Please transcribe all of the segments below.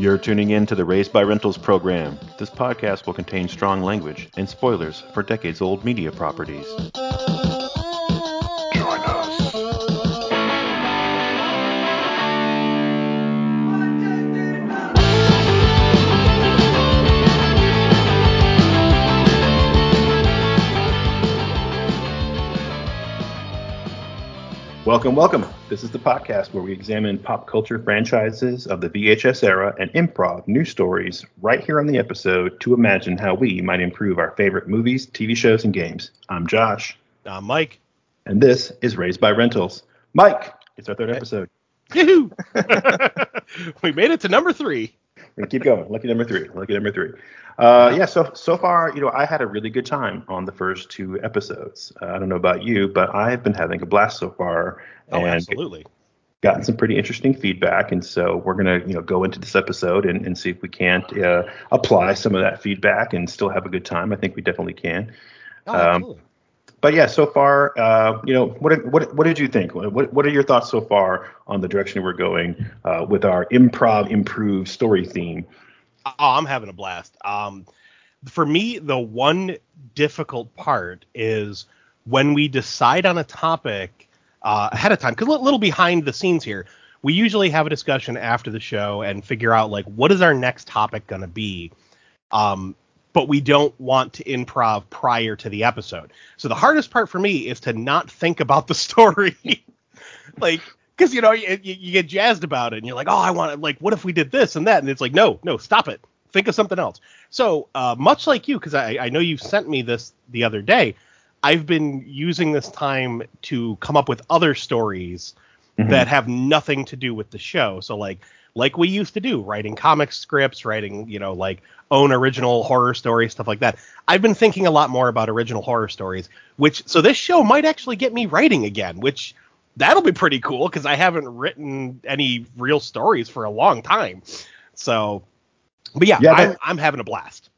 You're tuning in to the Raised by Rentals program. This podcast will contain strong language and spoilers for decades old media properties. Welcome, welcome. This is the podcast where we examine pop culture franchises of the VHS era and improv new stories right here on the episode to imagine how we might improve our favorite movies, TV shows, and games. I'm Josh, I'm Mike. and this is Raised by Rentals. Mike, it's our third episode. Yoo-hoo! we made it to number three. We're keep going. Lucky number three. Lucky number three. Uh, yeah. So so far, you know, I had a really good time on the first two episodes. Uh, I don't know about you, but I've been having a blast so far, Oh, and absolutely. gotten some pretty interesting feedback. And so we're gonna, you know, go into this episode and, and see if we can't uh, apply some of that feedback and still have a good time. I think we definitely can. Oh, Um, absolutely. But yeah, so far, uh, you know, what what what did you think? What what are your thoughts so far on the direction we're going uh, with our improv improved story theme? Oh, I'm having a blast. Um, for me, the one difficult part is when we decide on a topic uh, ahead of time. Because a little behind the scenes here, we usually have a discussion after the show and figure out like what is our next topic going to be. Um, but we don't want to improv prior to the episode. So the hardest part for me is to not think about the story. like because you know you, you get jazzed about it and you're like oh i want to like what if we did this and that? And it's like no no stop it. Think of something else. So uh, much like you because I, I know you sent me this the other day i've been using this time to come up with other stories that have nothing to do with the show. So like like we used to do writing comic scripts writing you know like own original horror stories stuff like that i've been thinking a lot more about original horror stories which so this show might actually get me writing again which that'll be pretty cool because I haven't written any real stories for a long time. So, but yeah, Yeah, I'm, I'm having a blast.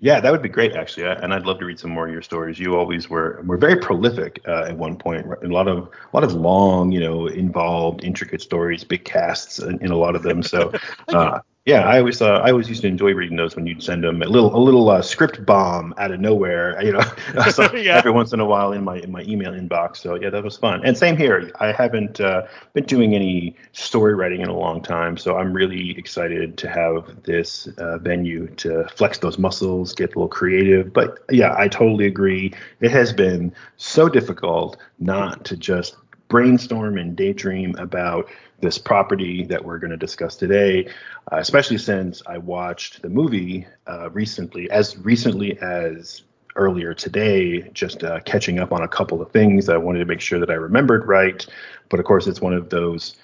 Yeah, that would be great actually, and I'd love to read some more of your stories. You always were were very prolific uh, at one point. A lot of a lot of long, you know, involved, intricate stories, big casts in, in a lot of them. So, uh, yeah, I always uh, I always used to enjoy reading those when you'd send them a little a little uh, script bomb out of nowhere, you know, so Yeah. every once in a while in my in my email inbox. So yeah, that was fun. And same here. I haven't uh, been doing any story writing in a long time, so I'm really excited to have this uh, venue to flex those muscles, get a little creative. But yeah, I totally agree. It has been so difficult not to just brainstorm and daydream about this property that we're going to discuss today, uh, especially since I watched the movie uh, recently, as recently as earlier today, just uh, catching up on a couple of things I wanted to make sure that I remembered right. But of course, it's one of those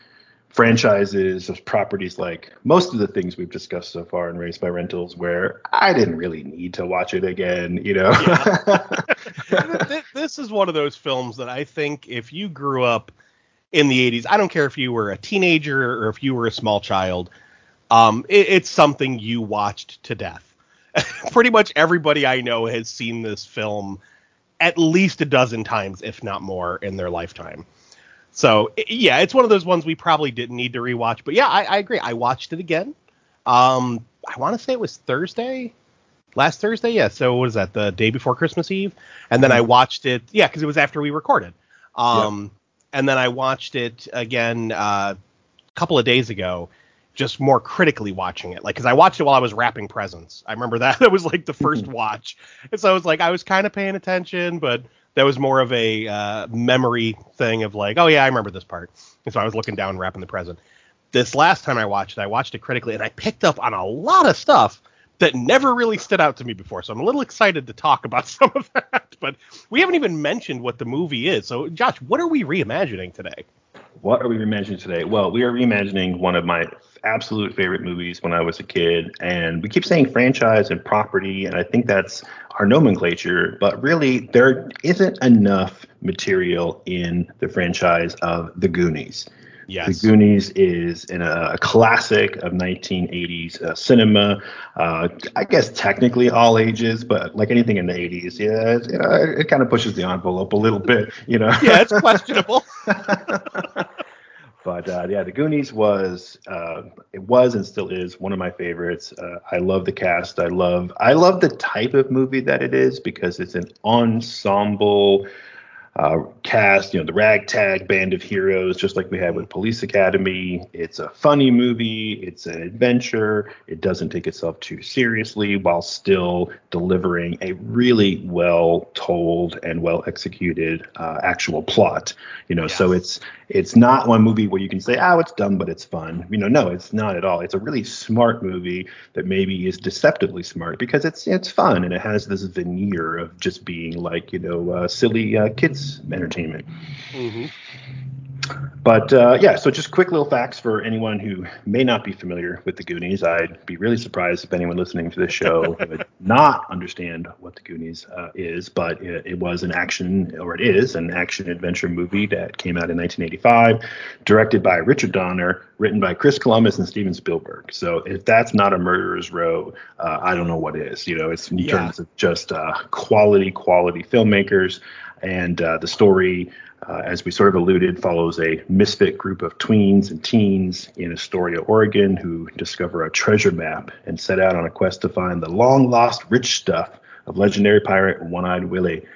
franchises, those properties like most of the things we've discussed so far in Raised by Rentals, where I didn't really need to watch it again, you know? Th- this is one of those films that I think if you grew up in the 80s, I don't care if you were a teenager or if you were a small child, um, it, it's something you watched to death. Pretty much everybody I know has seen this film at least a dozen times, if not more, in their lifetime. So yeah, it's one of those ones we probably didn't need to rewatch. But yeah, I, I agree. I watched it again. Um, I want to say it was Thursday, last Thursday. Yeah. So was that? The day before Christmas Eve, and then I watched it. Yeah, because it was after we recorded. Um, and then I watched it again uh, a couple of days ago, just more critically watching it. Like, because I watched it while I was wrapping presents. I remember that that was like the first watch, and so I was like, I was kind of paying attention, but that was more of a uh, memory thing of like, oh yeah, I remember this part. And so I was looking down, wrapping the present. This last time I watched it, I watched it critically, and I picked up on a lot of stuff that never really stood out to me before. So I'm a little excited to talk about some of that. But we haven't even mentioned what the movie is. So Josh, what are we reimagining today? What are we reimagining today? Well, we are reimagining one of my absolute favorite movies when I was a kid. And we keep saying franchise and property, and I think that's our nomenclature. But really, there isn't enough material in the franchise of The Goonies. Yes. The Goonies is in a, a classic of 1980s uh, cinema. Uh, I guess technically all ages, but like anything in the 80s, yeah, it, you know, it, it kind of pushes the envelope a little bit, you know. yeah, it's questionable. But uh, yeah, The Goonies was uh, it was and still is one of my favorites. Uh, I love the cast. I love I love the type of movie that it is because it's an ensemble uh, cast, you know, the ragtag band of heroes, just like we had with Police Academy. It's a funny movie. It's an adventure. It doesn't take itself too seriously while still delivering a really well told and well executed uh, actual plot. You know, yes. so it's it's not one movie where you can say, oh, it's dumb, but it's fun. You know, no, it's not at all. It's a really smart movie that maybe is deceptively smart because it's it's fun and it has this veneer of just being like, you know, uh, silly uh, kids entertainment. Mm-hmm. But uh, yeah, so just quick little facts for anyone who may not be familiar with the Goonies. I'd be really surprised if anyone listening to this show would not understand what the Goonies uh, is, but it, it, was an action, or it is an action adventure movie that came out in 1985, directed by Richard Donner, written by Chris Columbus and Steven Spielberg. So if that's not a murderer's row, uh, I don't know what is. You know, it's in yeah. terms of just uh, quality, quality filmmakers. And uh, the story uh, as we sort of alluded, follows a misfit group of tweens and teens in Astoria, Oregon, who discover a treasure map and set out on a quest to find the long lost rich stuff of legendary pirate One Eyed Willie.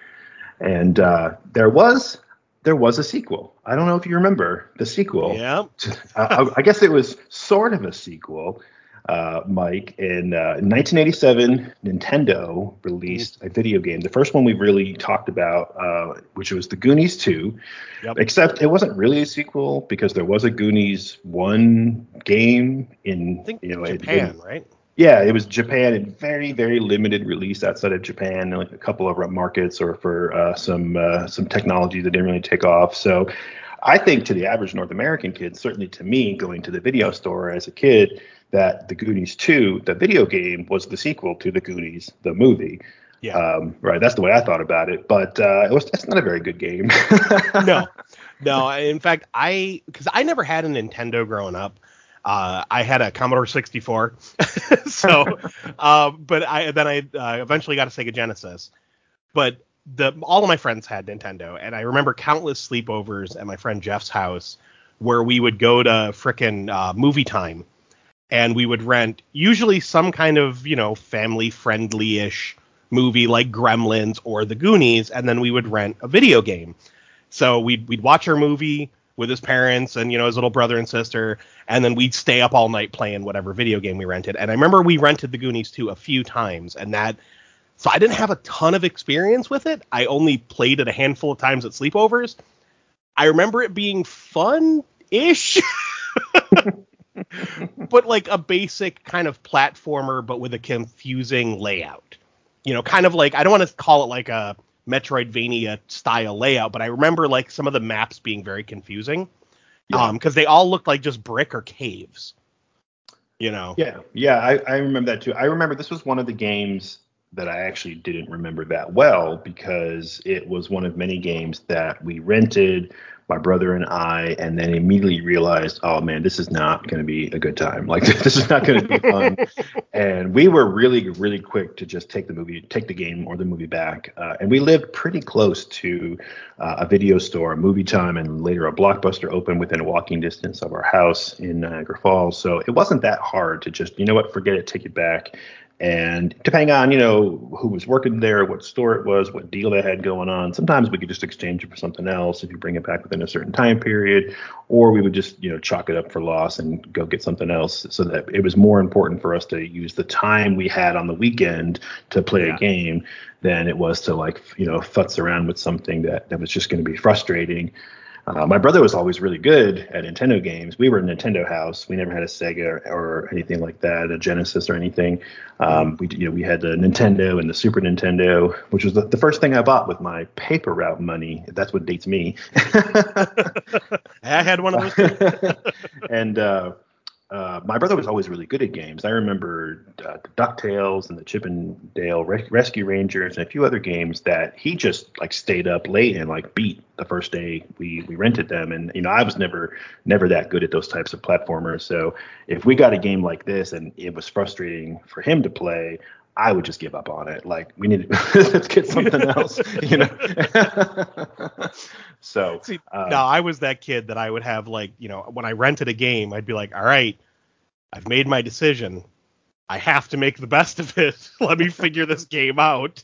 And uh, there was there was a sequel. I don't know if you remember the sequel. Yeah. I, I guess it was sort of a sequel uh, Mike. In uh, 1987, Nintendo released a video game. The first one we really talked about, uh, which was the Goonies 2. Yep. Except it wasn't really a sequel because there was a Goonies 1 game in you know Japan, in, right? Yeah, it was Japan in very very limited release outside of Japan, like a couple of markets or for uh, some uh, some technology that didn't really take off. So. I think to the average North American kid, certainly to me, going to the video store as a kid, that The Goonies 2, the video game, was the sequel to The Goonies, the movie. Yeah. Um, right. That's the way I thought about it. But uh, it was. It's not a very good game. no. No. In fact, I because I never had a Nintendo growing up. Uh, I had a Commodore 64. so, uh, but I then I uh, eventually got a Sega Genesis. But the all of my friends had Nintendo, and I remember countless sleepovers at my friend Jeff's house where we would go to frickin' uh, movie time and we would rent usually some kind of you know family friendly ish movie like Gremlins or The Goonies, and then we would rent a video game. So we'd we'd watch our movie with his parents and you know his little brother and sister, and then we'd stay up all night playing whatever video game we rented. And I remember we rented The Goonies 2 a few times, and that so I didn't have a ton of experience with it. I only played it a handful of times at sleepovers. I remember it being fun ish. but like a basic kind of platformer, but with a confusing layout. You know, kind of like I don't want to call it like a Metroidvania style layout, but I remember like some of the maps being very confusing. Yeah. Um, because they all looked like just brick or caves. You know. Yeah, yeah, I, I remember that too. I remember this was one of the games that I actually didn't remember that well because it was one of many games that we rented my brother and I, and then immediately realized, oh man, this is not going to be a good time. Like this is not going to be fun. and we were really, really quick to just take the movie, take the game or the movie back. Uh, and we lived pretty close to uh, a video store, a movie time, and later a blockbuster open within a walking distance of our house in Niagara Falls. So it wasn't that hard to just, you know what, forget it, take it back and depending on, you know, who was working there, what store it was, what deal they had going on, sometimes we could just exchange it for something else if you bring it back within a certain time period, or we would just, you know, chalk it up for loss and go get something else so that it was more important for us to use the time we had on the weekend to play yeah. a game than it was to like, you know, futz around with something that, that was just going to be frustrating. Uh, my brother was always really good at Nintendo games. We were a Nintendo house. We never had a Sega or anything like that, a Genesis or anything. Um, we you know we had the Nintendo and the Super Nintendo, which was the, the first thing I bought with my paper route money. That's what dates me. I had one of those. and uh, uh, my brother was always really good at games. I remember uh, the Ducktales and the Chip and Dale Re- Rescue Rangers and a few other games that he just like stayed up late and like beat the first day we we rented them. And you know, I was never never that good at those types of platformers. So if we got a game like this and it was frustrating for him to play, I would just give up on it. Like we need to let's get something else, you know. so See, um, no, I was that kid that I would have like, you know, when I rented a game, I'd be like, all right, I've made my decision. I have to make the best of it. Let me figure this game out.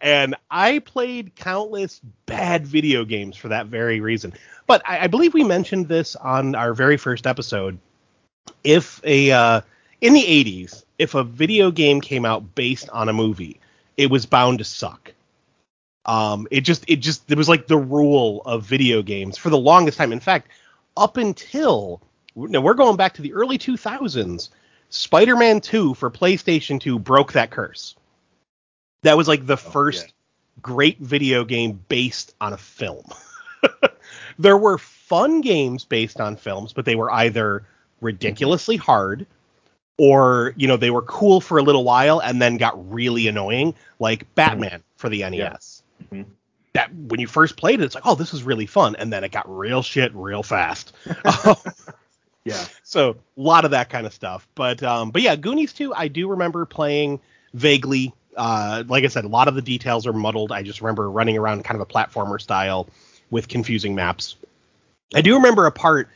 And I played countless bad video games for that very reason. But I, I believe we mentioned this on our very first episode. If a uh, in the 80s, if a video game came out based on a movie, it was bound to suck. Um, it just it just it was like the rule of video games for the longest time. In fact, up until now we're going back to the early 2000s, Spider-Man 2 for PlayStation 2 broke that curse. That was like the oh, first yeah. great video game based on a film. there were fun games based on films, but they were either ridiculously hard or, you know, they were cool for a little while and then got really annoying, like Batman for the NES. Yeah. Mm-hmm. That when you first played it, it's like, oh, this is really fun, and then it got real shit real fast. yeah. So a lot of that kind of stuff, but um, but yeah, Goonies 2, I do remember playing vaguely uh, like I said, a lot of the details are muddled. I just remember running around kind of a platformer style with confusing maps. I do remember a part,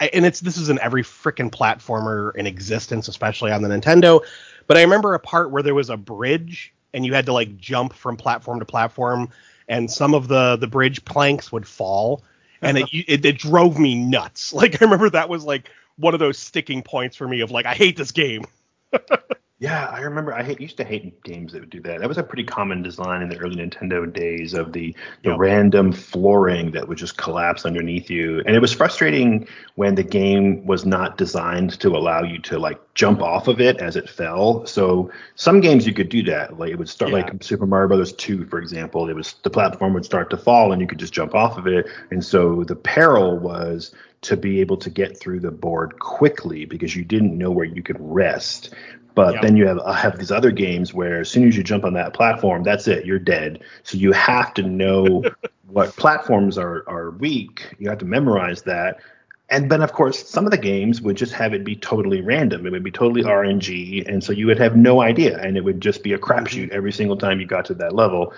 and it's this is in every freaking platformer in existence, especially on the Nintendo. But I remember a part where there was a bridge, and you had to like jump from platform to platform, and some of the the bridge planks would fall, and it, uh-huh. it, it drove me nuts. Like I remember that was like one of those sticking points for me of like I hate this game. Yeah, I remember. I hate, used to hate games that would do that. That was a pretty common design in the early Nintendo days of the the yep. random flooring that would just collapse underneath you, and it was frustrating when the game was not designed to allow you to like jump off of it as it fell. So some games you could do that. Like it would start yeah. like Super Mario Brothers 2, for example. It was the platform would start to fall and you could just jump off of it, and so the peril was to be able to get through the board quickly because you didn't know where you could rest. But yep. then you have have these other games where as soon as you jump on that platform, that's it, you're dead. So you have to know what platforms are are weak. You have to memorize that. And then of course some of the games would just have it be totally random. It would be totally RNG, and so you would have no idea, and it would just be a mm-hmm. crapshoot every single time you got to that level.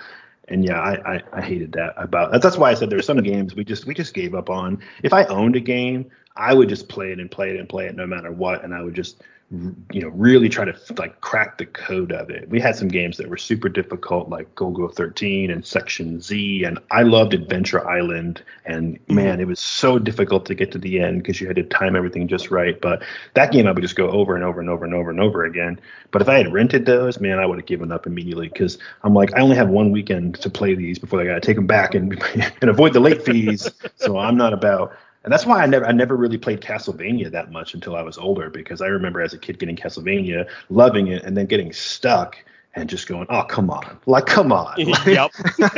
And yeah, I, I, I hated that about that's why I said there there's some games we just we just gave up on. If I owned a game, I would just play it and play it and play it no matter what, and I would just you know really try to like crack the code of it we had some games that were super difficult like golgo 13 and section z and i loved adventure island and mm-hmm. man it was so difficult to get to the end because you had to time everything just right but that game i would just go over and over and over and over and over again but if i had rented those man i would have given up immediately because i'm like i only have one weekend to play these before i gotta take them back and and avoid the late fees so i'm not about and that's why I never I never really played Castlevania that much until I was older because I remember as a kid getting Castlevania, loving it, and then getting stuck and just going, oh come on, like come on. yep.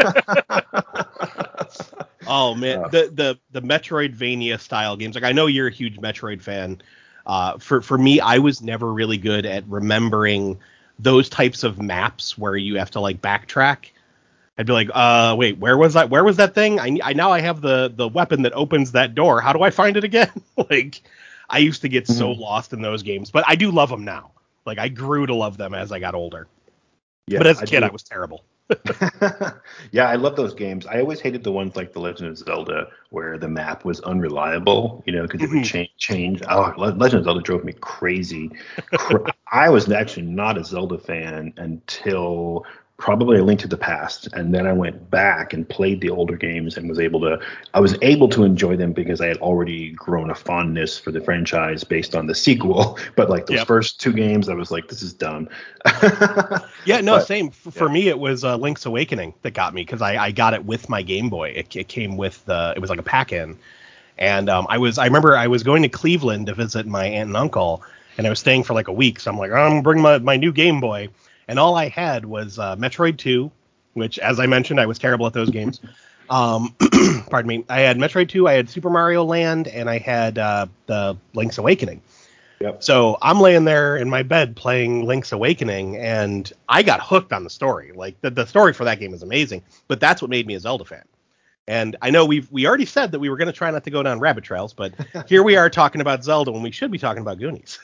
oh man, the the the Metroidvania style games. Like I know you're a huge Metroid fan. Uh, for for me, I was never really good at remembering those types of maps where you have to like backtrack. I'd be like, uh, wait, where was that? Where was that thing? I, I now I have the the weapon that opens that door. How do I find it again? like, I used to get mm-hmm. so lost in those games, but I do love them now. Like, I grew to love them as I got older. Yeah, but as a kid, I, I was terrible. yeah, I love those games. I always hated the ones like The Legend of Zelda where the map was unreliable, you know, because it would mm-hmm. change. change. Oh, Legend of Zelda drove me crazy. I was actually not a Zelda fan until probably a link to the past. And then i went back and played the older games and was able to i was able to enjoy them because i had already grown a fondness for the franchise based on the sequel. But like those yep. first two games i was like this is dumb. Yeah no but, same. For, yeah. for me it was uh, link's awakening that got me because I, I got it with my game boy. It, it came with the it was like a pack in and um, i was i remember i was going to cleveland to visit my aunt and uncle and i was staying for like a week. So i'm like i'm gonna bring my, my new game boy and all I had was uh, Metroid 2, which, as I mentioned, I was terrible at those games. Um, pardon me. I had Metroid 2, I had Super Mario Land, and I had uh, the Link's Awakening. Yep. So I'm laying there in my bed playing Link's Awakening, and I got hooked on the story. Like the, the story for that game is amazing, but that's what made me a Zelda fan. And I know we've we already said that we were going to try not to go down rabbit trails, but here we are talking about Zelda when we should be talking about Goonies.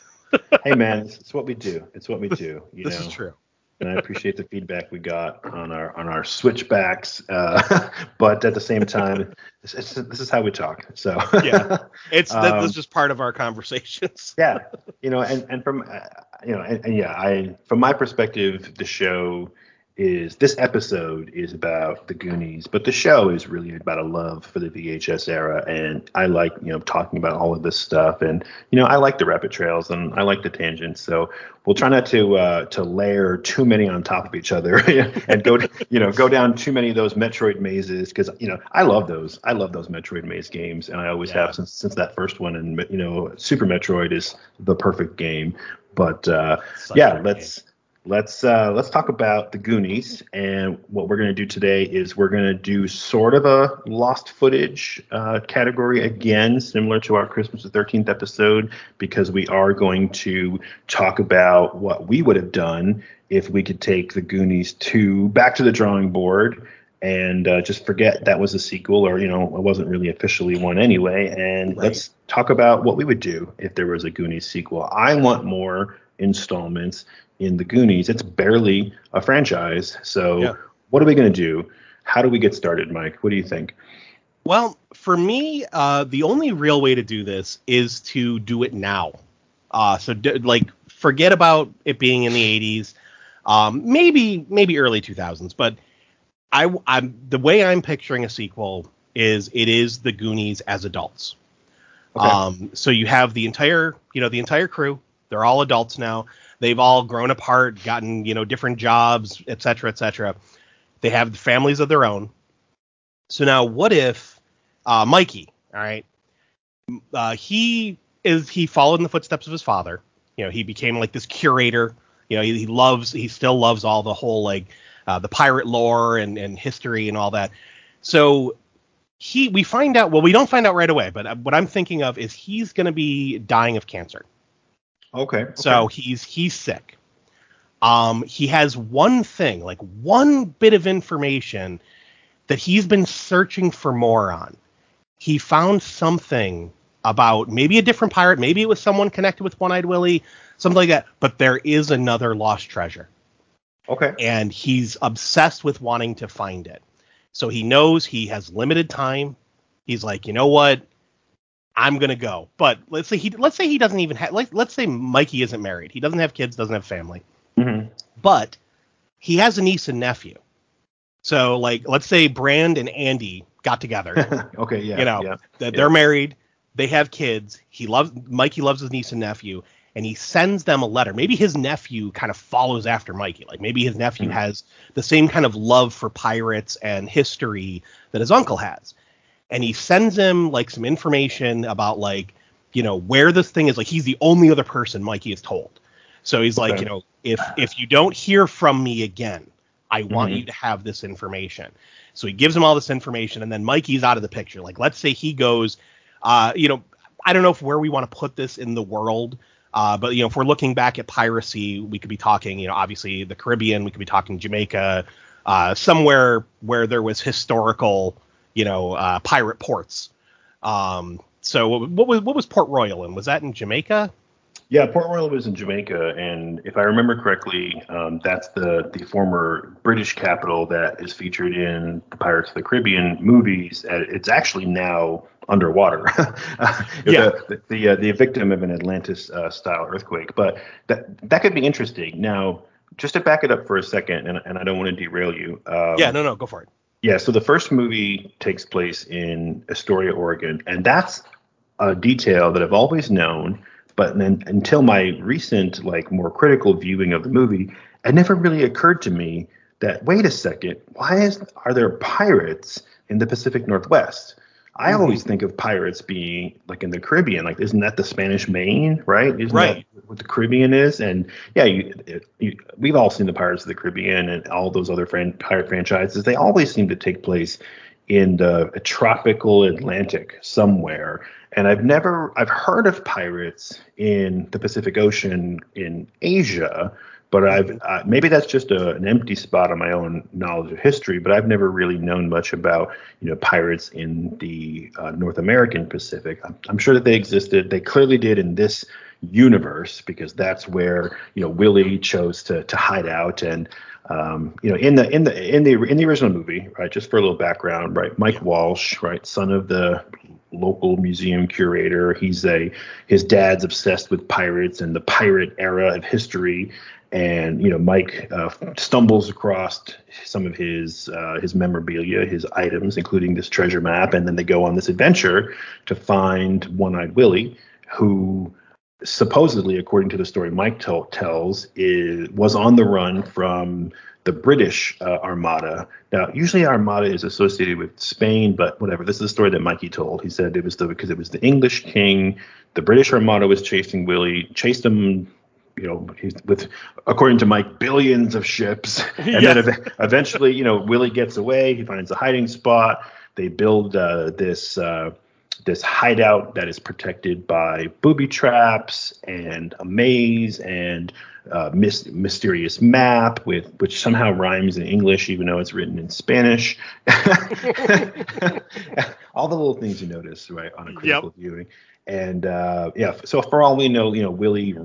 hey man, it's, it's, what we do. It's what we do. You this know? is true. And I appreciate the feedback we got on our on our switchbacks. Uh, but at the same time, this, this, is how we talk. So yeah, it's um, this is just part of our conversations. yeah, you know, and and from uh, you know, and, and yeah, I from my perspective, the show is this episode is about the Goonies, but the show is really about a love for the VHS era, and I like you know talking about all of this stuff, and you know I like the rapid trails and I like the tangents, so we'll try not to uh, to layer too many on top of each other and go you know go down too many of those Metroid mazes because you know I love those I love those Metroid maze games, and I always yeah. have since since that first one, and you know Super Metroid is the perfect game, but uh, yeah, let's. Game let's uh, let's talk about the Goonies. And what we're going to do today is we're going to do sort of a lost footage uh, category again, similar to our Christmas the 13th episode, because we are going to talk about what we would have done if we could take the Goonies to back to the drawing board and uh, just forget that was a sequel or you know it wasn't really officially one anyway and right. let's talk about what we would do if there was a goonies sequel i want more installments in the Goonies. It's barely a franchise. So yeah. what are we going to do? How do we get started, Mike? What do you think? Well, for me, uh, the only real way to do this is to do it now. Uh, so d- like forget about it being in the 80s, um, maybe maybe early 2000s, but I I'm the way I'm picturing a sequel is it is the Goonies as adults. Okay. Um, so you have the entire you know the entire crew. They're all adults now. They've all grown apart, gotten you know different jobs, et cetera, et cetera. They have families of their own. So now, what if uh, Mikey? All right, uh, he is he followed in the footsteps of his father. You know, he became like this curator. You know, he, he loves he still loves all the whole like uh, the pirate lore and and history and all that. So he we find out well we don't find out right away, but what I'm thinking of is he's going to be dying of cancer. Okay. So he's he's sick. Um, he has one thing, like one bit of information that he's been searching for more on. He found something about maybe a different pirate, maybe it was someone connected with One Eyed Willie, something like that. But there is another lost treasure. Okay. And he's obsessed with wanting to find it. So he knows he has limited time. He's like, you know what? I'm gonna go. But let's say he let's say he doesn't even have like let's say Mikey isn't married. He doesn't have kids, doesn't have family. Mm-hmm. But he has a niece and nephew. So like let's say Brand and Andy got together. okay, yeah. You know, yeah, that yeah. they're married, they have kids. He loves Mikey loves his niece and nephew, and he sends them a letter. Maybe his nephew kind of follows after Mikey. Like maybe his nephew mm-hmm. has the same kind of love for pirates and history that his uncle has and he sends him like some information about like you know where this thing is like he's the only other person mikey is told so he's like okay. you know if if you don't hear from me again i want mm-hmm. you to have this information so he gives him all this information and then mikey's out of the picture like let's say he goes uh you know i don't know if where we want to put this in the world uh, but you know if we're looking back at piracy we could be talking you know obviously the caribbean we could be talking jamaica uh, somewhere where there was historical you know, uh, pirate ports. Um, so what was what was Port Royal in? Was that in Jamaica? Yeah, Port Royal was in Jamaica, and if I remember correctly, um, that's the the former British capital that is featured in the Pirates of the Caribbean movies. It's actually now underwater. yeah, the the, uh, the, victim of an Atlantis uh, style earthquake. But that that could be interesting. Now, just to back it up for a second, and, and I don't want to derail you. Um, yeah, no, no, go for it. Yeah, so the first movie takes place in Astoria, Oregon, and that's a detail that I've always known, but then until my recent, like, more critical viewing of the movie, it never really occurred to me that wait a second, why is are there pirates in the Pacific Northwest? I mm-hmm. always think of pirates being like in the Caribbean. Like, isn't that the Spanish Main, right? Isn't right. that what the Caribbean is? And yeah, you, you, we've all seen the Pirates of the Caribbean and all those other fran- pirate franchises. They always seem to take place in the tropical Atlantic somewhere. And I've never, I've heard of pirates in the Pacific Ocean in Asia but I've uh, maybe that's just a, an empty spot on my own knowledge of history. But I've never really known much about you know pirates in the uh, North American Pacific. I'm, I'm, sure that they existed. They clearly did in this universe because that's where you know Willie chose to to hide out and um, you know in the in the in the in the original movie right just for a little background right Mike Walsh right son of the local museum curator he's a his dad's obsessed with pirates and the pirate era of history and you know Mike uh, stumbles across some of his uh, his memorabilia, his items, including this treasure map, and then they go on this adventure to find One-Eyed Willie, who supposedly, according to the story Mike t- tells, is was on the run from the British uh, Armada. Now, usually Armada is associated with Spain, but whatever. This is the story that Mikey told. He said it was the because it was the English king. The British Armada was chasing Willie, chased him you know, he's with, according to Mike, billions of ships. And yeah. then ev- eventually, you know, Willie gets away. He finds a hiding spot. They build uh, this uh, this hideout that is protected by booby traps and a maze and uh, mis- mysterious map with which somehow rhymes in English even though it's written in Spanish. All the little things you notice right on a critical yep. viewing and uh, yeah, so for all we know, you know, Willie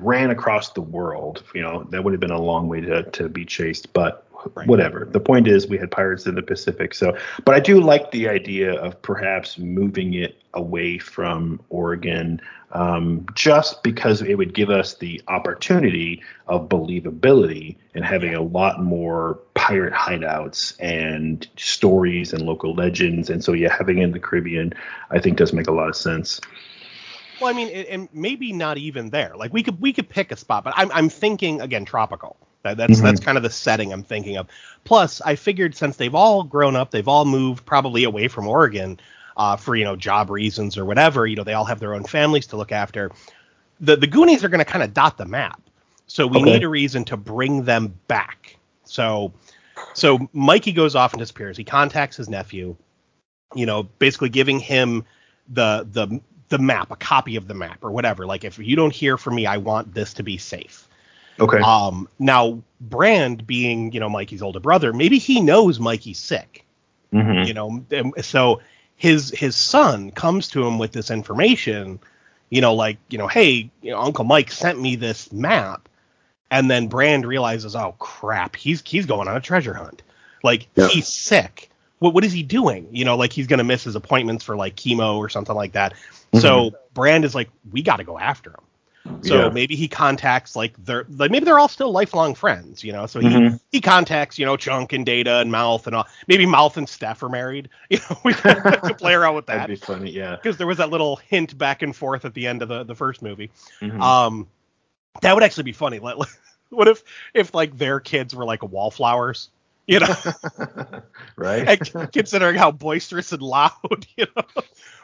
ran across the world. You know, that would have been a long way to to be chased, but Right. whatever. The point is, we had pirates in the Pacific. So, but I do like the idea of perhaps moving it away from Oregon, um, just because it would give us the opportunity of believability and having a lot more pirate hideouts and stories and local legends. And so, yeah, having it in the Caribbean, I think does make a lot of sense. Well, I mean, and maybe not even there. Like we could we could pick a spot, but I'm I'm thinking again tropical. That, that's mm-hmm. that's kind of the setting I'm thinking of. Plus, I figured since they've all grown up, they've all moved probably away from Oregon uh, for you know job reasons or whatever. You know, they all have their own families to look after. The the Goonies are going to kind of dot the map, so we okay. need a reason to bring them back. So so Mikey goes off and disappears. He contacts his nephew, you know, basically giving him the the the map, a copy of the map or whatever. Like if you don't hear from me, I want this to be safe. Okay. Um, now Brand being, you know, Mikey's older brother, maybe he knows Mikey's sick. Mm-hmm. You know, so his his son comes to him with this information, you know, like, you know, hey, you know, Uncle Mike sent me this map. And then Brand realizes, oh crap, he's he's going on a treasure hunt. Like yep. he's sick. What what is he doing? You know, like he's gonna miss his appointments for like chemo or something like that. Mm-hmm. So Brand is like, we got to go after him. So yeah. maybe he contacts like they're like maybe they're all still lifelong friends, you know. So he mm-hmm. he contacts you know Chunk and Data and Mouth and all. Maybe Mouth and Steph are married. You know, we could play around with that. That'd be funny, yeah. Because there was that little hint back and forth at the end of the the first movie. Mm-hmm. Um, that would actually be funny. What if if like their kids were like wallflowers? You know, right? And considering how boisterous and loud, you know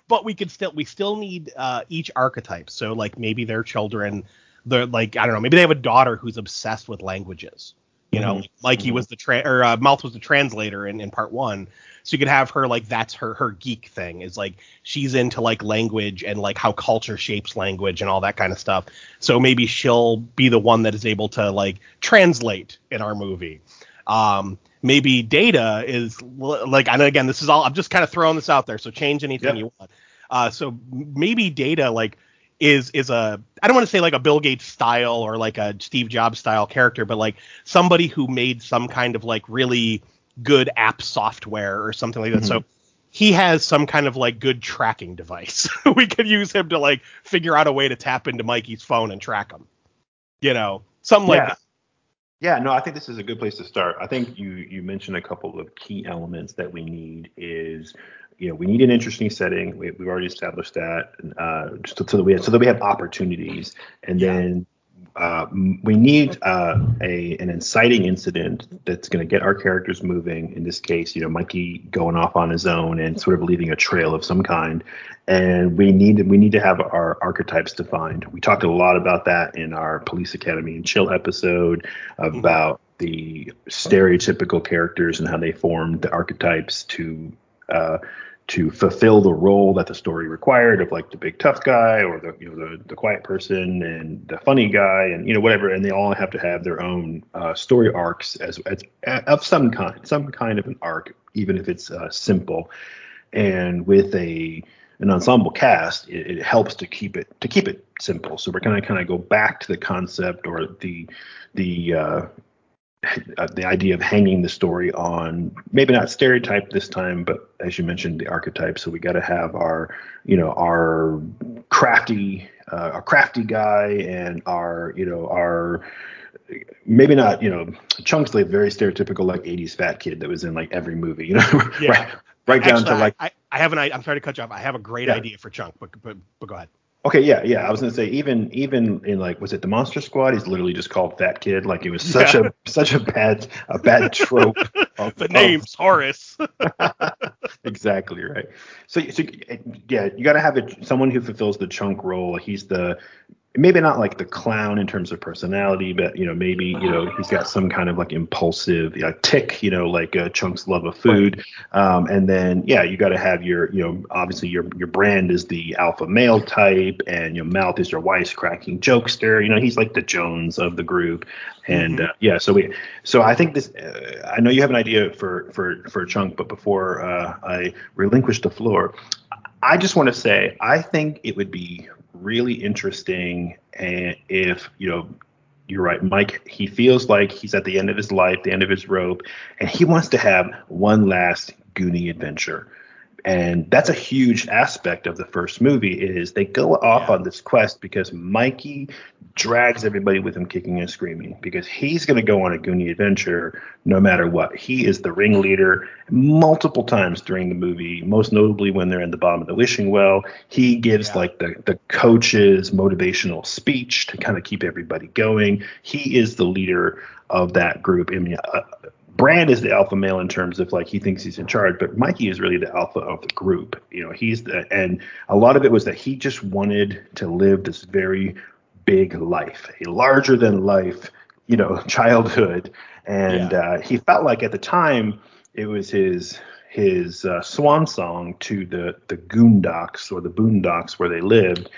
but we could still we still need uh, each archetype. So like maybe their children, they're like I don't know, maybe they have a daughter who's obsessed with languages. You know, mm-hmm. Mikey mm-hmm. was the tra- or uh, Mouth was the translator in, in part one. So you could have her like that's her her geek thing is like she's into like language and like how culture shapes language and all that kind of stuff. So maybe she'll be the one that is able to like translate in our movie. Um, maybe data is like and again this is all i'm just kind of throwing this out there so change anything you want. Uh, so maybe data like is is a i don't want to say like a bill gates style or like a steve jobs style character but like somebody who made some kind of like really good app software or something like that. Mm-hmm. so he has some kind of like good tracking device. We could use him to like figure out a way to tap into mikey's phone and track him. You know something yeah. like that yeah, no, I think this is a good place to start. I think you you mentioned a couple of key elements that we need is you know we need an interesting setting. We, have already established that uh, so, so, that we have so that we have opportunities, and yeah. then uh, we need uh, a an inciting incident that's going to get our characters moving. In this case, you know, Mikey going off on his own and sort of leaving a trail of some kind. And we need we need to have our archetypes defined. We talked a lot about that in our Police Academy and Chill episode about mm-hmm. the stereotypical characters and how they formed the archetypes to uh, to fulfill the role that the story required of like the big tough guy or the you know the, the quiet person and the funny guy and you know whatever and they all have to have their own uh, story arcs as, as of some kind some kind of an arc even if it's uh, simple and with a an ensemble cast, it, it helps to keep it to keep it simple. So we're gonna kind of go back to the concept or the the uh, the idea of hanging the story on maybe not stereotype this time, but as you mentioned, the archetype. So we got to have our, you know, our crafty, uh, our crafty guy, and our, you know, our maybe not, you know, Chunk's like very stereotypical like '80s fat kid that was in like every movie, you know, Yeah. right, right down Actually, to like I, I have an I'm sorry to cut you off. I have a great Yeah. idea for Chunk, but, but but go ahead. Okay, yeah, yeah. I was gonna say even even in like was it the Monster Squad? He's literally just called Fat Kid. Like it was such Yeah. a such a bad a bad trope. Of, The of- name's Horace. exactly right. So, so yeah, you got to have a, someone who fulfills the chunk role. He's the maybe not like the clown in terms of personality, but you know maybe you know he's got some kind of like impulsive you know, tick, you know like uh, Chunk's love of food. Um, and then yeah, you got to have your you know obviously your your brand is the alpha male type, and your mouth is your wisecracking jokester. You know he's like the Jones of the group. And Mhm. uh, yeah, so we so I think this. Uh, I know you have an idea for for for a chunk, but before uh, I relinquish the floor, I just want to say I think it would be really interesting and if you know you're right mike he feels like he's at the end of his life the end of his rope and he wants to have one last goonie adventure and that's a huge aspect of the first movie is they go off Yeah. on this quest because mikey drags everybody with him kicking and screaming because he's going to go on a goonie adventure no matter what he is the ringleader multiple times during the movie most notably when they're in the bottom of the wishing well he gives Yeah. like the the coach's motivational speech to kind of keep everybody going he is the leader of that group i mean uh, Brand is the alpha male in terms of like he thinks he's in charge, but Mikey is really the alpha of the group. You know, he's the and a lot of it was that he just wanted to live this very big life, a larger than life, you know, childhood. And Yeah. uh, he felt like at the time it was his his uh, swan song to the the Goondocks or the Boondocks where they lived.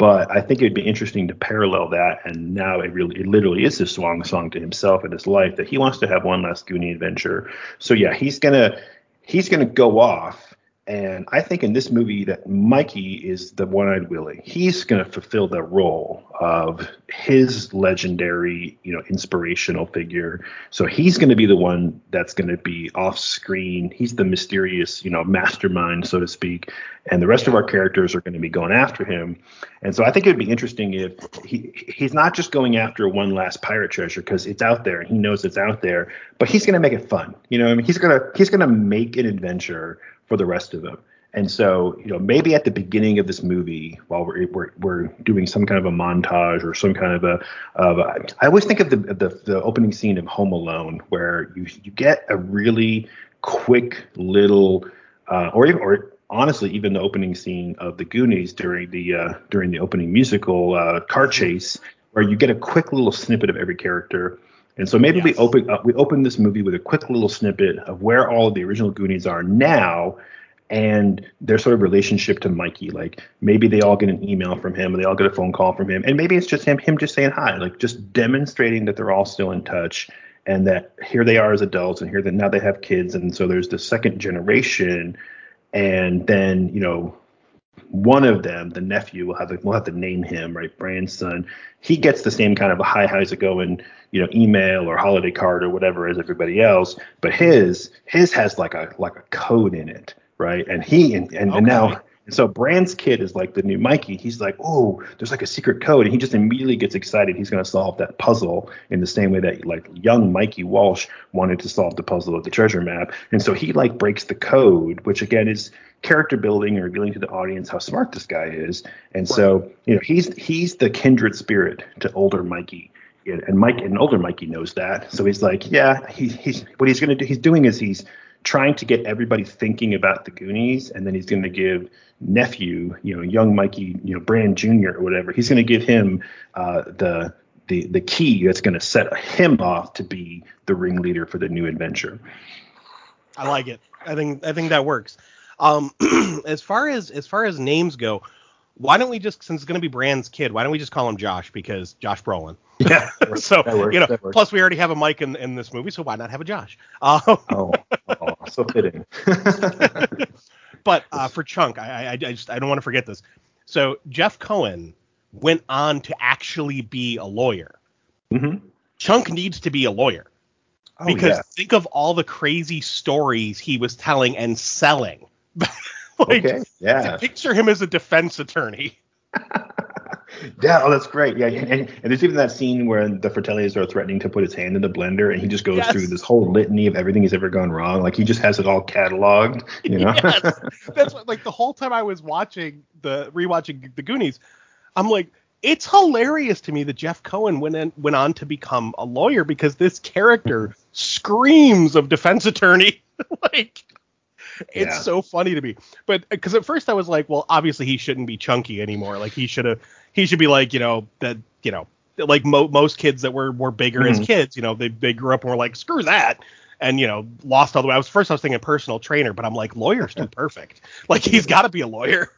But I think it'd be interesting to parallel that, and now it really, it literally is his swan song to himself and his life that he wants to have one last Goonie adventure. So yeah, he's gonna he's gonna go off, and I think in this movie that Mikey is the one-eyed Willie. He's gonna fulfill the role of his legendary, you know, inspirational figure. So he's gonna be the one that's gonna be off screen. He's the mysterious, you know, mastermind, so to speak, and the rest of our characters are going to be going after him. And so I think it'd be interesting if he he's not just going after one last pirate treasure because it's out there and he knows it's out there, but he's going to make it fun. You know, I mean, he's gonna he's gonna make an adventure for the rest of them. And so, you know, maybe at the beginning of this movie, while we're we're, we're doing some kind of a montage or some kind of a, of a I always think of the, the the opening scene of Home Alone where you you get a really quick little uh, or even or honestly even the opening scene of the Goonies during the uh, during the opening musical uh, car chase where you get a quick little snippet of every character. And so maybe we open uh, we open this movie with a quick little snippet of where all of the original Goonies are now and their sort of relationship to Mikey. Like maybe they all get an email from him, and they all get a phone call from him, and maybe it's just him him just saying hi, like just demonstrating that they're all still in touch and that here they are as adults, and here that now they have kids, and so there's the second generation, and then you know one of them, the nephew, will have to, we'll have to name him right, Brand's son. He gets the same kind of a hi, how's it going, you know, email or holiday card or whatever as everybody else, but his his has like a like a code in it, right? And he and and, and now and so Brand's kid is like the new Mikey. He's like, oh, there's like a secret code, and he just immediately gets excited. He's going to solve that puzzle in the same way that like young Mikey Walsh wanted to solve the puzzle of the treasure map, and so he like breaks the code, which again is character building and revealing to the audience how smart this guy is. And so you know he's he's the kindred spirit to older Mikey. And Mike and older Mikey knows that, so he's like, yeah, he, he's what he's gonna do. He's doing is he's trying to get everybody thinking about the Goonies, and then he's going to give nephew, you know, young Mikey, you know, Brand Jr. or whatever. He's going to give him uh, the the the key that's going to set him off to be the ringleader for the new adventure. I like it. I think I think that works. Um, as far as as far as names go, why don't we just since it's going to be Brand's kid, why don't we just call him Josh because Josh Brolin. Yeah. so works, you know, plus we already have a Mike in, in this movie, so why not have a Josh? Um, Oh, oh so fitting. but uh, for Chunk, I, I, I just I don't want to forget this. So Jeff Cohen went on to actually be a lawyer. Mm-hmm. Chunk needs to be a lawyer Oh, because yeah. think of all the crazy stories he was telling and selling. like, okay. Yeah. picture him as a defense attorney. Yeah. Oh, that's great. Yeah. And, and, and there's even that scene where the Fratellis are threatening to put his hand in the blender, and he just goes Yes. through this whole litany of everything he's ever gone wrong. Like he just has it all cataloged. You know. yes, that's what, like the whole time I was watching the rewatching the Goonies, I'm like, it's hilarious to me that Jeff Cohen went in, went on to become a lawyer because this character screams of defense attorney. like, it's Yeah. so funny to me. But because at first I was like, well, obviously he shouldn't be chunky anymore. Like he should have, he should be like, you know, that, you know, like mo- most kids that were were bigger as Mhm. kids, you know, they they grew up and were like, screw that. And you know, lost all the way. I was first. I was thinking personal trainer, but I'm like, lawyer's too perfect. Like he's got to be a lawyer.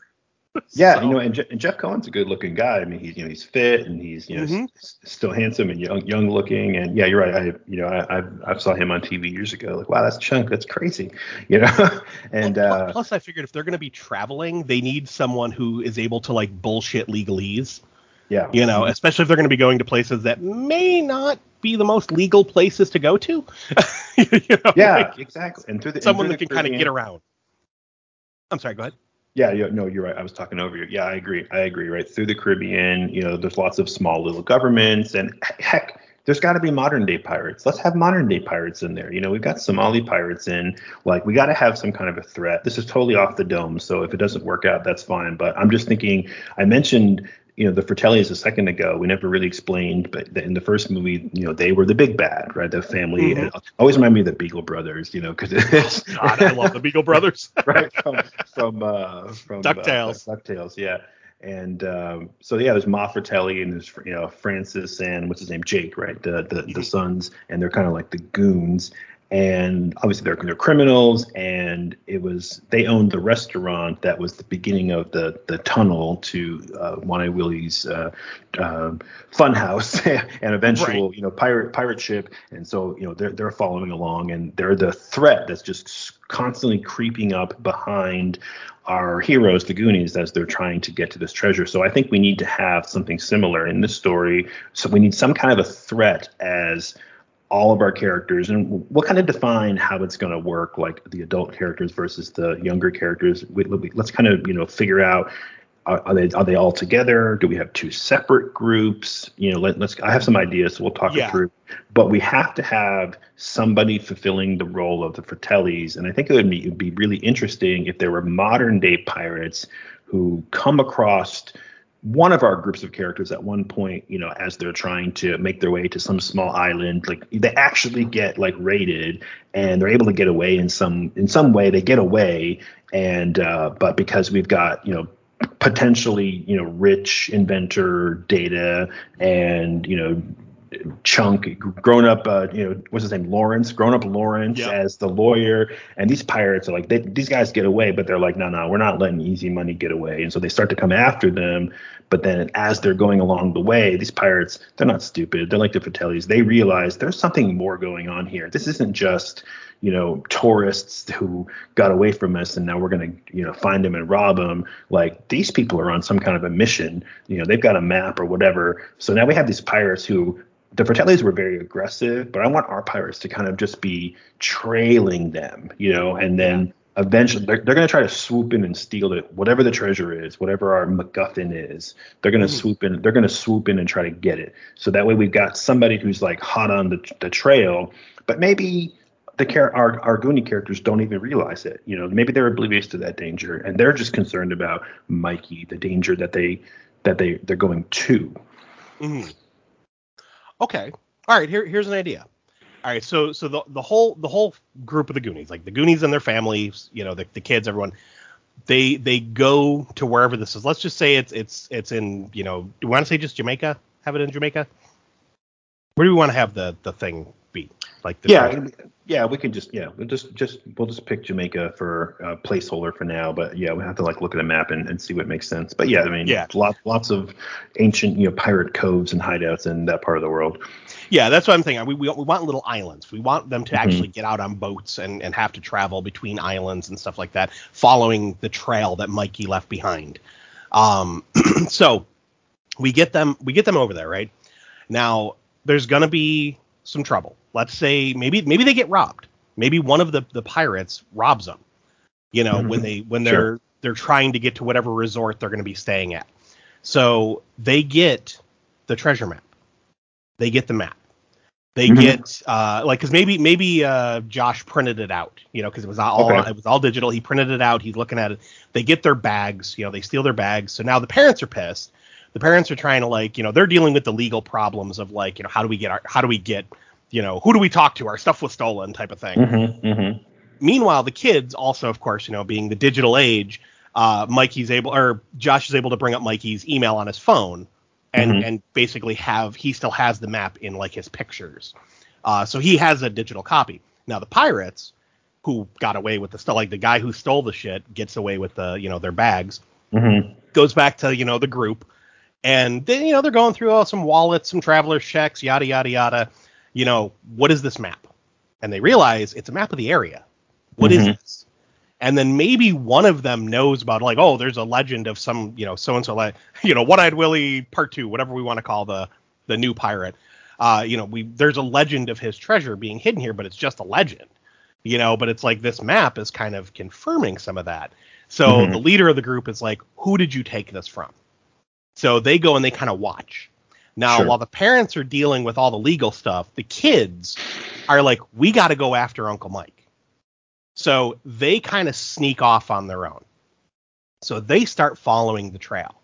Yeah, So- you know, and, Je- and Jeff Cohen's a good-looking guy. I mean, he's you know he's fit and he's you know Mhm. s- still handsome and young, young-looking. And yeah, you're right. I you know I I, I saw him on TV years ago. Like, wow, that's Chunk. That's crazy. You know, and Pl- uh, plus, I figured if they're going to be traveling, they need someone who is able to like bullshit legalese. yeah, You know, especially if they're going to be going to places that may not be the most legal places to go to. you know, yeah, like, exactly. And through the and someone through that the can kind of get around. I'm sorry. Go ahead. Yeah, yeah, no, you're right. I was talking over you. Yeah, I agree. I agree. Right through the Caribbean, you know, there's lots of small little governments, and heck, there's got to be modern day pirates. Let's have modern day pirates in there. You know, we've got Somali pirates in. Like, we got to have some kind of a threat. This is totally off the dome. So if it doesn't work out, that's fine. But I'm just thinking. I mentioned. You know the Fratellis a second ago. We never really explained, but in the first movie, you know, they were the big bad, right? The family. Mhm. And always remind me of the Beagle Brothers, you know, because it's God, I love the Beagle Brothers. right from from uh, from DuckTales. Uh, DuckTales, yeah. And um, so yeah, there's Ma Fratelli and there's you know Francis and what's his name Jake, right? The the, the sons, and they're kind of like the goons. And obviously they're they're criminals, and it was they owned the restaurant that was the beginning of the the tunnel to uh, One Eye Willie's uh, um funhouse and eventual Right. you know pirate pirate ship. And so you know they're they're following along, and they're the threat that's just constantly creeping up behind our heroes, the Goonies, as they're trying to get to this treasure. So I think we need to have something similar in this story. So we need some kind of a threat as all of our characters, and we'll kind of define how it's going to work, like the adult characters versus the younger characters. We, we, let's kind of you know figure out. Are, are they are they all together? Do we have two separate groups? You know, let, let's. I have some ideas, so we'll talk Yeah. it through. But we have to have somebody fulfilling the role of the Fratellis, and I think it would be, it would be really interesting if there were modern day pirates who come across one of our groups of characters at one point, you know, as they're trying to make their way to some small island, like they actually get like raided and they're able to get away in some in some way. They get away, and uh, but because we've got you know potentially you know rich inventor data and you know chunk grown up uh, you know what's his name? Lawrence? Grown up lawrence Yeah. as the lawyer. And these pirates are like they, these guys get away but they're like no no we're not letting easy money get away. And so they start to come after them. But then as they're going along the way these pirates they're not stupid. They're like the fratellis. They realize there's something more going on here. This isn't just you know tourists who got away from us and now we're going to you know find them and rob them. Like these people are on some kind of a mission. You know they've got a map or whatever. So now we have these pirates who the Fratellis were very aggressive, but I want our pirates to kind of just be trailing them, you know, and then eventually they're, they're going to try to swoop in and steal it, whatever the treasure is, whatever our MacGuffin is. They're going to Mhm. swoop in. They're going to swoop in and try to get it. So that way we've got somebody who's like hot on the, the trail, but maybe the char- our our Goonie characters don't even realize it. You know, maybe they're oblivious to that danger, and they're just concerned about Mikey, the danger that they that they they're going to. Mhm. Okay. All right. Here, here's an idea. All right. So, so the the whole the whole group of the Goonies, like the Goonies and their families, you know, the, the kids, everyone, they they go to wherever this is. Let's just say it's it's it's in you know. Do we want to say just Jamaica? Have it in Jamaica? Where do we want to have the the thing? Like the yeah, yeah, we can just yeah, we'll just just we'll just pick Jamaica for a placeholder for now. But yeah, we have to like look at a map and, and see what makes sense. But yeah, I mean, Yeah. lots lots of ancient you know pirate coves and hideouts in that part of the world. Yeah, that's what I'm thinking. We, we, we want little islands. We want them to mm-hmm. actually get out on boats and, and have to travel between islands and stuff like that, following the trail that Mikey left behind. Um, so we get them we get them over there, right? Now there's gonna be some trouble. Let's say maybe maybe they get robbed. Maybe one of the, the pirates robs them. You know, mm-hmm. when they when they're sure. they're trying to get to whatever resort they're gonna be staying at. So they get the treasure map. They get the map. They mm-hmm. get uh, like because maybe maybe uh, Josh printed it out, you know, because it was all okay. it was all digital. He printed it out. He's looking at it. They get their bags, you know, they steal their bags. So now the parents are pissed. The parents are trying to like, you know, they're dealing with the legal problems of like, you know, how do we get our how do we get, you know, who do we talk to? Our stuff was stolen, type of thing. Mm-hmm, mm-hmm. Meanwhile, the kids also, of course, you know, being the digital age, uh, Mikey's able or Josh is able to bring up Mikey's email on his phone and mm-hmm. and basically have he still has the map in like his pictures. Uh, so he has a digital copy. Now the pirates who got away with the stuff, like the guy who stole the shit, gets away with the you know their bags. Mm-hmm. Goes back to you know the group, and then you know they're going through all some wallets, some travelers checks, yada yada yada. You know what is this map? And they realize it's a map of the area. What mm-hmm. is this? and then maybe one of them knows about like oh there's a legend of some you know so and so like you know one eyed willie part two whatever we want to call the the new pirate uh you know we there's a legend of his treasure being hidden here but it's just a legend you know but it's like this map is kind of confirming some of that so mm-hmm. the leader of the group is like who did you take this from so they go and they kind of watch now sure. while the parents are dealing with all the legal stuff the kids are like we got to go after uncle mike so they kind of sneak off on their own. So they start following the trail.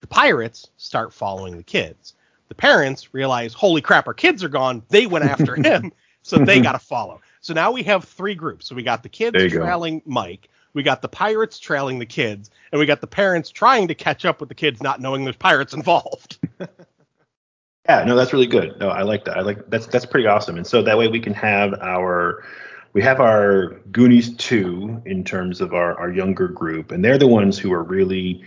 The pirates start following the kids. The parents realize, holy crap, our kids are gone. They went after him, so they got to follow. So now we have three groups. So we got the kids trailing go. Mike, we got the pirates trailing the kids, and we got the parents trying to catch up with the kids, not knowing there's pirates involved. yeah, no, that's really good. No, I like that. I like that's that's pretty awesome. And so that way we can have our we have our Goonies 2 in terms of our, our younger group, and they're the ones who are really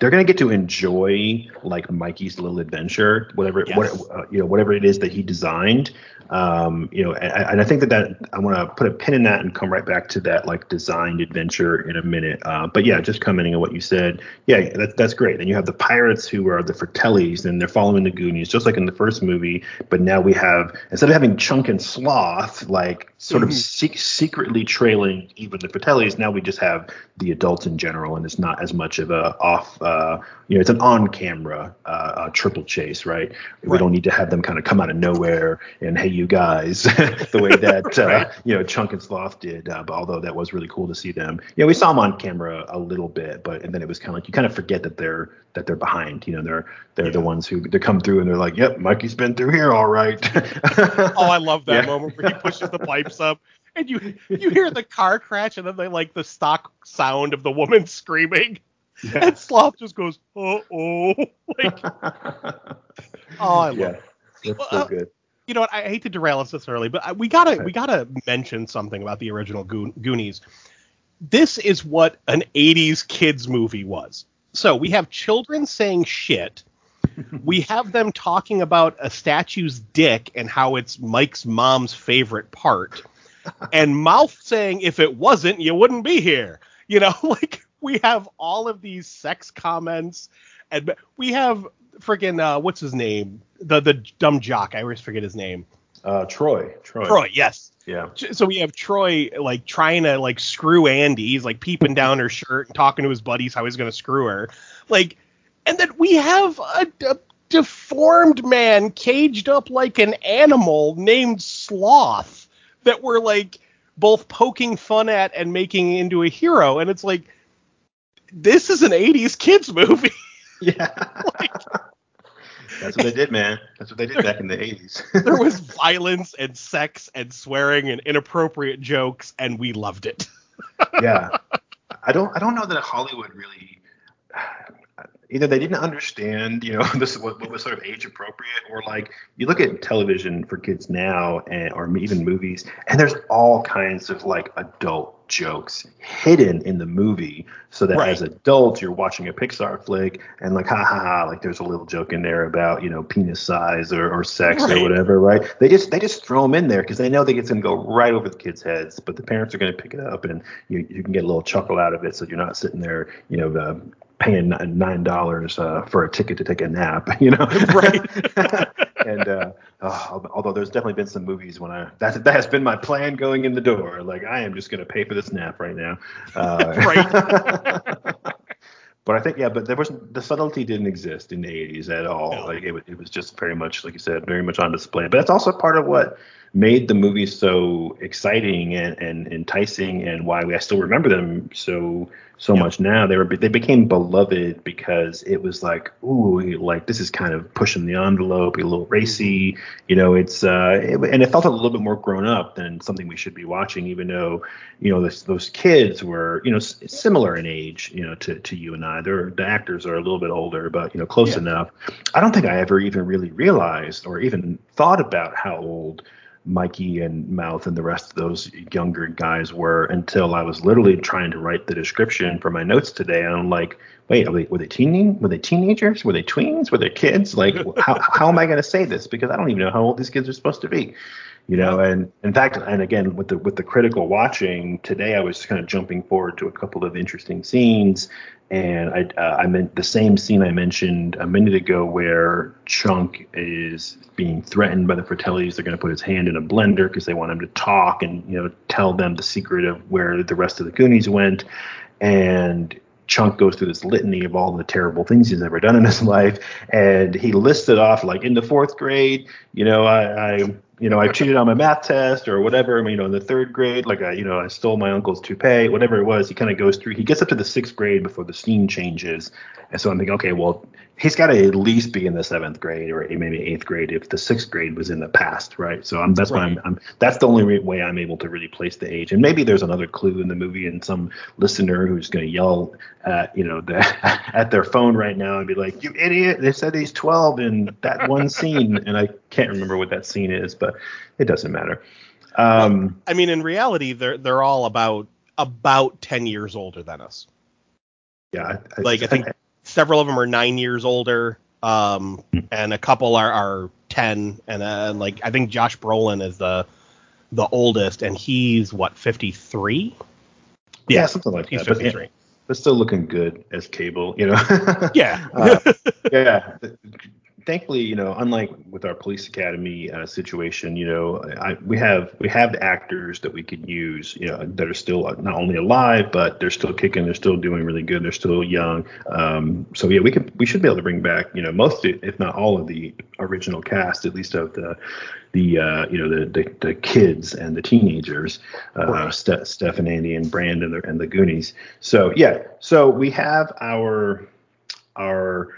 they're gonna get to enjoy like Mikey's little adventure, whatever yes. what uh, you know whatever it is that he designed. Um, you know, and, and, I think that that I want to put a pin in that and come right back to that like designed adventure in a minute. Uh, but yeah, just commenting on what you said. Yeah, that, that's great. Then you have the pirates who are the Fratellis, and they're following the Goonies, just like in the first movie. But now we have instead of having Chunk and Sloth like sort mm-hmm. of se- secretly trailing even the Fratellis, now we just have the adults in general, and it's not as much of a off. Uh, you know, it's an on-camera uh, uh, triple chase, right? right? We don't need to have them kind of come out of nowhere and hey, you guys, the way that uh, you know Chunk and Sloth did. Uh, but although that was really cool to see them, yeah, we saw them on camera a little bit, but and then it was kind of like you kind of forget that they're that they're behind. You know, they're they're yeah. the ones who they come through and they're like, yep, Mikey's been through here, all right. oh, I love that yeah. moment where he pushes the pipes up and you you hear the car crash and then they like the stock sound of the woman screaming. Yeah. And Sloth just goes, "Uh oh!" Like, oh, I love. Yeah, it. that's so good. You know what? I hate to derail us this early, but we gotta we gotta mention something about the original Go- Goonies. This is what an '80s kids movie was. So we have children saying shit. we have them talking about a statue's dick and how it's Mike's mom's favorite part, and Mouth saying if it wasn't, you wouldn't be here. You know, like we have all of these sex comments, and we have freaking uh, what's his name? The the dumb jock. I always forget his name. Uh, Troy. Troy. Troy. Yes. Yeah. So we have Troy like trying to like screw Andy. He's like peeping down her shirt and talking to his buddies how he's gonna screw her. Like, and then we have a, a deformed man caged up like an animal named Sloth that we're like both poking fun at and making into a hero. And it's like this is an 80s kids movie. Yeah. like, That's what they did, man. That's what they did back in the 80s. there was violence and sex and swearing and inappropriate jokes, and we loved it. yeah. I don't. I don't know that Hollywood really. Either they didn't understand, you know, this what, what was sort of age appropriate, or like you look at television for kids now, and or even movies, and there's all kinds of like adult jokes hidden in the movie, so that right. as adults you're watching a Pixar flick and like ha ha ha, like there's a little joke in there about you know penis size or, or sex right. or whatever, right? They just they just throw them in there because they know that it's going to go right over the kids' heads, but the parents are going to pick it up and you you can get a little chuckle out of it, so you're not sitting there, you know. Uh, paying nine dollars uh, for a ticket to take a nap, you know. Right. and uh, oh, although there's definitely been some movies when I that that has been my plan going in the door. Like I am just going to pay for this nap right now. Uh, right. but I think yeah, but there was the subtlety didn't exist in the 80s at all. No. Like it, it was just very much like you said, very much on display. But that's also part of what made the movies so exciting and, and enticing and why we, I still remember them so so yep. much now. They were they became beloved because it was like, ooh, like this is kind of pushing the envelope, a little racy. You know, it's uh, it, and it felt a little bit more grown up than something we should be watching, even though you know this, those kids were you know s- similar in age, you know, to to you and I. They're the actors are a little bit older, but you know, close yeah. enough. I don't think I ever even really realized or even thought about how old Mikey and Mouth and the rest of those younger guys were until I was literally trying to write the description for my notes today. And I'm like, wait, they, were they teening? Were they teenagers? Were they tweens? Were they kids? Like, how, how am I going to say this? Because I don't even know how old these kids are supposed to be you know and in fact and again with the with the critical watching today i was kind of jumping forward to a couple of interesting scenes. And i uh, i meant the same scene i mentioned a minute ago where chunk is being threatened by the fratellis. They're going to put his hand in a blender because they want him to talk and you know tell them the secret of where the rest of the goonies went. And Chunk goes through this litany of all the terrible things he's ever done in his life, and he listed off like in the fourth grade, you know, I, I you know, I cheated on my math test or whatever. I mean, you know, in the third grade, like I, you know, I stole my uncle's toupee, whatever it was. He kind of goes through. He gets up to the sixth grade before the scene changes, and so I'm thinking, okay, well, he's got to at least be in the seventh grade or maybe eighth grade if the sixth grade was in the past, right? So I'm, that's right. why I'm, I'm, that's the only way I'm able to really place the age. And maybe there's another clue in the movie, and some listener who's going to yell at you know the, at their phone right now and be like, "You idiot! They said he's 12 in that one scene," and I can't remember what that scene is, but it doesn't matter. Um, I mean, in reality, they're they're all about about 10 years older than us. Yeah, I, like I think several of them are nine years older, um, and a couple are, are ten, and uh, like I think Josh Brolin is the the oldest, and he's what fifty three. Yeah, yeah, something like he's that. 53. But, but still looking good as Cable, you know. yeah. uh, yeah thankfully, you know, unlike with our police academy uh, situation, you know, I, we have we have the actors that we could use, you know, that are still not only alive, but they're still kicking, they're still doing really good, they're still young. Um, so yeah, we could we should be able to bring back, you know, most if not all of the original cast, at least of the the uh, you know the, the, the kids and the teenagers, uh, Ste- Steph and Andy and Brandon and the, and the Goonies. So yeah, so we have our our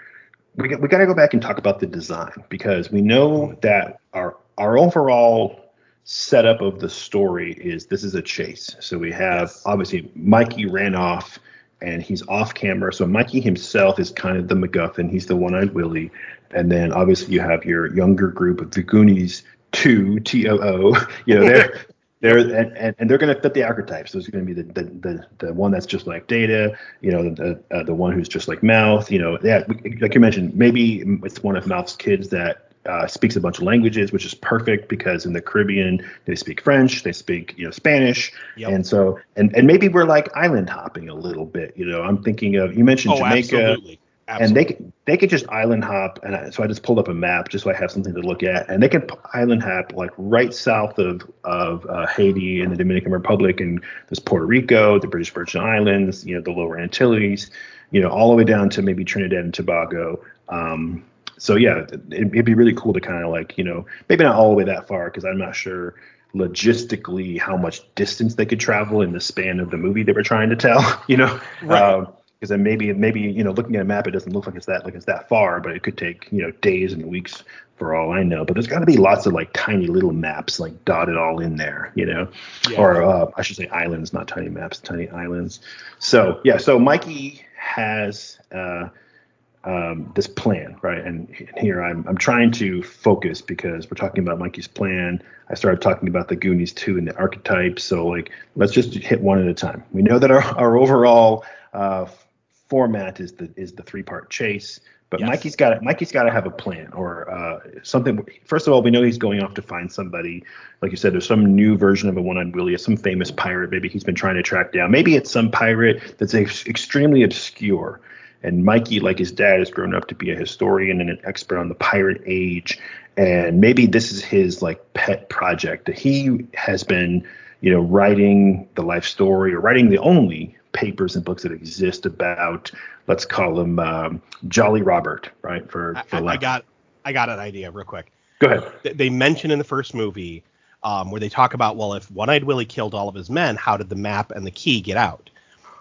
we got, we got to go back and talk about the design because we know mm-hmm. that our our overall setup of the story is this is a chase. So we have obviously Mikey ran off and he's off camera. So Mikey himself is kind of the MacGuffin. He's the one-eyed Willie, and then obviously you have your younger group of the Goonies two T O O. You know they're they're and, and, they're going to fit the archetypes. There's going to be the, the the the one that's just like Data, you know, the uh, the one who's just like Mouth, you know, yeah, like you mentioned, maybe it's one of Mouth's kids that uh, speaks a bunch of languages, which is perfect because in the Caribbean they speak French, they speak you know Spanish, yep. and so and and maybe we're like island hopping a little bit. You know, I'm thinking of you mentioned oh, Jamaica. Absolutely. Absolutely. And they could, they could just island hop, and I, so I just pulled up a map just so I have something to look at, and they could island hop like right south of of uh, Haiti and the Dominican Republic, and there's Puerto Rico, the British Virgin Islands, you know, the Lower Antilles, you know, all the way down to maybe Trinidad and Tobago. Um, so yeah, it, it'd be really cool to kind of like you know maybe not all the way that far because I'm not sure logistically how much distance they could travel in the span of the movie they were trying to tell. You know, right. Um, because then maybe maybe you know looking at a map it doesn't look like it's that like it's that far but it could take you know days and weeks for all i know but there's got to be lots of like tiny little maps like dotted all in there you know yeah. or uh, i should say islands not tiny maps tiny islands so yeah so mikey has uh, um, this plan, right? And here I'm, I'm trying to focus because we're talking about Mikey's plan. I started talking about the Goonies too and the archetypes. So like, let's just hit one at a time. We know that our, our overall uh, format is the is the three part chase. But yes. Mikey's got Mikey's got to have a plan or uh, something. First of all, we know he's going off to find somebody. Like you said, there's some new version of a one-eyed Willie, some famous pirate. Maybe he's been trying to track down. Maybe it's some pirate that's ex- extremely obscure. And Mikey, like his dad, has grown up to be a historian and an expert on the pirate age. And maybe this is his like pet project that he has been, you know, writing the life story or writing the only papers and books that exist about let's call him um, Jolly Robert, right? For, for I, I, got I got an idea real quick. Go ahead. They mention in the first movie um, where they talk about well, if One-Eyed Willie killed all of his men, how did the map and the key get out?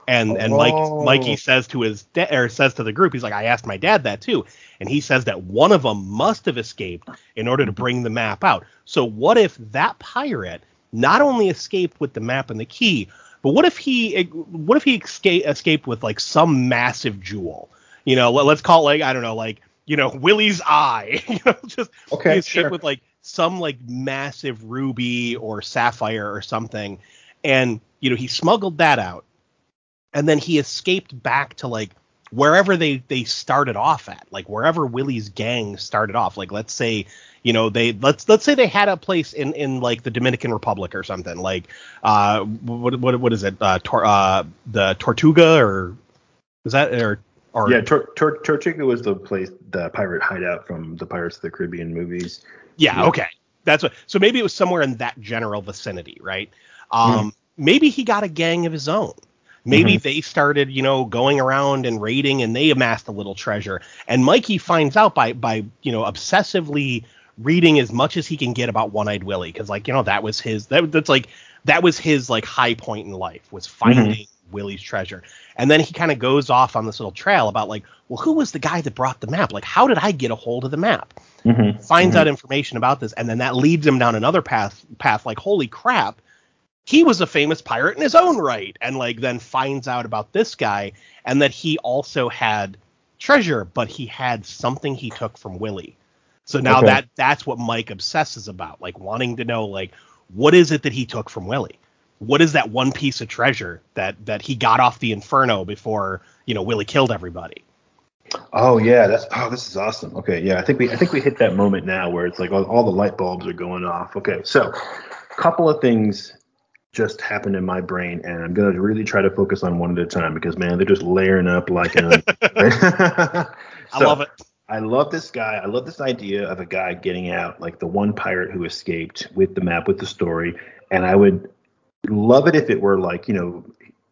And oh. and Mike Mikey says to his dad or says to the group, he's like, I asked my dad that too, and he says that one of them must have escaped in order to bring the map out. So what if that pirate not only escaped with the map and the key, but what if he what if he escape, escaped with like some massive jewel? You know, let, us call it like I don't know, like you know Willie's eye. you know, just okay, he escaped sure. with like some like massive ruby or sapphire or something, and you know he smuggled that out, and then he escaped back to like wherever they they started off at, like wherever Willie's gang started off. Like let's say you know they let's let's say they had a place in in like the Dominican Republic or something like uh what what what is it uh, tor, uh the Tortuga or is that or or yeah Tor, Tor, Tortuga was the place the pirate hideout from the Pirates of the Caribbean movies. Yeah, yeah. okay. That's what so maybe it was somewhere in that general vicinity, right? Um mm. maybe he got a gang of his own. Maybe mm-hmm. they started, you know, going around and raiding and they amassed a little treasure. And Mikey finds out by by, you know, obsessively reading as much as he can get about One Eyed Willie because like you know that was his that that's like that was his like high point in life was finding mm-hmm. Willie's treasure. And then he kind of goes off on this little trail about like, well, who was the guy that brought the map? Like, how did I get a hold of the map? Mm-hmm. Finds mm-hmm. out information about this, and then that leads him down another path. Path like, holy crap, he was a famous pirate in his own right, and like then finds out about this guy, and that he also had treasure, but he had something he took from Willie. So now okay. that that's what Mike obsesses about, like wanting to know like what is it that he took from Willie? What is that one piece of treasure that that he got off the Inferno before you know Willie killed everybody? Oh yeah, that's oh this is awesome. Okay, yeah, I think we I think we hit that moment now where it's like all, all the light bulbs are going off. Okay, so a couple of things just happened in my brain, and I'm gonna really try to focus on one at a time because man, they're just layering up like. A, so, I love it. I love this guy. I love this idea of a guy getting out, like the one pirate who escaped with the map, with the story. And I would love it if it were like, you know,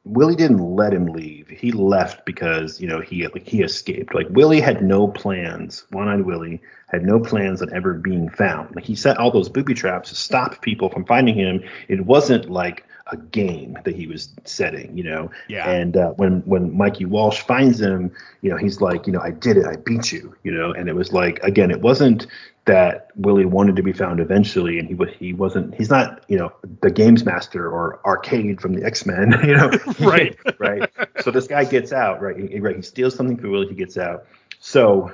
Willie didn't let him leave. He left because, you know, he like he escaped. Like Willie had no plans. One-eyed Willie had no plans on ever being found. Like he set all those booby traps to stop people from finding him. It wasn't like a game that he was setting, you know. Yeah. And uh, when when Mikey Walsh finds him, you know, he's like, you know, I did it, I beat you, you know. And it was like, again, it wasn't that Willie wanted to be found eventually, and he was he wasn't he's not you know the games master or arcade from the X Men, you know. right. right. So this guy gets out, right? He, right. He steals something from Willie, he gets out. So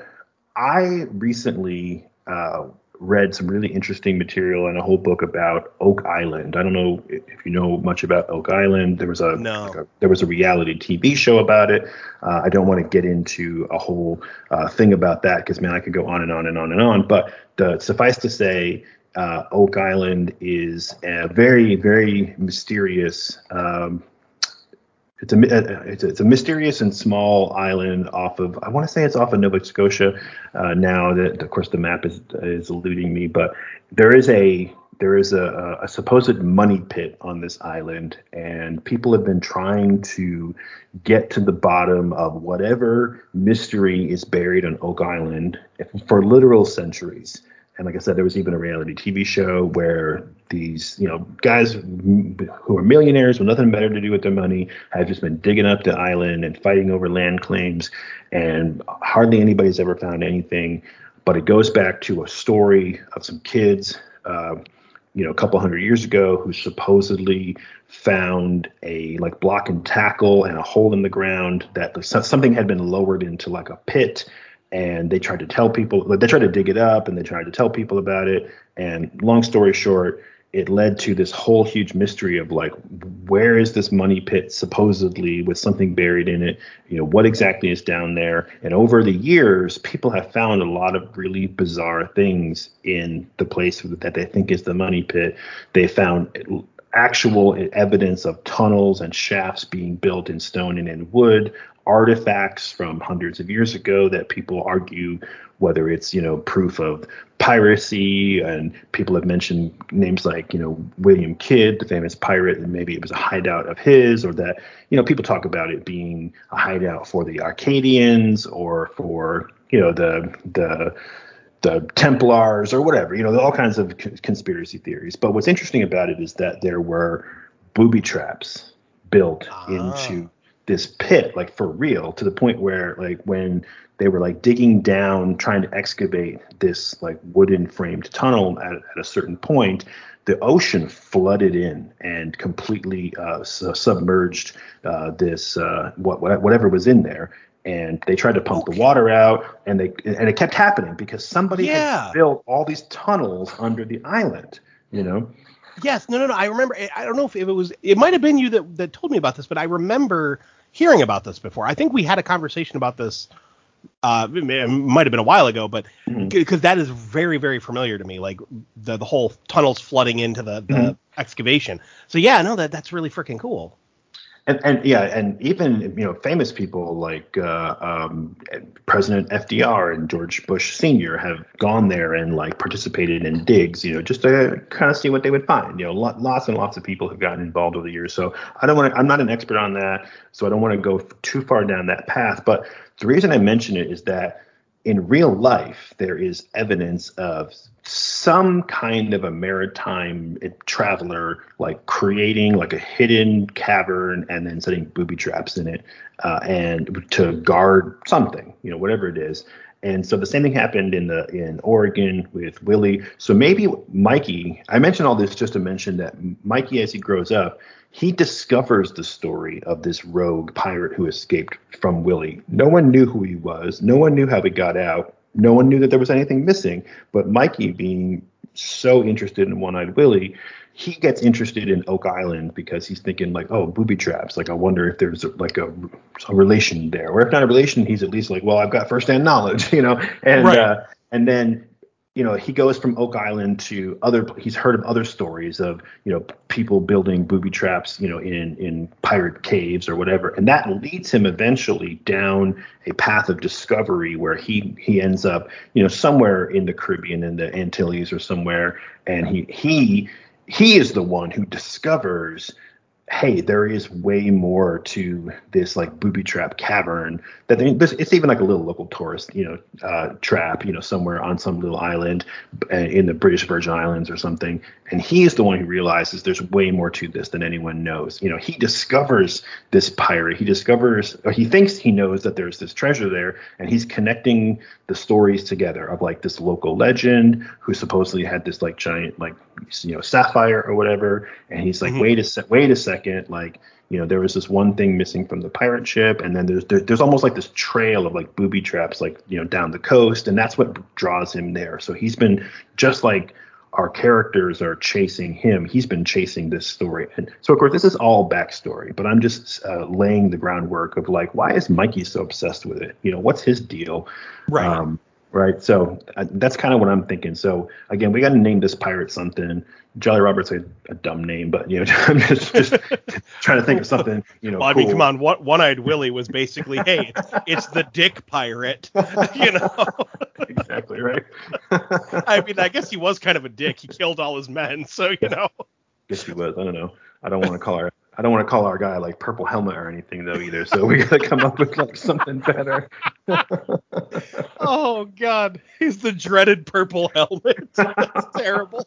I recently uh, read some really interesting material and a whole book about Oak Island. I don't know if you know much about Oak Island. There was a, no. like a there was a reality TV show about it. Uh, I don't want to get into a whole uh, thing about that because man, I could go on and on and on and on. But the, suffice to say, uh, Oak Island is a very very mysterious um, it's a, uh, it's a, it's a mysterious and small island off of I want to say it's off of Nova Scotia. Uh, now that of course the map is is eluding me, but there is a there is a, a supposed money pit on this island, and people have been trying to get to the bottom of whatever mystery is buried on Oak Island for literal centuries. And like I said, there was even a reality TV show where these, you know, guys who are millionaires with nothing better to do with their money have just been digging up the island and fighting over land claims, and hardly anybody's ever found anything. But it goes back to a story of some kids uh, you know, a couple hundred years ago who supposedly found a like block and tackle and a hole in the ground that something had been lowered into like a pit and they tried to tell people they tried to dig it up and they tried to tell people about it. And long story short it led to this whole huge mystery of like where is this money pit supposedly with something buried in it? You know what exactly is down there? And over the years people have found a lot of really bizarre things in the place that they think is the money pit. They found actual evidence of tunnels and shafts being built in stone and in wood artifacts from hundreds of years ago that people argue whether it's you know proof of piracy and people have mentioned names like you know William Kidd the famous pirate and maybe it was a hideout of his or that you know people talk about it being a hideout for the Arcadians or for you know the the the Templars or whatever you know all kinds of conspiracy theories but what's interesting about it is that there were booby traps built ah. into this pit like for real to the point where like when they were like digging down trying to excavate this like wooden framed tunnel at, at a certain point the ocean flooded in and completely uh, submerged uh, this uh, what, whatever was in there and they tried to pump okay. the water out and they and it kept happening because somebody yeah. had built all these tunnels under the island you know Yes, no, no, no. I remember. I don't know if it was. It might have been you that that told me about this, but I remember hearing about this before. I think we had a conversation about this. Uh, it might have been a while ago, but because mm-hmm. is very, very familiar to me, like the the whole tunnels flooding into the, the mm-hmm. excavation. So yeah, no, that that's really freaking cool and, and yeah, and even you know famous people like uh, um, President FDR and George Bush Senior have gone there and like participated in digs, you know, just to kind of see what they would find. You know, lots and lots of people have gotten involved over the years. So I don't want to. I'm not an expert on that, so I don't want to go too far down that path. But the reason I mention it is that in real life, there is evidence of some kind of a maritime traveler like creating like a hidden cavern and then setting booby traps in it uh, and to guard something, you know, whatever it is. And so the same thing happened in the in Oregon with Willie. So maybe Mikey, I mentioned all this just to mention that Mikey, as he grows up, he discovers the story of this rogue pirate who escaped from Willie. No one knew who he was. No one knew how he got out. No one knew that there was anything missing. But Mikey, being so interested in One Eyed Willie, he gets interested in Oak Island because he's thinking like, oh, booby traps. Like, I wonder if there's like a, a relation there, or if not a relation, he's at least like, well, I've got firsthand knowledge, you know. And right. uh, and then you know, he goes from Oak Island to other. He's heard of other stories of you know people building booby traps, you know, in in pirate caves or whatever, and that leads him eventually down a path of discovery where he he ends up you know somewhere in the Caribbean in the Antilles or somewhere, and he he he is the one who discovers hey, there is way more to this like booby trap cavern that they, it's even like a little local tourist, you know, uh, trap, you know, somewhere on some little island uh, in the British Virgin Islands or something. And he is the one who realizes there's way more to this than anyone knows. You know, he discovers this pirate. He discovers, or he thinks he knows that there's this treasure there, and he's connecting the stories together of like this local legend who supposedly had this like giant like you know sapphire or whatever, and he's like, mm-hmm. wait a sec, wait a second, like you know there was this one thing missing from the pirate ship and then there's there, there's almost like this trail of like booby traps like you know down the coast and that's what draws him there. So he's been just like our characters are chasing him he's been chasing this story. And so of course this is all backstory but i'm just uh, laying the groundwork of like why is mikey so obsessed with it? You know what's his deal? Right. Um, right? So uh, that's kind of what I'm thinking. So again, we got to name this pirate something. Jolly Robert's a, a dumb name, but you know, I'm just, just trying to think of something. You know, well, I cool. mean, come on, One Eyed Willie was basically, hey, it's, it's the Dick Pirate, you know. exactly right. I mean, I guess he was kind of a dick. He killed all his men, so you know. Yes, he was. I don't know. I don't want to call her I don't want to call our guy like Purple Helmet or anything though either. So we got to come up with like something better. oh God, he's the dreaded Purple Helmet. That's terrible.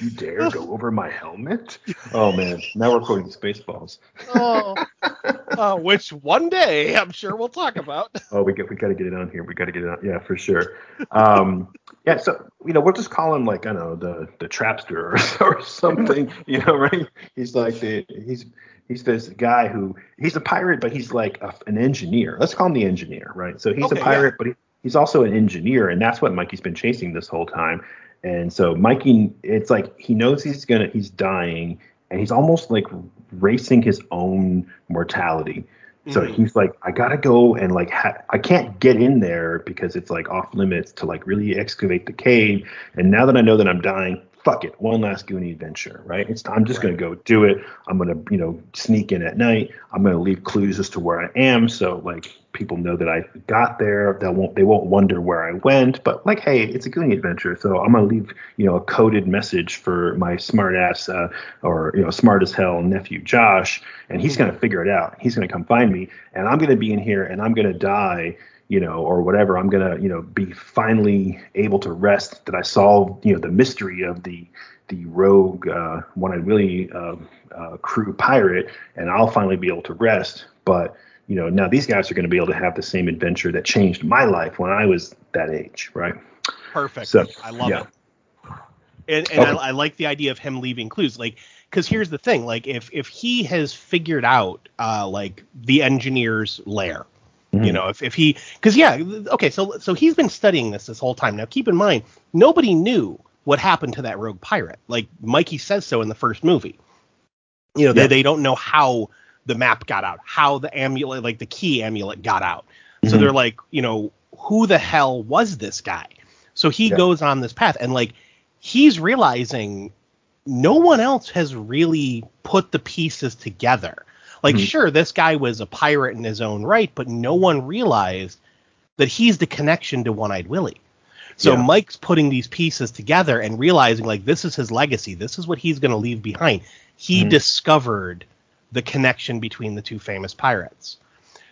You dare go over my helmet? Oh man, now we're quoting Spaceballs. oh, uh, which one day I'm sure we'll talk about. Oh, we get we got to get it on here. We got to get it on. Yeah, for sure. Um, yeah, so you know, we'll just call him like I don't know the the trapster or, or something. You know, right? He's like the he's he's this guy who he's a pirate, but he's like a, an engineer. Let's call him the engineer, right? So he's okay, a pirate, yeah. but he, he's also an engineer, and that's what Mikey's been chasing this whole time. And so Mikey, it's like he knows he's gonna he's dying, and he's almost like racing his own mortality. So mm-hmm. he's like, I gotta go and like, ha- I can't get in there because it's like off limits to like really excavate the cave. And now that I know that I'm dying, fuck it, one last Goonie adventure, right? It's I'm just right. gonna go do it. I'm gonna you know sneak in at night. I'm gonna leave clues as to where I am, so like people know that I got there. They won't they won't wonder where I went. But like, hey, it's a Goonie adventure, so I'm gonna leave you know a coded message for my smart ass uh, or you know smart as hell nephew Josh, and he's gonna figure it out. He's gonna come find me, and I'm gonna be in here, and I'm gonna die you know, or whatever. I'm gonna, you know, be finally able to rest that I solved, you know, the mystery of the the rogue uh, one-eyed Willie uh, uh, crew pirate, and I'll finally be able to rest. But you know, now these guys are going to be able to have the same adventure that changed my life when I was that age, right? Perfect. So, I love yeah. it. And, and okay. I, I like the idea of him leaving clues, like because here's the thing, like if if he has figured out uh, like the engineer's lair, Mm-hmm. You know, if, if he, because yeah, okay, so so he's been studying this this whole time. Now, keep in mind, nobody knew what happened to that rogue pirate. Like Mikey says so in the first movie. You know, yeah. they they don't know how the map got out, how the amulet, like the key amulet, got out. Mm-hmm. So they're like, you know, who the hell was this guy? So he yeah. goes on this path, and like he's realizing no one else has really put the pieces together. Like, mm-hmm. sure, this guy was a pirate in his own right, but no one realized that he's the connection to One Eyed Willie. So yeah. Mike's putting these pieces together and realizing like this is his legacy. This is what he's going to leave behind. He mm-hmm. discovered the connection between the two famous pirates.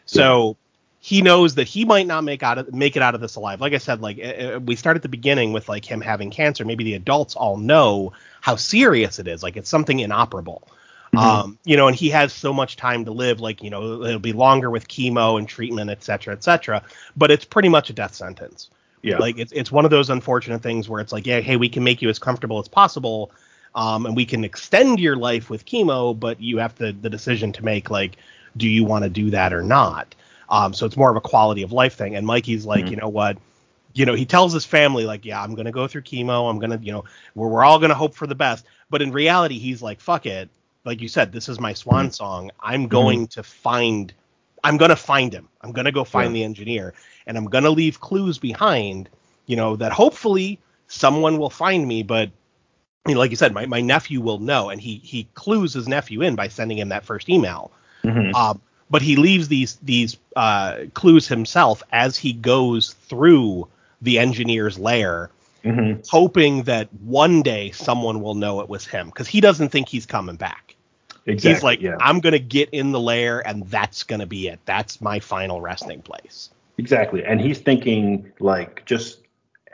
So he knows that he might not make out of, make it out of this alive. Like I said, like uh, we start at the beginning with like him having cancer. Maybe the adults all know how serious it is. Like it's something inoperable. Mm-hmm. Um, you know, and he has so much time to live, like, you know, it'll be longer with chemo and treatment, et cetera, et cetera. But it's pretty much a death sentence. Yeah. Like it's it's one of those unfortunate things where it's like, yeah, hey, we can make you as comfortable as possible. Um, and we can extend your life with chemo, but you have to the decision to make like, do you want to do that or not? Um, so it's more of a quality of life thing. And Mikey's like, mm-hmm. you know what? You know, he tells his family like, yeah, I'm gonna go through chemo. I'm gonna, you know, we're we're all gonna hope for the best. But in reality, he's like, fuck it like you said, this is my swan mm-hmm. song. I'm going mm-hmm. to find I'm gonna find him. I'm gonna go find yeah. the engineer, and I'm gonna leave clues behind. You know that hopefully someone will find me, but you know, like you said, my, my nephew will know, and he he clues his nephew in by sending him that first email. Mm-hmm. Um, but he leaves these these uh, clues himself as he goes through the engineer's lair mm-hmm. hoping that one day someone will know it was him because he doesn't think he's coming back. Exactly, he's like, yeah. I'm gonna get in the lair, and that's gonna be it. That's my final resting place. Exactly, and he's thinking like just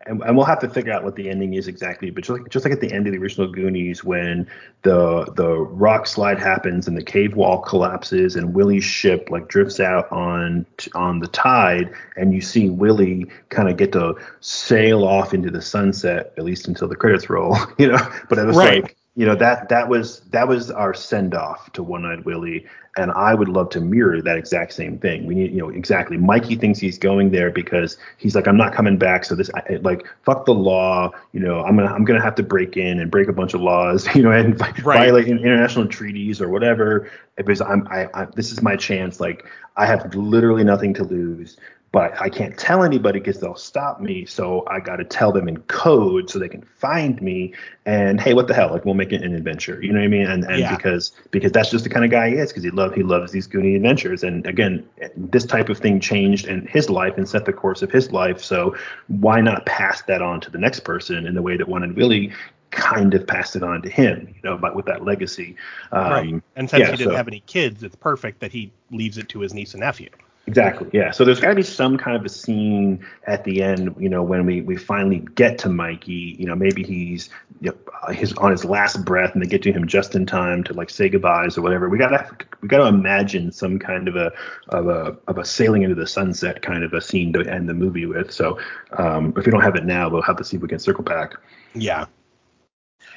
and, and, we'll have to figure out what the ending is exactly. But just like just like at the end of the original Goonies, when the the rock slide happens and the cave wall collapses and Willie's ship like drifts out on on the tide, and you see Willie kind of get to sail off into the sunset, at least until the credits roll, you know. But it was right. like you know that that was that was our send off to One Eyed Willie, and I would love to mirror that exact same thing. We need you know exactly. Mikey thinks he's going there because he's like I'm not coming back. So this I, like fuck the law. You know I'm gonna I'm gonna have to break in and break a bunch of laws. You know and right. violate international treaties or whatever because I'm I, I this is my chance. Like I have literally nothing to lose but I can't tell anybody because they'll stop me. So I got to tell them in code so they can find me. And hey, what the hell? Like we'll make it an adventure. You know what I mean? And and yeah. because because that's just the kind of guy he is. Because he love he loves these Goonie adventures. And again, this type of thing changed in his life and set the course of his life. So why not pass that on to the next person in the way that One Eyed Willie kind of passed it on to him, you know, but with that legacy. Um, right. And since yeah, he didn't so, have any kids, it's perfect that he leaves it to his niece and nephew. Exactly. Yeah. So there's got to be some kind of a scene at the end, you know, when we, we finally get to Mikey. You know, maybe he's you know, his on his last breath, and they get to him just in time to like say goodbyes or whatever. We gotta we gotta imagine some kind of a of a of a sailing into the sunset kind of a scene to end the movie with. So um, if we don't have it now, we'll have to see if we can circle back. Yeah.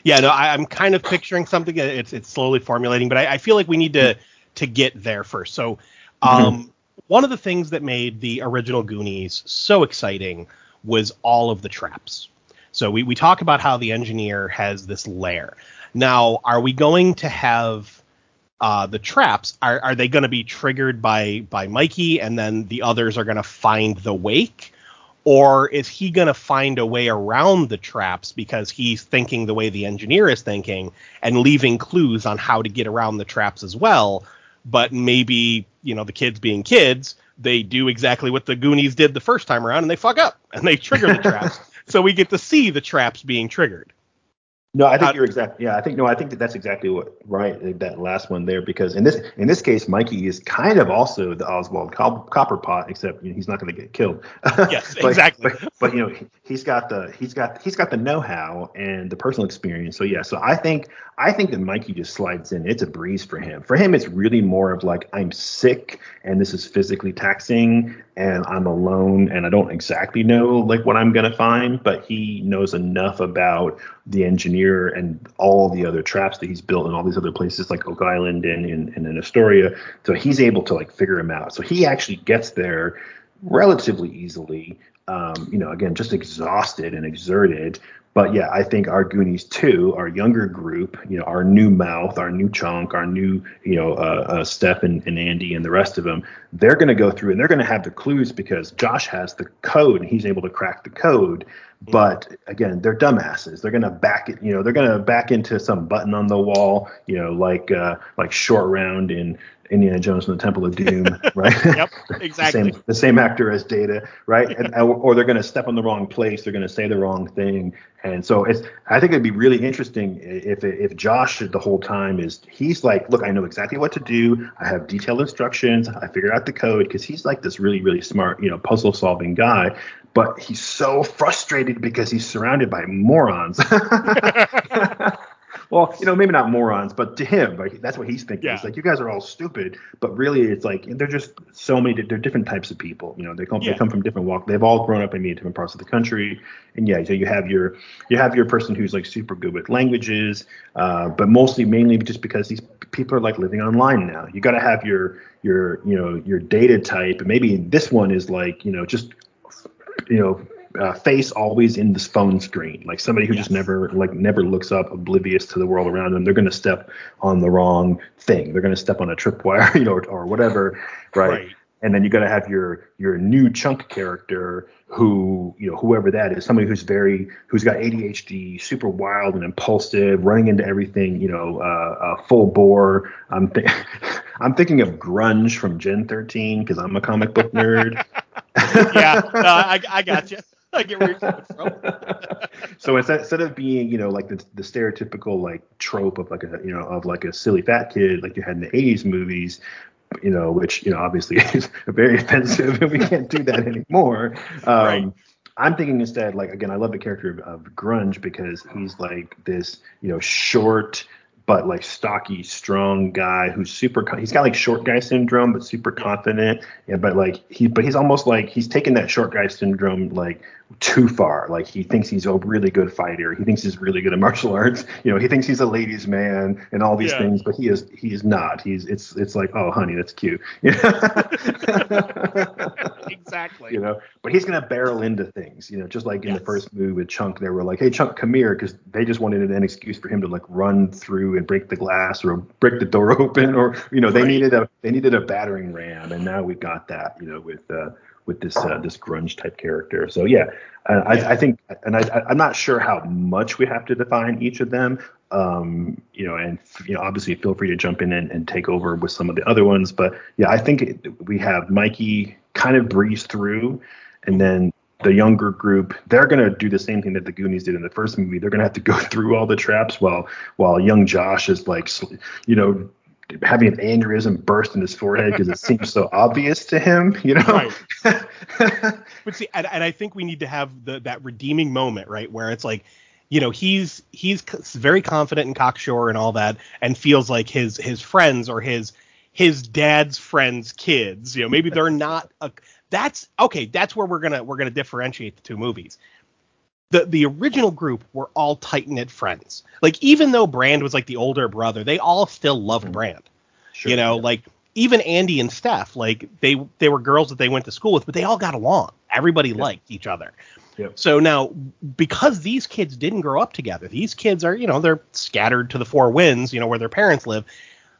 Yeah, no, I, am kind of picturing something. It's it's slowly formulating, but I, I, feel like we need to to get there first. So, um, mm-hmm one of the things that made the original Goonies so exciting was all of the traps. So we, we talk about how the engineer has this lair. Now, are we going to have uh, the traps? Are, are they going to be triggered by by Mikey, and then the others are going to find the wake, or is he going to find a way around the traps because he's thinking the way the engineer is thinking and leaving clues on how to get around the traps as well? But maybe you know the kids being kids they do exactly what the goonies did the first time around and they fuck up and they trigger the traps. So we get to see the traps being triggered no, I think you're exactly. Yeah, I think no, I think that that's exactly what right that last one there because in this in this case, Mikey is kind of also the Oswald Copperpot, except you know, he's not going to get killed. Yes, but, exactly. But, but, you know he's got the he's got he's got the know-how and the personal experience. So yeah, so I think I think that Mikey just slides in. It's a breeze for him. For him, it's really more of like I'm sick and this is physically taxing and I'm alone and I don't exactly know like what I'm gonna find, but he knows enough about the engineer and all the other traps that he's built in all these other places like Oak Island and, and, and in Astoria. So he's able to like figure him out. So he actually gets there relatively easily. Um, you know, again, just exhausted and exerted, but yeah, I think our Goonies too, our younger group, you know, our new mouth, our new chunk, our new, you know, uh, uh, Steph and, and Andy and the rest of them, they're going to go through and they're going to have the clues because Josh has the code and he's able to crack the code. But again, they're dumbasses. They're to back it, you know, they're to back into some button on the wall, you know, like uh, like short round in Indiana Jones and the Temple of Doom, right? yep, exactly. the, same, the same actor as Data, right? And, or they're going to step on the wrong place. They're going to say the wrong thing, and so it's. I think it'd be really interesting if if Josh the whole time is he's like, look, I know exactly what to do. I have detailed instructions. I figured out the code because he's like this really really smart, you know, puzzle solving guy. But he's so frustrated because he's surrounded by morons. Well, you know, maybe not morons, but to him, like that's what he's thinking. Yeah. It's like you guys are all stupid, but really, it's like they're just so many. They're different types of people. You know, they come yeah. they come from different walk. They've all grown up in different parts of the country, and yeah, so you have your you have your person who's like super good with languages, uh, but mostly mainly just because these people are like living online now. You got to have your your you know your data type, and maybe this one is like you know just you know uh, face always in this phone screen, like somebody who yes. just never like never looks up, oblivious to the world around them. They're going to step on the wrong thing. They're going to step on a tripwire, you know, or, or whatever, right? right? And then you got to have your your new chunk character who you know whoever that is, somebody who's very who's got ADHD, super wild and impulsive, running into everything, you know, uh, uh, full bore. I'm th- I'm thinking of grunge from Gen 13 because I'm a comic book nerd. yeah, no, I, I got you. I get where you're from. so instead, instead of being, you know, like the, the stereotypical like trope of like a, you know, of like a silly fat kid like you had in the 80s movies, you know, which you know obviously is very offensive, and we can't do that anymore. Um, right. I'm thinking instead, like again, I love the character of, of Grunge because he's like this, you know, short but like stocky, strong guy who's super. He's got like short guy syndrome, but super confident. Yeah, but like he, but he's almost like he's taken that short guy syndrome like too far. Like he thinks he's a really good fighter. He thinks he's really good at martial arts. You know, he thinks he's a ladies' man and all these yeah. things, but he is he is not. He's it's it's like oh honey that's cute. exactly. You know, but he's gonna barrel into things. You know, just like in yes. the first movie with Chunk, they were like, hey Chunk, come here, because they just wanted an excuse for him to like run through and break the glass or break the door open, or you know they right. needed a they needed a battering ram, and now we've got that. You know with uh, with this uh, this grunge type character. So yeah, uh, I, I, think, and I, I'm not sure how much we have to define each of them. Um, you know, and you know, obviously, feel free to jump in and, and take over with some of the other ones. But yeah, I think it, we have Mikey kind of breeze through, and then the younger group they're going to do the same thing that the goonies did in the first movie they're going to have to go through all the traps while while young josh is like you know having an aneurysm burst in his forehead because it seems so obvious to him, you know. Right. but see, and, and I think we need to have the that redeeming moment, right, where it's like, you know, he's he's very confident in cocksure and all that, and feels like his his friends or his his dad's friends' kids, you know, maybe they're not a. That's okay. That's where we're gonna we're gonna differentiate the two movies the the original group were all tight knit friends. Like even though Brand was like the older brother, they all still loved mm-hmm. Brand. Sure, you know, yeah. like even Andy and Steph, like they they were girls that they went to school with, but they all got along. Everybody yeah. liked each other. Yep. So now, because these kids didn't grow up together, these kids are, you know, they're scattered to the four winds, you know, where their parents live.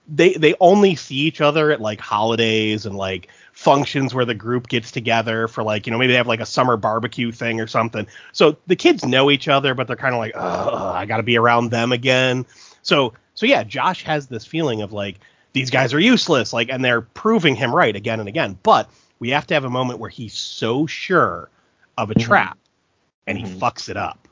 They they only see each other at like holidays and like functions where the group gets together for like you know maybe they have like a summer barbecue thing or something so the kids know each other but they're kind of like oh i gotta be around them again so so yeah josh has this feeling of like these guys are useless like and they're proving him right again and again but we have to have a moment where he's so sure of a mm-hmm. trap and he mm-hmm. fucks it up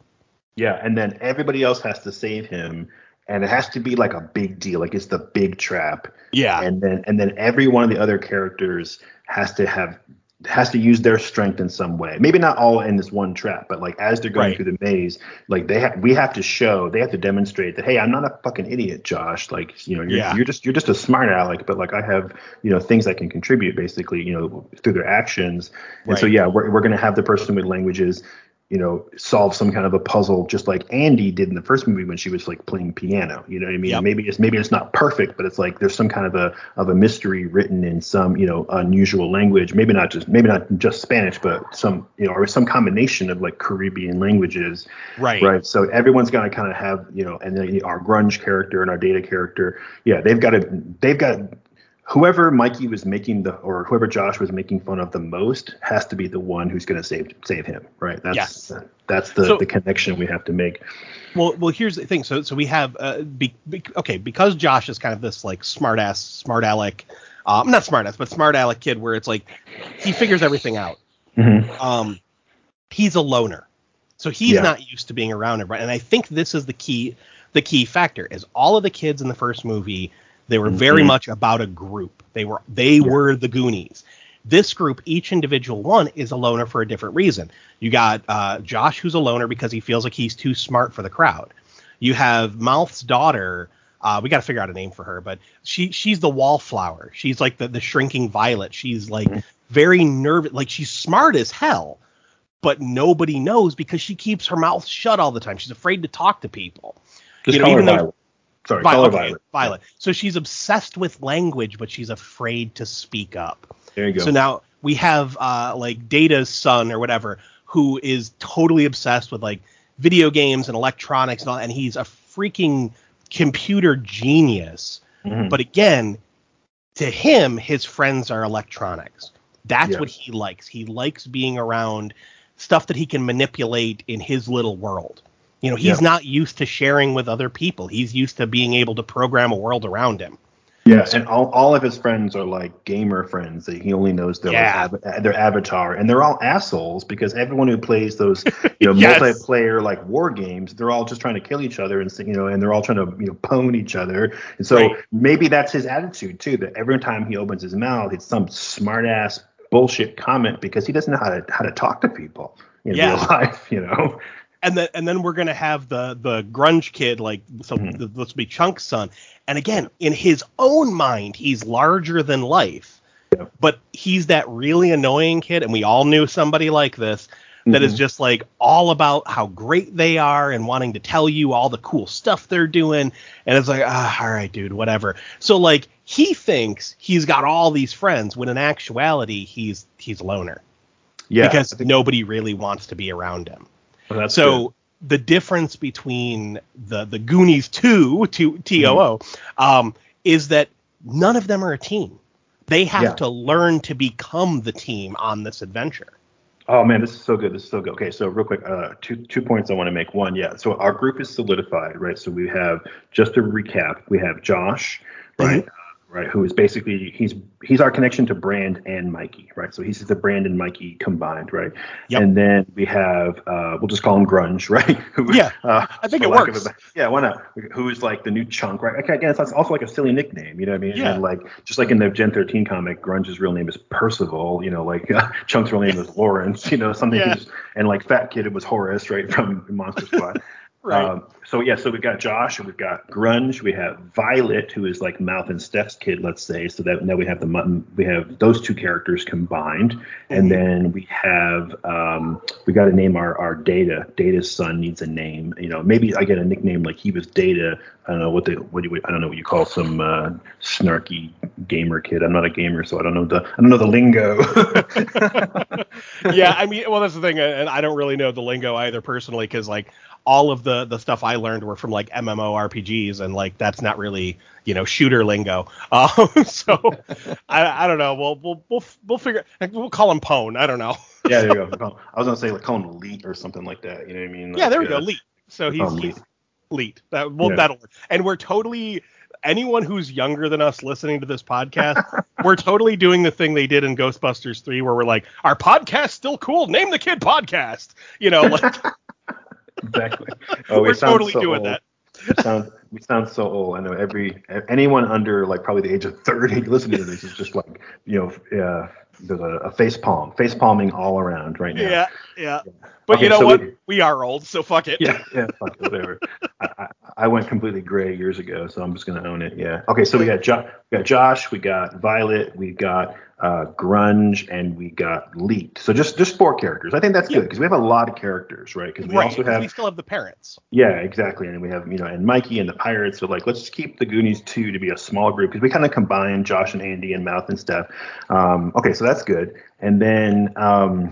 yeah and then everybody else has to save him and it has to be like a big deal like it's the big trap yeah and then and then every one of the other characters has to have has to use their strength in some way. Maybe not all in this one trap, but like as they're going right. through the maze, like they have we have to show, they have to demonstrate that hey, I'm not a fucking idiot, Josh. Like, you know, you're, yeah. you're just you're just a smart aleck, but like I have, you know, things I can contribute basically, you know, through their actions. And right. so yeah, we're we're gonna have the person with languages you know, solve some kind of a puzzle, just like Andy did in the first movie when she was like playing piano. You know what I mean? Yep. Maybe it's maybe it's not perfect, but it's like there's some kind of a of a mystery written in some you know unusual language. Maybe not just maybe not just Spanish, but some you know or some combination of like Caribbean languages. Right. Right. So everyone's gonna kind of have you know, and then our grunge character and our data character, yeah, they've got to they've got whoever Mikey was making the or whoever Josh was making fun of the most has to be the one who's going to save save him, right? That's yes. that's the so, the connection we have to make. Well, well, here's the thing. So so we have uh, be, be, okay because Josh is kind of this like smart ass, smart aleck, um, not smart ass, but smart aleck kid where it's like he figures everything out. Mm-hmm. Um, he's a loner, so he's yeah. not used to being around everybody, and I think this is the key the key factor is all of the kids in the first movie they were very mm-hmm. much about a group. They were they yeah. were the Goonies. This group, each individual one, is a loner for a different reason. You got uh, Josh, who's a loner because he feels like he's too smart for the crowd. You have Mouth's daughter. Uh, we got to figure out a name for her, but she she's the wallflower. She's like the the shrinking violet. She's like mm-hmm. very nervous. Like she's smart as hell, but nobody knows because she keeps her mouth shut all the time. She's afraid to talk to people. Just you know, even though Sorry, Violet. Okay, Violet. Violet. So she's obsessed with language, but she's afraid to speak up. There you go. So now we have uh, like Data's son or whatever, who is totally obsessed with like video games and electronics and all, and he's a freaking computer genius. Mm-hmm. But again, to him, his friends are electronics. That's what he likes. He likes being around stuff that he can manipulate in his little world. You know, he's yep. not used to sharing with other people. He's used to being able to program a world around him. Yeah, and all, all of his friends are like gamer friends that he only knows their yeah. like, av- uh, their avatar, and they're all assholes because everyone who plays those you know yes. multiplayer like war games, they're all just trying to kill each other and you know, and they're all trying to you know pwn each other. And so right. maybe that's his attitude too. That every time he opens his mouth, it's some smart ass bullshit comment because he doesn't know how to how to talk to people in yeah. real life. You know and then and then we're gonna have the the grunge kid like so mm-hmm. this will be Chunk's son, and again in his own mind he's larger than life, but he's that really annoying kid, and we all knew somebody like this that mm-hmm. is just like all about how great they are and wanting to tell you all the cool stuff they're doing, and it's like ah all right dude whatever. So like he thinks he's got all these friends when in actuality he's he's a loner. Yeah, because nobody really wants to be around him. Well, so good. the difference between the the Goonies 2 to TOO mm-hmm. um, is that none of them are a team. They have yeah. to learn to become the team on this adventure. Oh man, this is so good. This is so good. Okay, so real quick, uh, two two points I want to make. One, yeah. So our group is solidified, right? So we have just to recap, we have Josh, right? Right? Who is basically he's he's our connection to Brand and Mikey, right? So he's the Brand and Mikey combined, right? Yep. And then we have uh, we'll just call him Grunge, right? Who, yeah, uh, I think it works. A, yeah, why not? Who's like the new Chunk, right? Okay, again, it's also like a silly nickname, you know what I mean? Yeah. And like just like in the Gen 13 comic, Grunge's real name is Percival, you know, like uh, Chunk's real name is Lawrence, you know, something. Yeah. and like Fat Kid, it was Horace, right, from Monster Squad. Right. Um, so yeah, so we've got Josh and we've got Grunge. We have Violet, who is like Mouth and Steph's kid, let's say. So that now we have the mutton. We have those two characters combined, mm-hmm. and then we have um, we got to name our our Data. Data's son needs a name. You know, maybe I get a nickname like he was Data. I don't know what the what do you, I don't know what you call some uh, snarky gamer kid. I'm not a gamer, so I don't know the I don't know the lingo. yeah, I mean, well, that's the thing, and I don't really know the lingo either personally, because like all of the the stuff I learned were from like MMO RPGs, and like that's not really you know shooter lingo. Um, so I, I don't know. We'll we'll we'll we'll figure. We'll call him Pwn. I don't know. yeah, there you go. I was gonna say like call him Elite or something like that. You know what I mean? Like, yeah, there we uh, go. Elite. So he's, he's Elite. That well, yeah. that'll work. And we're totally anyone who's younger than us listening to this podcast, we're totally doing the thing they did in Ghostbusters 3 where we're like, our podcast's still cool. Name the kid podcast. You know, like exactly. Oh, we We're totally so doing old. that. we sound we sound so old. I know every anyone under like probably the age of thirty listening to this is just like you know uh, there's a, a face palm, face palming all around right now. Yeah, yeah. But okay, you know so what? We, we, are old, so fuck it. Yeah, yeah, fuck it, whatever. I, I, I, went completely gray years ago, so I'm just gonna own it. Yeah. Okay, so we got jo- we got Josh, we got Violet, we got uh, Grunge, and we got Leet. So just just four characters. I think that's good because we have a lot of characters, right? Because we right, also have we still have the parents. Yeah, exactly, and we have you know and Mikey and the pirates. So like let's just keep the Goonies two to be a small group because we kind of combine Josh and Andy and Mouth and stuff. Um, okay, so that's good. And then um,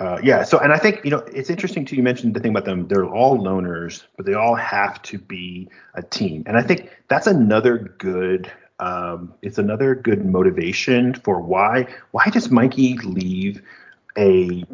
uh, yeah. So, and I think you know it's interesting too. You mentioned the thing about them; they're all loners, but they all have to be a team. And I think that's another good. Um, it's another good motivation for why why does Mikey leave a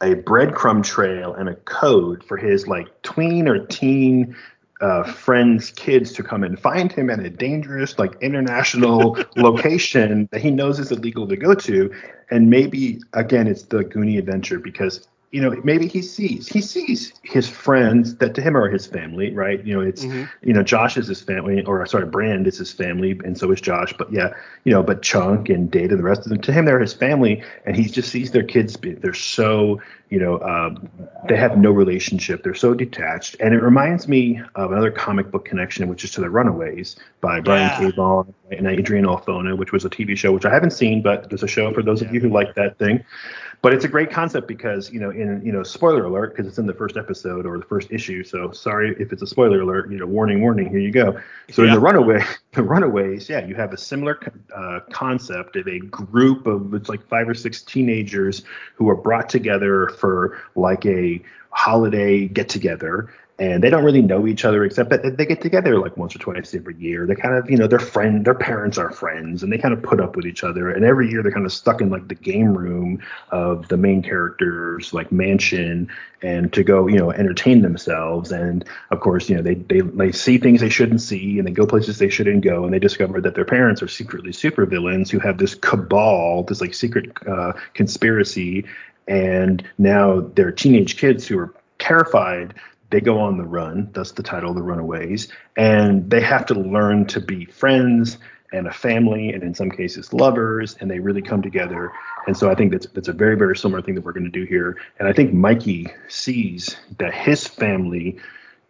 a breadcrumb trail and a code for his like tween or teen uh, friends' kids to come and find him at a dangerous, like international location that he knows is illegal to go to. And maybe again, it's the Goonie adventure because you know, maybe he sees he sees his friends that to him are his family, right? You know, it's mm-hmm. you know, Josh is his family, or sorry, Brand is his family, and so is Josh. But yeah, you know, but Chunk and Data, the rest of them, to him they're his family, and he just sees their kids. They're so you know, um, they have no relationship. They're so detached, and it reminds me of another comic book connection, which is to the Runaways by Brian yeah. K. Vaughan and Adrian Alphona, which was a TV show which I haven't seen, but there's a show for those of you who like that thing. But it's a great concept because you know, in you know, spoiler alert because it's in the first episode or the first issue. So sorry if it's a spoiler alert. You know, warning, warning. Here you go. So yeah. in the Runaway, the Runaways, yeah, you have a similar uh, concept of a group of it's like five or six teenagers who are brought together for like a holiday get together and they don't really know each other except that they get together like once or twice every year. They kind of, you know, their friend, their parents are friends, and they kind of put up with each other. And every year they're kind of stuck in like the game room of the main character's like mansion, and to go, you know, entertain themselves. And of course, you know, they they they see things they shouldn't see, and they go places they shouldn't go, and they discover that their parents are secretly supervillains who have this cabal, this like secret uh, conspiracy. And now they're teenage kids who are terrified they go on the run, thus the title, of The Runaways, and they have to learn to be friends and a family, and in some cases lovers, and they really come together. And so I think that's that's a very very similar thing that we're going to do here. And I think Mikey sees that his family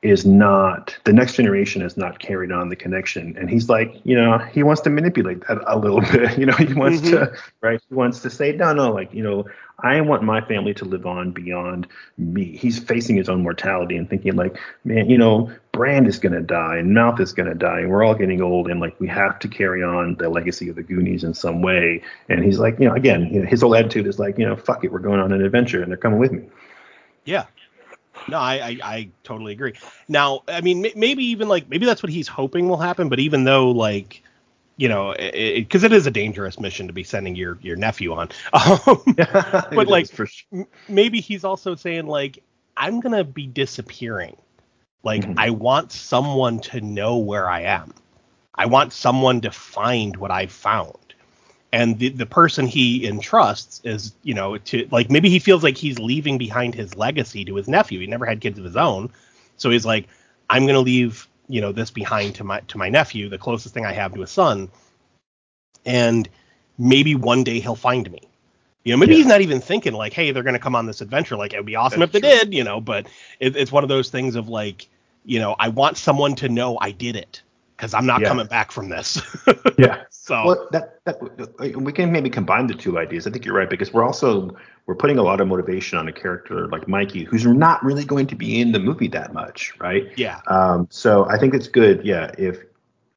is not the next generation has not carried on the connection. And he's like you know he wants to manipulate that a little bit you know he wants mm-hmm. to right he wants to say no no like you know i want my family to live on beyond me. He's facing his own mortality and thinking like man you know brand is going to die and mouth is going to die and we're all getting old and like we have to carry on the legacy of the goonies in some way. And he's like you know again you know, his whole attitude is like you know fuck it we're going on an adventure and they're coming with me. Yeah no, I, I, I totally agree. Now, I mean, m- maybe even like maybe that's what he's hoping will happen. But even though like you know, because it, it, it is a dangerous mission to be sending your your nephew on. Um, but like, sure. m- maybe he's also saying like, I'm gonna be disappearing. Like, mm-hmm. I want someone to know where I am. I want someone to find what I've found. And the, the person he entrusts is, you know, to like maybe he feels like he's leaving behind his legacy to his nephew. He never had kids of his own. So he's like, I'm going to leave, you know, this behind to my to my nephew, the closest thing I have to a son. And maybe one day he'll find me. You know, maybe yeah. he's not even thinking like, hey, they're going to come on this adventure. Like, it would be awesome That's if they true. did, you know. But it, it's one of those things of like, you know, I want someone to know I did it because I'm not yeah. coming back from this. yeah. So well, that, that we can maybe combine the two ideas. I think you're right because we're also we're putting a lot of motivation on a character like Mikey, who's not really going to be in the movie that much, right? Yeah. Um. So I think it's good. Yeah. If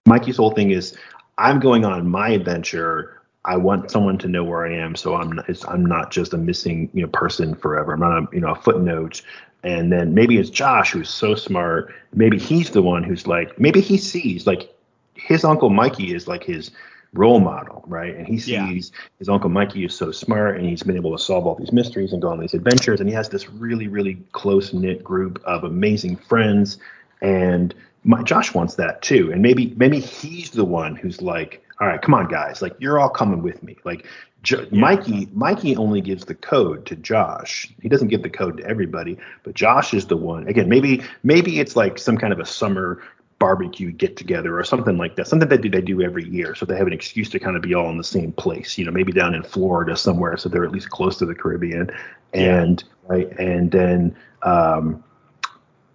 Mikey's whole thing is I'm going on my adventure. I want someone to know where I am, so I'm not, I'm not just a missing you know person forever. I'm not a you know a footnote and then maybe it's Josh who's so smart. Maybe he's the one who's like, maybe he sees like his uncle Mikey is like his role model, right? And he sees yeah. his uncle Mikey is so smart and he's been able to solve all these mysteries and go on these adventures. And he has this really, really close knit group of amazing friends. And my, Josh wants that too. And maybe, maybe he's the one who's like, all right, come on, guys, like you're all coming with me. Like Jo- yeah. Mikey Mikey only gives the code to Josh. He doesn't give the code to everybody, but Josh is the one. Again, maybe maybe it's like some kind of a summer barbecue get together or something like that. Something that they do every year, so they have an excuse to kind of be all in the same place. You know, maybe down in Florida somewhere, so they're at least close to the Caribbean. And yeah. right, and then um,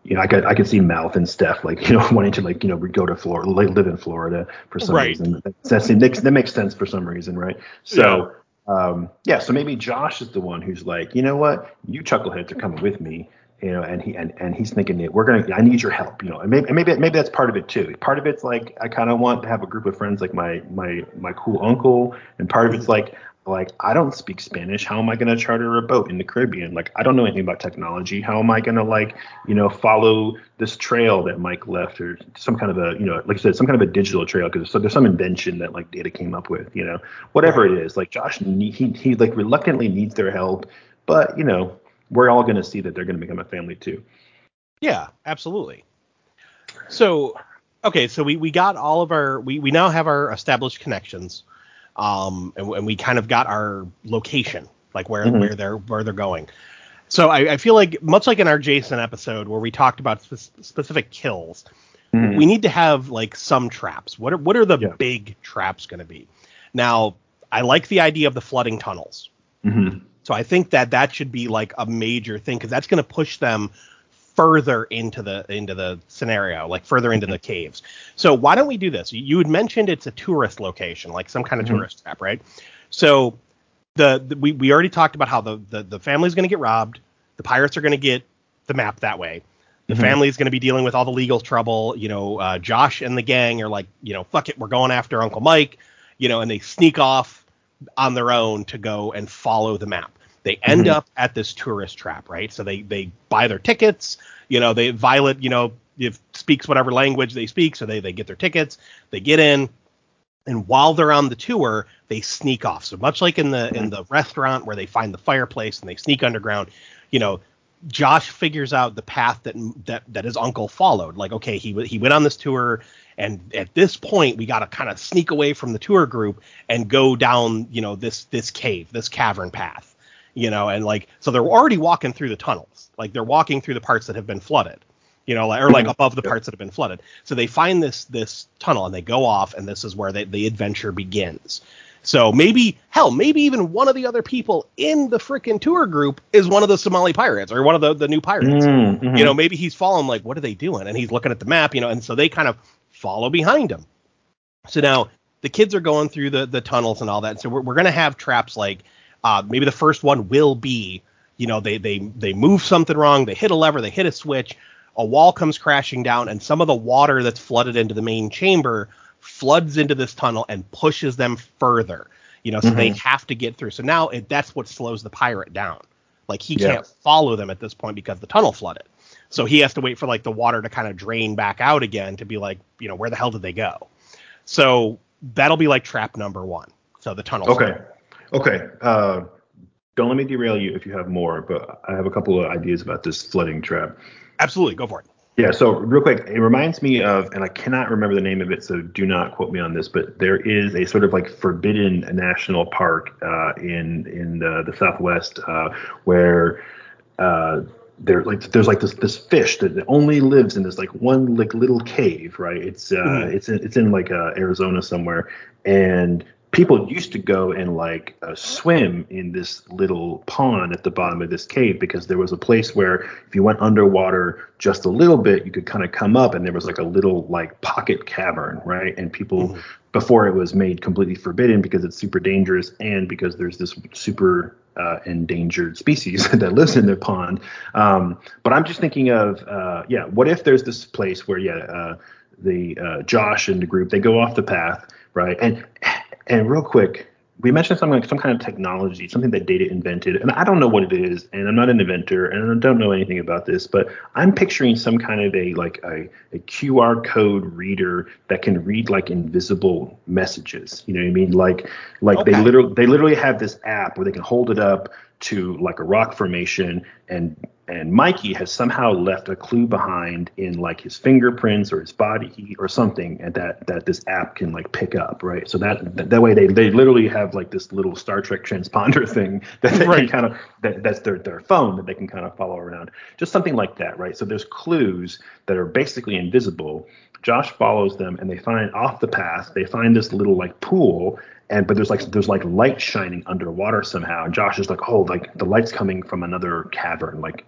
you know, I could I could see Mouth and Steph like you know wanting to like you know go to Florida, like live in Florida for some right. reason. That, makes that makes sense for some reason, right? So yeah. um, yeah, so maybe Josh is the one who's like, you know what, you chuckleheads are coming with me, you know, and he and, and he's thinking that we're gonna, I need your help, you know, and maybe maybe maybe that's part of it too. Part of it's like I kind of want to have a group of friends like my my my cool uncle, and part of it's like like i don't speak spanish. How am i going to charter a boat in the caribbean? Like i don't know anything about technology. How am i going to like you know follow this trail that mike left or some kind of a you know like i said some kind of a digital trail? Because so there's some invention that like data came up with you know whatever it is. Like josh he, he like reluctantly needs their help but you know we're all going to see that they're going to become a family too. Yeah absolutely. So okay so we we got all of our we we now have our established connections um, and, and, we kind of got our location, like where mm-hmm. where they're where they're going. So I, I, feel like much like in our Jason episode where we talked about spe- specific kills, mm-hmm. we need to have like some traps. What are what are the yeah. big traps going to be? Now I like the idea of the flooding tunnels. Mm-hmm. So I think that that should be like a major thing because that's going to push them further into the into the scenario, like further into the caves. So why don't we do this? You had mentioned it's a tourist location, like some kind of mm-hmm. tourist trap, right? So the, the, we we already talked about how the the, the family's going to get robbed, the pirates are going to get the map that way. The mm-hmm. family's going to be dealing with all the legal trouble. You know, uh, Josh and the gang are like, you know, fuck it, we're going after Uncle Mike. You know, and they sneak off on their own to go and follow the map. They end mm-hmm. up at this tourist trap, right? So they they buy their tickets. You know, they Violet, you know, if speaks whatever language they speak, so they they get their tickets. They get in, and while they're on the tour, they sneak off. So much like in the in the restaurant where they find the fireplace and they sneak underground, you know, Josh figures out the path that that that his uncle followed. Like, okay, he he went on this tour, and at this point, we got to kind of sneak away from the tour group and go down, you know, this this cave, this cavern path you know, and like so they're already walking through the tunnels, like they're walking through the parts that have been flooded, you know, or like mm-hmm. above the parts that have been flooded. So they find this this tunnel and they go off, and this is where they, the adventure begins. So maybe hell, maybe even one of the other people in the freaking tour group is one of the Somali pirates or one of the the new pirates. Mm-hmm. You know, maybe he's following like what are they doing, and he's looking at the map, you know, and so they kind of follow behind him. So now the kids are going through the the tunnels and all that. So we're, we're gonna have traps like uh, maybe the first one will be, you know, they they they move something wrong, they hit a lever, they hit a switch, a wall comes crashing down, and some of the water that's flooded into the main chamber floods into this tunnel and pushes them further. You know, so mm-hmm. they have to get through. So now it, that's what slows the pirate down. Like he yeah. can't follow them at this point because the tunnel flooded. So he has to wait for like the water to kind of drain back out again to be like, you know, where the hell did they go? So that'll be like trap number one. So the tunnel. Okay. Flooded. Okay. Uh, don't let me derail you if you have more, but I have a couple of ideas about this flooding trap. Absolutely, go for it. Yeah, so real quick, it reminds me of, and I cannot remember the name of it, so do not quote me on this, but there is a sort of like forbidden national park uh, in in the, the Southwest uh, where uh, there like there's like this this fish that only lives in this like one like little cave, right? It's uh, mm-hmm. it's in, it's in like uh, Arizona somewhere, and people used to go and like uh, swim in this little pond at the bottom of this cave because there was a place where if you went underwater just a little bit you could kind of come up and there was like a little like pocket cavern right? And people mm-hmm. before it was made completely forbidden because it's super dangerous and because there's this super uh, endangered species that lives in the pond. Um, but i'm just thinking of uh, yeah what if there's this place where yeah uh, the uh, josh and the group they go off the path right? And and real quick, we mentioned something like some kind of technology, something that Data invented, and I don't know what it is, and I'm not an inventor, and I don't know anything about this, but I'm picturing some kind of a like a, a QR code reader that can read like invisible messages. You know what I mean? Like like okay. they literally they literally have this app where they can hold it up to like a rock formation and and Mikey has somehow left a clue behind in like his fingerprints or his body heat or something and that that this app can like pick up right? So that that, way they they literally have like this little Star Trek transponder thing that they right. can kind of that, that's their their phone that they can kind of follow around. Just something like that right? So there's clues that are basically invisible. Josh follows them and they find off the path they find this little like pool and but there's like there's like light shining underwater somehow. And josh is like oh like the light's coming from another cavern. Like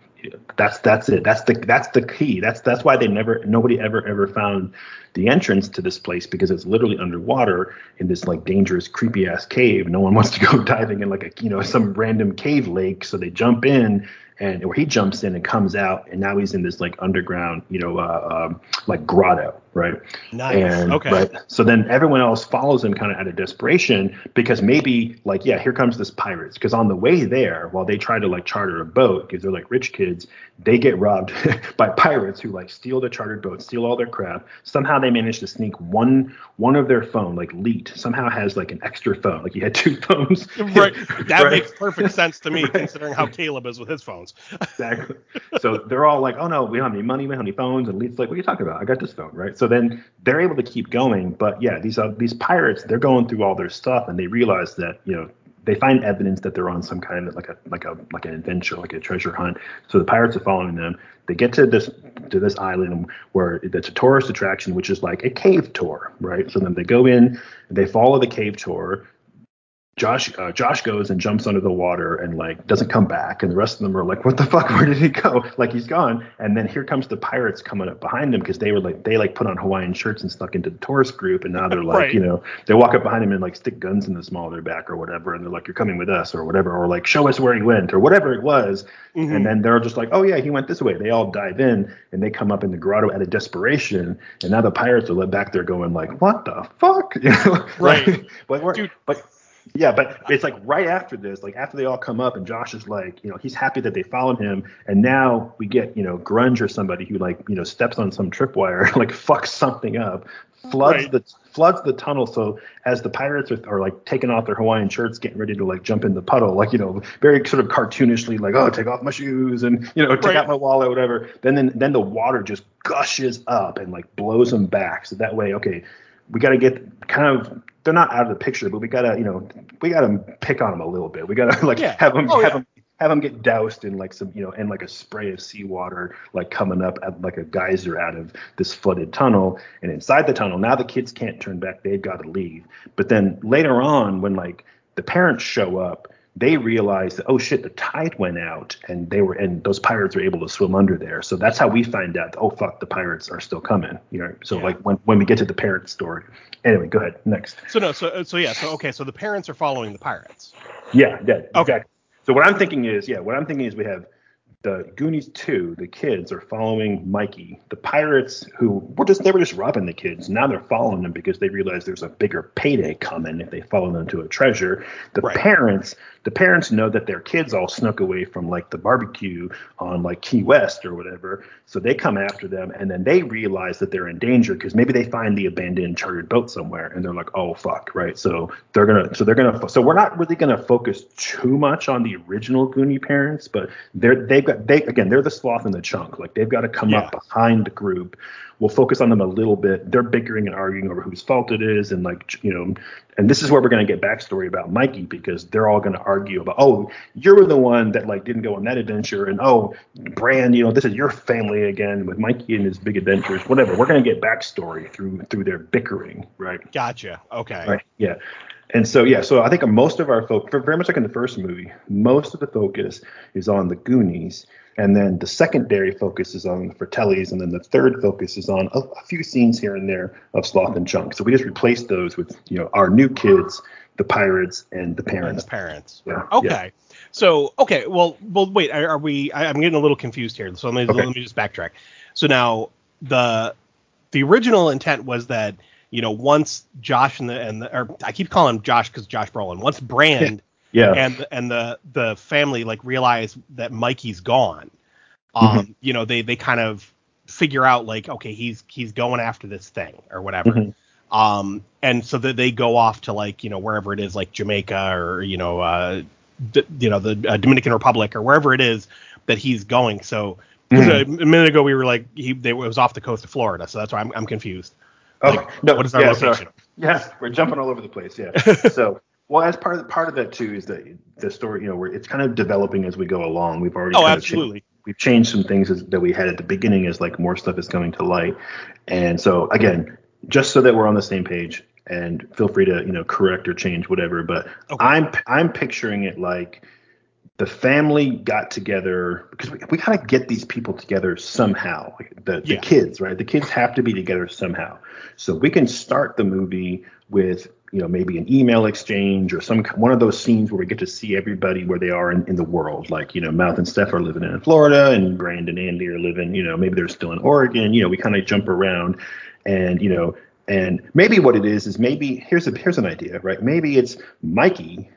that's that's it. That's the that's the key. That's that's why they never nobody ever ever found the entrance to this place because it's literally underwater in this like dangerous creepy ass cave. No one wants to go diving in like a you know some random cave lake. So they jump in and where he jumps in and comes out, and now he's in this like underground, you know, uh, um, like grotto, right? Nice. And, okay. Right. So then everyone else follows him kind of out of desperation because maybe like yeah, here comes this pirates because on the way there, while they try to like charter a boat because they're like rich kids, they get robbed by pirates who like steal the chartered boat, steal all their crap. Somehow they manage to sneak one one of their phone, like Leet, somehow has like an extra phone, like he had two phones. Right. That right? makes perfect sense to me right. considering how Caleb is with his phones. exactly. So they're all like, oh no, we don't have any money, we don't have any phones. And Leet's like, what are you talking about? I got this phone, right? So then they're able to keep going. But yeah, these uh, these pirates, they're going through all their stuff and they realize that, you know, they find evidence that they're on some kind of like a like a like an adventure, like a treasure hunt. So the pirates are following them. They get to this to this island where it's a tourist attraction, which is like a cave tour, right? So then they go in, they follow the cave tour. Josh uh, Josh goes and jumps under the water and like doesn't come back. And the rest of them are like what the fuck? Where did he go? Like he's gone. And then here comes the pirates coming up behind him because they were like they like put on Hawaiian shirts and stuck into the tourist group. And now they're like right. you know they walk up behind him and like stick guns in the small of their back or whatever. And they're like you're coming with us or whatever or like show us where he went or whatever it was. Mm-hmm. and then they're just like oh yeah he went this way. They all dive in and they come up in the grotto out of desperation. And now the pirates are led back there going like what the fuck? Right. But, Dude. but yeah, but it's like right after this, like after they all come up, and Josh is like, you know, he's happy that they followed him, and now we get, you know, Grunge or somebody who like, you know, steps on some tripwire, like fucks something up, floods right. the floods the tunnel. So as the pirates are, are like taking off their Hawaiian shirts, getting ready to like jump in the puddle, like you know, very sort of cartoonishly, like oh, take off my shoes and you know, take right. out my wallet, whatever. Then then then the water just gushes up and like blows them back. So that way, okay, we got to get kind of they're not out of the picture, but we gotta, you know, we gotta pick on them a little bit. We gotta like yeah. have them oh, have yeah. them have them get doused in like some, you know, and like a spray of seawater like coming up at like a geyser out of this flooded tunnel. And inside the tunnel, now the kids can't turn back; they've got to leave. But then later on, when like the parents show up, they realized that oh shit the tide went out and they were and those pirates were able to swim under there. So that's how we find out oh fuck the pirates are still coming you know? So yeah. like when when we get to the parent story. Anyway go ahead next. So no so uh, so yeah so okay so the parents are following the pirates. Yeah yeah okay. exactly. So what i'm thinking is yeah what i'm thinking is we have the Goonies 2, the kids are following Mikey. The pirates who were just they were just robbing the kids. Now they're following them because they realize there's a bigger payday coming if they follow them to a treasure. The right. parents the parents know that their kids all snuck away from like the barbecue on like Key West or whatever. So they come after them and then they realize that they're in danger because maybe they find the abandoned chartered boat somewhere and they're like, oh fuck, right? So they're gonna so they're gonna so we're not really gonna focus too much on the original Goonie parents, but they're they've got got they again they're the sloth and the chunk. Like they've got to come Yeah. up behind the group. We'll focus on them a little bit. They're bickering and arguing over whose fault it is, and like you know, and this is where we're going to get backstory about Mikey because they're all going to argue about, oh, you're the one that like didn't go on that adventure, and oh, Brand, you know, this is your family again with Mikey and his big adventures, whatever. We're going to get backstory through through their bickering, right? Gotcha. Okay. Right. Yeah. And so yeah, so I think most of our focus, very much like in the first movie, most of the focus is on the Goonies, and then the secondary focus is on the Fratellis, and then the third focus is on a, a few scenes here and there of Sloth and Chunk. So we just replaced those with you know our new kids, the pirates, and the And parents. the parents. Yeah. Okay. So okay, well, well, wait. Are, are we? I, I'm getting a little confused here. So let me Okay. let me just backtrack. So now the the original intent was that you know once Josh and the and the, or I keep calling him Josh because Josh Brolin. Once Brand Yeah. and and the the family like realize that Mikey's gone, um, Mm-hmm. you know they they kind of figure out like okay he's he's going after this thing or whatever. Mhm. Um, and so that they go off to like you know wherever it is like Jamaica or you know uh, d- you know the uh, Dominican Republic or wherever it is that he's going. So Mhm. a, a minute ago we were like he they, it was off the coast of Florida, so that's why I'm I'm confused. Oh, Like, no, what is our yeah, location? yes, we're jumping all over the place. Yeah. so, well, as part of part of that too is that the story, you know, where it's kind of developing as we go along. We've already Oh, of changed- absolutely. we've changed some things as, that we had at the beginning as like more stuff is coming to light. And so again, just so that we're on the same page, and feel free to you know correct or change whatever. But Okay. I'm I'm picturing it like the family got together because we, we gotta get these people together somehow. The Yeah. kids, right? The kids have to be together somehow. So we can start the movie with you know maybe an email exchange or some one of those scenes where we get to see everybody where they are in, in the world. Like you know, Mouth and Steph are living in Florida, and Brandon and Andy are living. You know, maybe they're still in Oregon. You know, we kind of jump around, and you know. And maybe what it is is maybe here's a here's an idea, right? Maybe it's Mikey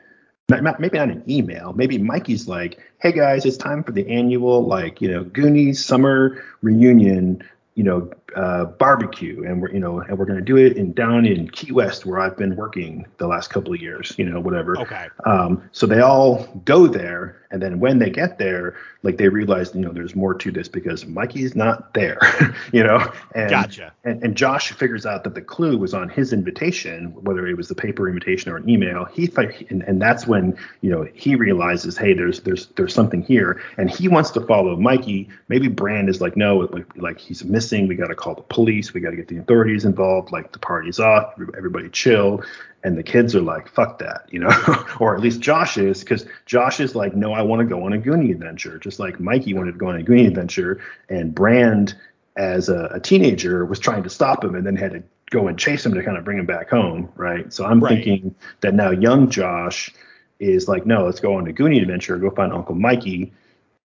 not, maybe not an email. Maybe Mikey's like, "Hey guys, it's time for the annual like you know Goonies summer reunion, you know, uh, barbecue, and we're you know and we're gonna do it in down in Key West where I've been working the last couple of years, you know, whatever." Okay. Um, so they all go there, and then when they get there, like they realize, you know, there's more to this because Mikey's not there, you know. And, Gotcha. And, and Josh figures out that the clue was on his invitation, whether it was the paper invitation or an email. He and, and that's when you know he realizes, hey, there's there's there's something here, and he wants to follow Mikey. Maybe Brand is like, no, like, like he's missing. We got to call the police. We got to get the authorities involved. Like the party's off. Everybody chill and the kids are like fuck that you know or at least josh is because josh is like no i want to go on a goonie adventure just like mikey wanted to go on a goonie adventure and brand as a, a teenager was trying to stop him and then had to go and chase him to kind of bring him back home right so i'm Right. thinking that now young josh is like no let's go on a goonie adventure go find uncle mikey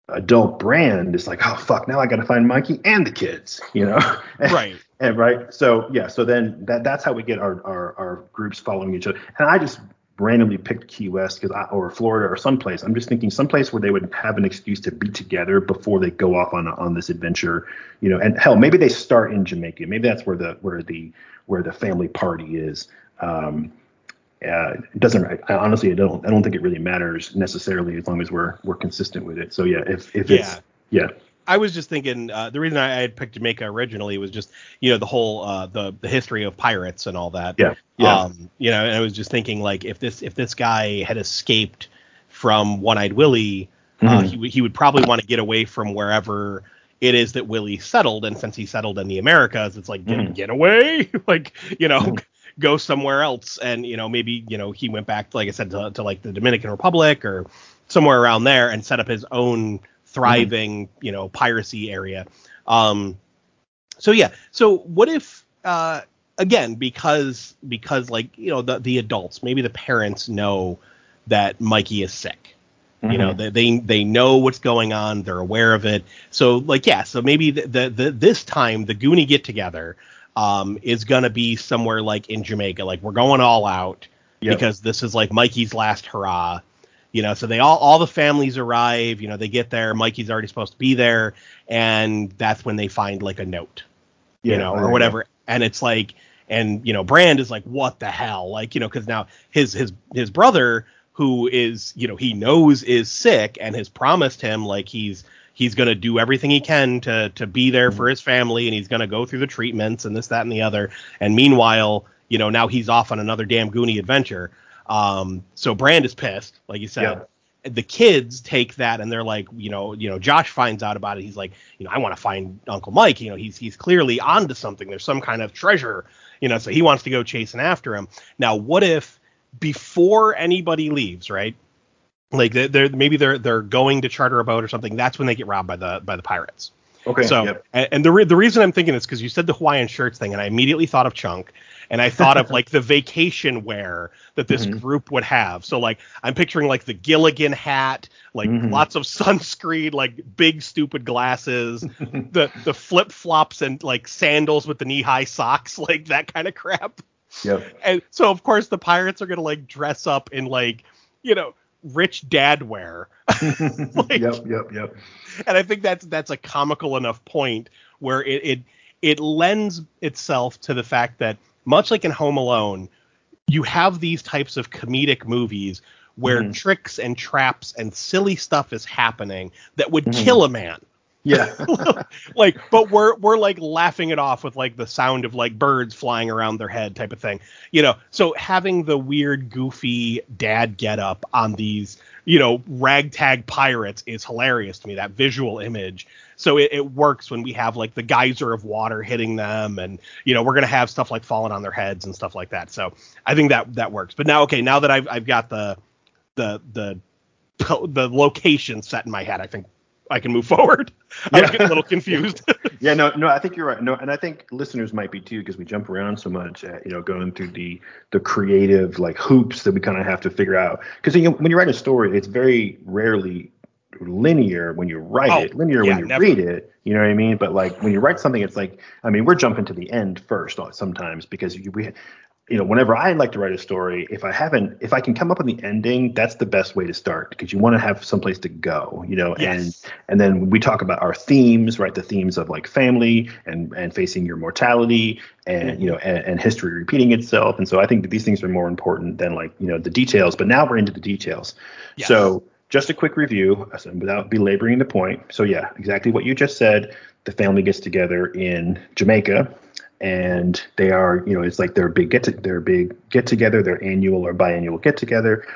adult brand is like oh fuck now i gotta find mikey and the kids you know Right. and right, so yeah, so then that that's how we get our our, our groups following each other. And I just randomly picked Key West because I, or Florida or someplace. I'm just thinking someplace where they would have an excuse to be together before they go off on on this adventure, you know. And hell, maybe they start in Jamaica. Maybe that's where the where the where the family party is. Um, uh, it doesn't. I, honestly, I don't. I don't think it really matters necessarily as long as we're we're consistent with it. So yeah, if if it's yeah. I was just thinking uh, the reason I, had picked Jamaica originally was just you know the whole uh, the the history of pirates and all that. Yeah, yeah. Um, you know, and I was just thinking like if this if this guy had escaped from One Eyed Willie, uh, Mhm. he would he would probably want to get away from wherever it is that Willie settled, and since he settled in the Americas, it's like get, Mhm. get away, like you know. Mhm. Go somewhere else, and you know maybe you know he went back, like I said, to, to like the Dominican Republic or somewhere around there, and set up his own thriving, you know, piracy area. Um, so yeah, so what if uh, again because because like you know the the adults, maybe the parents know that Mikey is sick. You know, Mhm. they, they they know what's going on. They're aware of it. So like yeah, so maybe the the, the this time the Goonie get together um, is gonna be somewhere like in Jamaica. Like we're going all out Yep. because this is like Mikey's last hurrah. You know, so they all all the families arrive. You know, they get there. Mikey's already supposed to be there, and that's when they find like a note you know, or whatever. And it's like, and you know, Brand is like, what the hell, like, you know, because now his his his brother, who is, you know, he knows is sick and has promised him like he's, he's going to do everything he can to to be there for his family and he's going to go through the treatments and this that and the other. And meanwhile you know now he's off on another damn goonie adventure. Um so brand is pissed like you said. Yeah. the kids take that and they're like you know you know josh finds out about it. He's like you know i want to find uncle mike. You know he's he's clearly onto something. There's some kind of treasure you know so he wants to go chasing after him. Now what if before anybody leaves right like they're, they're maybe they're they're going to charter a boat or something that's when they get robbed by the by the pirates Okay. so, yep. and, the re- the reason I'm thinking is because you said the Hawaiian shirts thing, and I immediately thought of Chunk, and I thought of like the vacation wear that this Mhm. group would have. So like I'm picturing like the Gilligan hat, like Mhm. lots of sunscreen, like big stupid glasses, the the flip flops and like sandals with the knee high socks, like that kind of crap. Yep. And so of course the pirates are gonna like dress up in like you know rich dad wear Like- yep. Yep. Yep. and I think that's that's a comical enough point where it it it lends itself to the fact that much like in Home Alone, you have these types of comedic movies where Mhm. tricks and traps and silly stuff is happening that would Mhm. kill a man. Yeah. like, but we're we're like laughing it off with like the sound of like birds flying around their head type of thing. You know, so having the weird, goofy dad get up on these, you know, ragtag pirates is hilarious to me. That visual image. So it, it works when we have like the geyser of water hitting them, and you know we're gonna have stuff like falling on their heads and stuff like that. So I think that that works. But now, okay, now that I've I've got the the the the location set in my head, I think I can move forward. I was getting a little confused. Yeah, no, no, I think you're right. No, and I think listeners might be too because we jump around so much, uh, you know, going through the the creative like hoops that we kind of have to figure out. Because you know, when you write a story, it's very rarely linear when you write Oh, it. Linear yeah, when you never. read it. You know what I mean? But like when you write something, it's like I mean, we're jumping to the end first uh, sometimes because you, we. You know, whenever I like to write a story, if I haven't, if I can come up with the ending, that's the best way to start because you want to have someplace to go. You know, and Yes. and then we talk about our themes, right? The themes of like family and and facing your mortality and mm-hmm. you know and, and history repeating itself. And so I think that these things are more important than like you know the details. But now we're into the details. Yes. So just a quick review without belaboring the point. So yeah, exactly what you just said. The family gets together in Jamaica and they are, you know, it's like their big get to their big get together, their annual or biannual get together.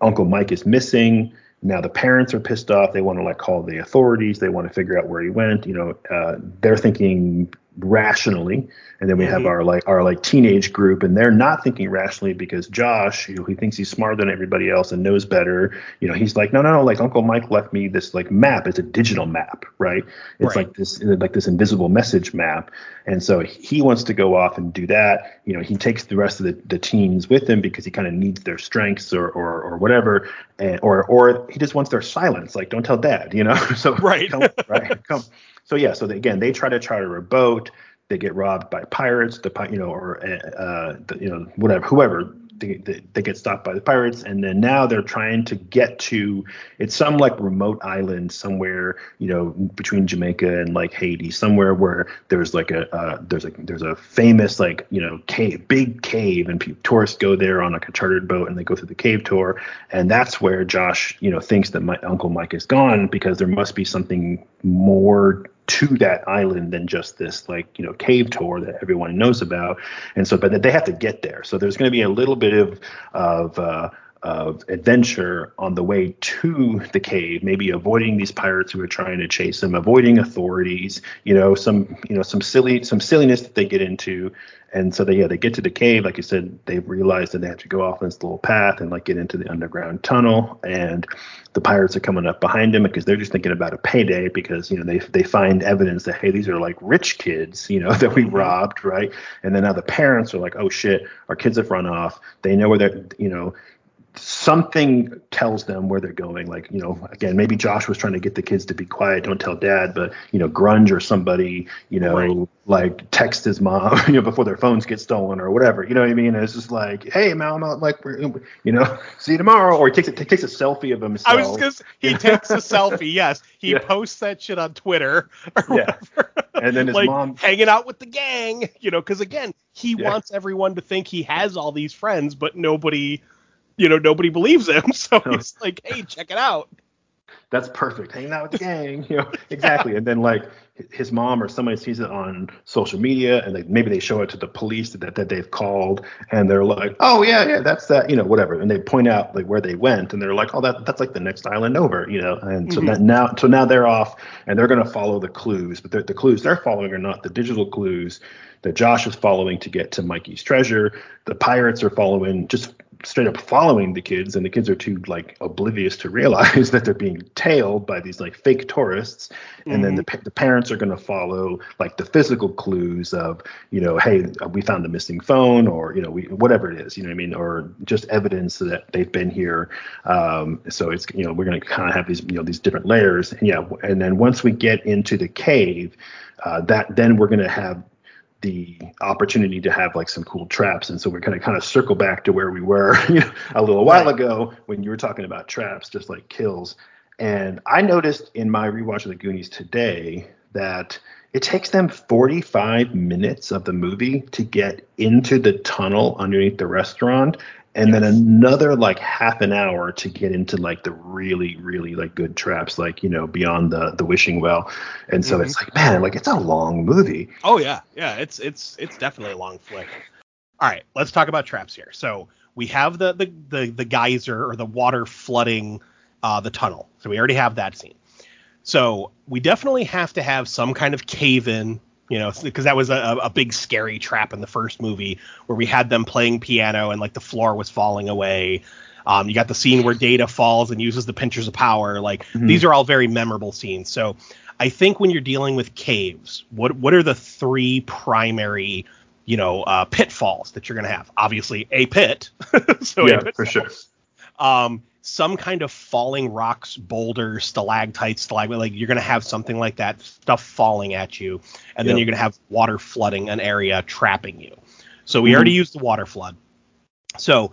Uncle Mike is missing. Now the parents are pissed off. They want to like call the authorities. They want to figure out where he went. You know, uh, they're thinking rationally, and then we have Mhm. our like our like teenage group, and they're not thinking rationally because Josh, you know, he thinks he's smarter than everybody else and knows better. You know, he's like, no, no, no. Like Uncle Mike left me this like map. It's a digital map, right? It's Right. like this like this invisible message map, and so he wants to go off and do that. You know, he takes the rest of the, the teens with him because he kind of needs their strengths or or, or whatever, and, or or he just wants their silence. Like, don't tell dad, you know. so Right. right, come. So yeah, so they, again, they try to charter a boat. They get robbed by pirates. The you know or uh, the, you know whatever whoever. They, they, they get stopped by the pirates and then now they're trying to get to it's some like remote island somewhere you know between jamaica and like haiti somewhere where there's like a uh, there's a there's a famous like you know cave big cave and pe- tourists go there on like a chartered boat and they go through the cave tour and that's where josh you know thinks that my uncle mike is gone because there must be something more to that island than just this like you know cave tour that everyone knows about. And so but they have to get there. So there's going to be a little bit of of uh, of adventure on the way to the cave maybe avoiding these pirates who are trying to chase them avoiding authorities you know some you know some silly some silliness that they get into. And so they yeah they get to the cave. Like you said they realize that they have to go off this little path and like get into the underground tunnel. And the pirates are coming up behind them because they're just thinking about a payday because you know they they find evidence that hey these are like rich kids you know that we mm-hmm. robbed right? And then now the parents are like oh shit our kids have run off. They know where they're you know something tells them where they're going like you know again maybe josh was trying to get the kids to be quiet don't tell dad but you know grunge or somebody you know Right. like text his mom you know before their phones get stolen or whatever you know what i mean it's just like hey mom I'm like you know see you tomorrow or he takes a, takes a selfie of himself I was just gonna he takes a selfie. Yes, he Yeah. posts that shit on Twitter or Yeah. whatever. and then his like mom hanging out with the gang, you know, because again, he Yeah. wants everyone to think he has all these friends, but nobody, you know, nobody believes him. So he's like, hey, check it out. that's perfect. Hanging out with the gang, you know, exactly. And then like his mom or somebody sees it on social media, and they, maybe they show it to the police that that they've called, and they're like, oh yeah, yeah, that's that, you know, whatever. And they point out like where they went, and they're like, oh that that's like the next island over, you know. And so mm-hmm. that now so now they're off, and they're gonna follow the clues, but the clues they're following are not the digital clues that Josh is following to get to Mikey's treasure. The pirates are following just straight up following the kids and the kids are too like oblivious to realize that they're being tailed by these like fake tourists and mm-hmm. then the, mm-hmm. the parents are going to follow like the physical clues of you know hey we found the missing phone or you know we whatever it is you know what i mean or just evidence that they've been here um, so it's you know we're going to kind of have these you know these different layers and yeah and then once we get into the cave uh, that then we're going to have the opportunity to have like some cool traps and so we're going to kind of circle back to where we were you know, a little while right. ago when you were talking about traps just like kills and i noticed in my rewatch of the goonies today that it takes them 45 minutes of the movie to get into the tunnel underneath the restaurant and yes. then another like half an hour to get into like the really really like good traps like you know beyond the the wishing well. And so mm-hmm. it's like man like it's a long movie. Oh yeah. Yeah it's it's it's definitely a long flick. All right let's talk about traps here. So we have the the the, the geyser or the water flooding uh, the tunnel. So we already have that scene. So we definitely have to have some kind of cave in you know, because that was a, a big scary trap in the first movie where we had them playing piano and like the floor was falling away. Um, you got the scene where Data falls and uses the pinchers of power. Like mm-hmm. these are all very memorable scenes. So I think when you're dealing with caves, what what are the three primary, you know, uh, pitfalls that you're gonna have? Obviously, a pit. so yeah, for sure. Um, some kind of falling rocks, boulders, stalactites, stalagmite. Like you're going to have something like that, stuff falling at you, and yep. then you're going to have water flooding an area, trapping you. So we mm-hmm. already used the water flood. So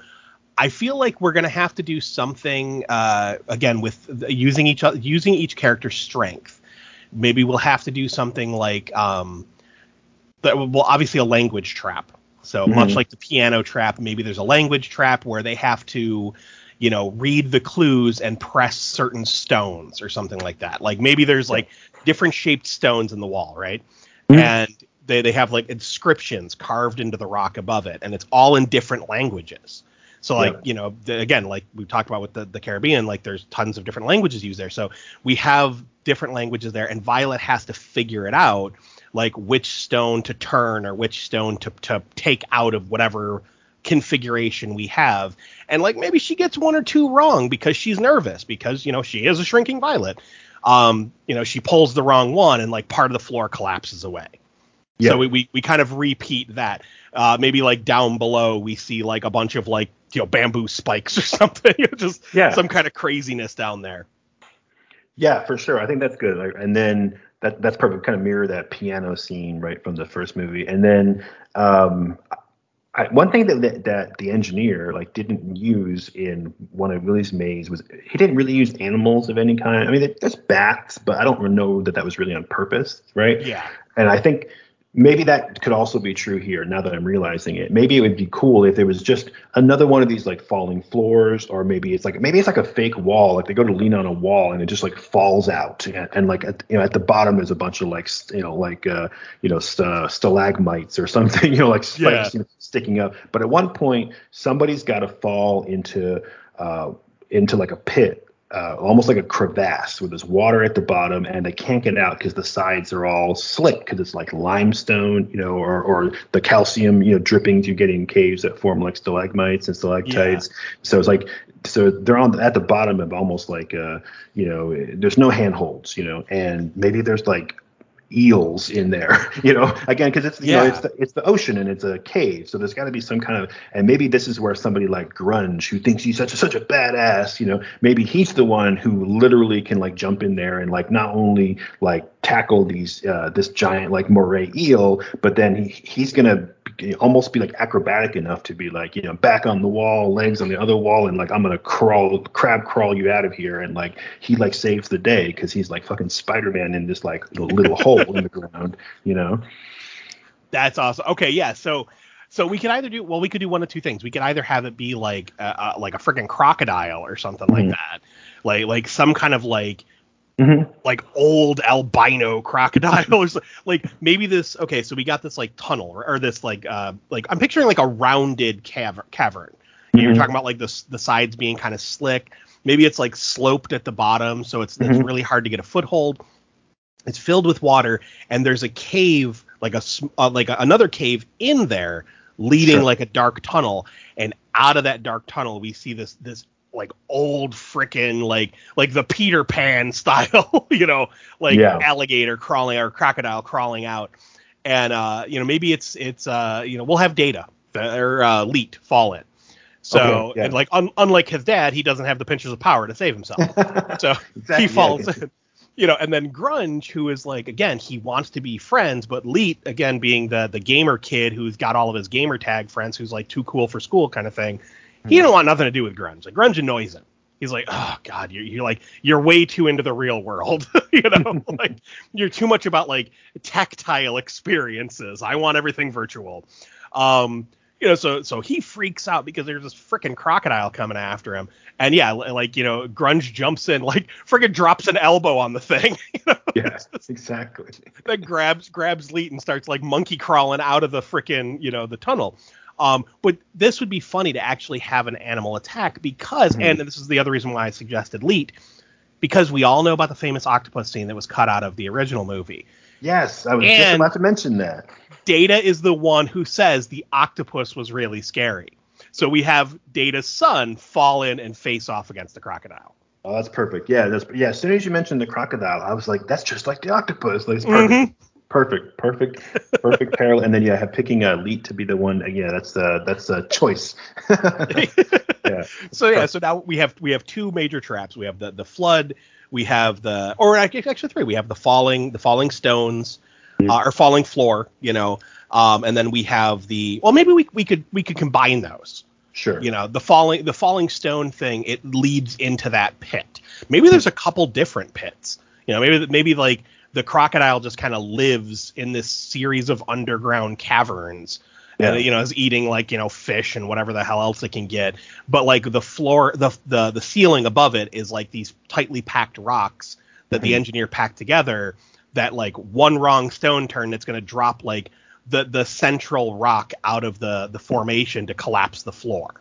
I feel like we're going to have to do something uh, again with using each using each character's strength. Maybe we'll have to do something like um, that. Well, obviously a language trap. So mm-hmm. much like the piano trap, maybe there's a language trap where they have to you know, read the clues and press certain stones or something like that. Like maybe there's like different shaped stones in the wall, right? Mm-hmm. And they, they have like inscriptions carved into the rock above it, and it's all in different languages. So like, yeah. you know, the, again, like we talked about with the, the Caribbean, like there's tons of different languages used there. So we have different languages there, and Violet has to figure it out, like which stone to turn or which stone to, to take out of whatever configuration we have. And like maybe she gets one or two wrong because she's nervous because you know she is a shrinking violet. Um, you know she pulls the wrong one and like part of the floor collapses away. Yeah. So we, we we kind of repeat that. Uh, maybe like down below we see like a bunch of like you know bamboo spikes or something. Just yeah. some kind of craziness down there. Yeah, for sure. I think that's good. And then that that's perfect. Kind of mirror that piano scene right from the first movie. And then um, I, one thing that, that, that the engineer like didn't use in one of Willie's maze was he didn't really use animals of any kind. I mean, there's bats, but I don't know that that was really on purpose, right? Yeah. And I think maybe that could also be true here now that I'm realizing it. Maybe it would be cool if there was just another one of these like falling floors, or maybe it's like maybe it's like a fake wall. Like they go to lean on a wall and it just like falls out, and, and like at, you know at the bottom there's a bunch of like you know like uh, you know st- uh, stalagmites or something, you know like spikes yeah. sticking up. But at one point somebody's got to fall into uh, into like a pit uh, almost like a crevasse where there's water at the bottom, and they can't get out because the sides are all slick because it's like limestone, you know, or, or the calcium, you know, drippings you get in caves that form like stalagmites and stalactites. Yeah. So it's like so they're on at the bottom of almost like uh, you know, there's no handholds, you know, and maybe there's like eels in there you know again because it's you yeah. know it's the, it's the ocean and it's a cave so there's got to be some kind of and maybe this is where somebody like grunge who thinks he's such a, such a badass you know maybe he's the one who literally can like jump in there and like not only like tackle these uh, this giant like moray eel but then he, he's gonna almost be like acrobatic enough to be like you know back on the wall legs on the other wall and like i'm gonna crawl crab crawl you out of here and like he like saves the day because he's like fucking spider-man in this like little, little hole in the ground you know that's awesome okay yeah so So we could either do well. We could do one of two things. We could either have it be like uh, uh, like a freaking crocodile or something mm-hmm. like that, like like some kind of like mm-hmm. like old albino crocodiles. like maybe this. Okay, so we got this like tunnel or, or this like uh like I'm picturing like a rounded cavern. cavern. Mm-hmm. You're talking about like the the sides being kind of slick. Maybe it's like sloped at the bottom, so it's it's mm-hmm. really hard to get a foothold. It's filled with water, and there's a cave like a uh, like a, another cave in there leading sure. like a dark tunnel and out of that dark tunnel we see this this like old frickin' like like the Peter Pan style, you know, like yeah. alligator crawling or crocodile crawling out. And uh, you know, maybe it's it's uh, you know, we'll have data or uh, Leet fall in. So okay, yeah. and like un- unlike his dad, he doesn't have the pinchers of power to save himself. so exactly, he falls yeah, in you know, and then Grunge, who is like, again, he wants to be friends, but Leet, again, being the the gamer kid who's got all of his gamer tag friends, who's like too cool for school kind of thing. He don't want nothing to do with Grunge. Like Grunge annoys him. He's like, oh god, you're, you're like you're way too into the real world, you know, like you're too much about like tactile experiences. I want everything virtual. Um, you know, so so he freaks out because there's this freaking crocodile coming after him, and yeah, like you know, Grunge jumps in, like freaking drops an elbow on the thing. You know? Yeah, exactly. Then grabs grabs Leet and starts like monkey crawling out of the freaking you know the tunnel. Um, but this would be funny to actually have an animal attack because, mm-hmm. and this is the other reason why I suggested Leet, because we all know about the famous octopus scene that was cut out of the original movie. Yes, I was and just about to mention that. Data is the one who says the octopus was really scary. So we have Data's son fall in and face off against the crocodile. Oh, that's perfect. Yeah, that's yeah. As soon as you mentioned the crocodile, I was like, that's just like the octopus. Like, it's perfect. Mm-hmm. Perfect, perfect, perfect parallel. And then yeah, have picking a elite to be the one. Yeah, that's the that's a choice. yeah. So yeah, so now we have we have two major traps. We have the the flood. We have the or actually three. We have the falling the falling stones mm-hmm. uh, or falling floor. You know, um, and then we have the well, maybe we we could we could combine those. Sure. You know, the falling the falling stone thing it leads into that pit. Maybe there's a couple different pits. You know, maybe maybe like the crocodile just kind of lives in this series of underground caverns. Yeah. And you know, is eating like, you know, fish and whatever the hell else it can get. But like the floor the the the ceiling above it is like these tightly packed rocks that mm-hmm. the engineer packed together that like one wrong stone turn it's gonna drop like the the central rock out of the the formation to collapse the floor.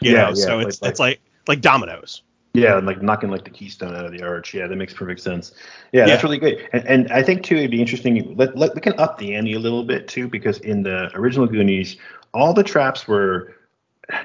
You yeah, know, yeah, so it's like, it's like like dominoes. Yeah, and like knocking like the keystone out of the arch. Yeah, that makes perfect sense. Yeah, yeah. that's really great. And, and I think too, it'd be interesting. Let, let we can up the ante a little bit too, because in the original Goonies, all the traps were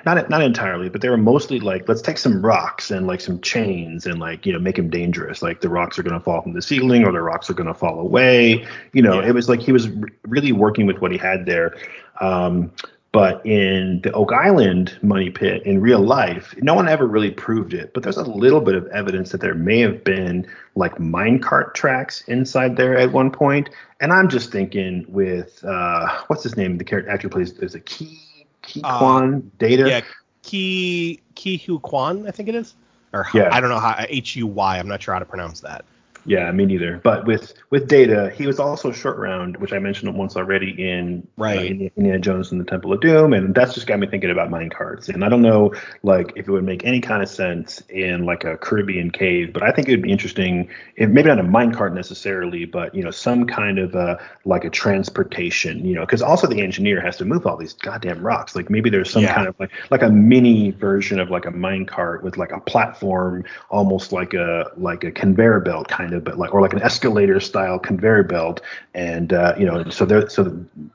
not not entirely, but they were mostly like let's take some rocks and like some chains and like you know make them dangerous. Like the rocks are going to fall from the ceiling or the rocks are going to fall away. You know, yeah. it was like he was r- really working with what he had there. Um, but in the Oak Island money pit in real life, no one ever really proved it. But there's a little bit of evidence that there may have been like minecart tracks inside there at one point. And I'm just thinking with uh, what's his name? The character actor plays there's a Key Ki Kwan uh, Data. Yeah, Ki Ki Hu Kwan, I think it is. Or yeah. I don't know how H U Y. I'm not sure how to pronounce that. Yeah, me neither. But with with Data, he was also short round, which I mentioned once already in uh, right uh, Indiana Jones and the Temple of Doom, and that's just got me thinking about mine carts. And I don't know like if it would make any kind of sense in like a Caribbean cave, but I think it would be interesting. If, maybe not a mine cart necessarily, but you know some kind of a like a transportation. You know, because also the engineer has to move all these goddamn rocks. Like maybe there's some yeah. kind of like like a mini version of like a mine cart with like a platform, almost like a like a conveyor belt kind kind of, but like or like an escalator style conveyor belt, and uh, you know, so they're so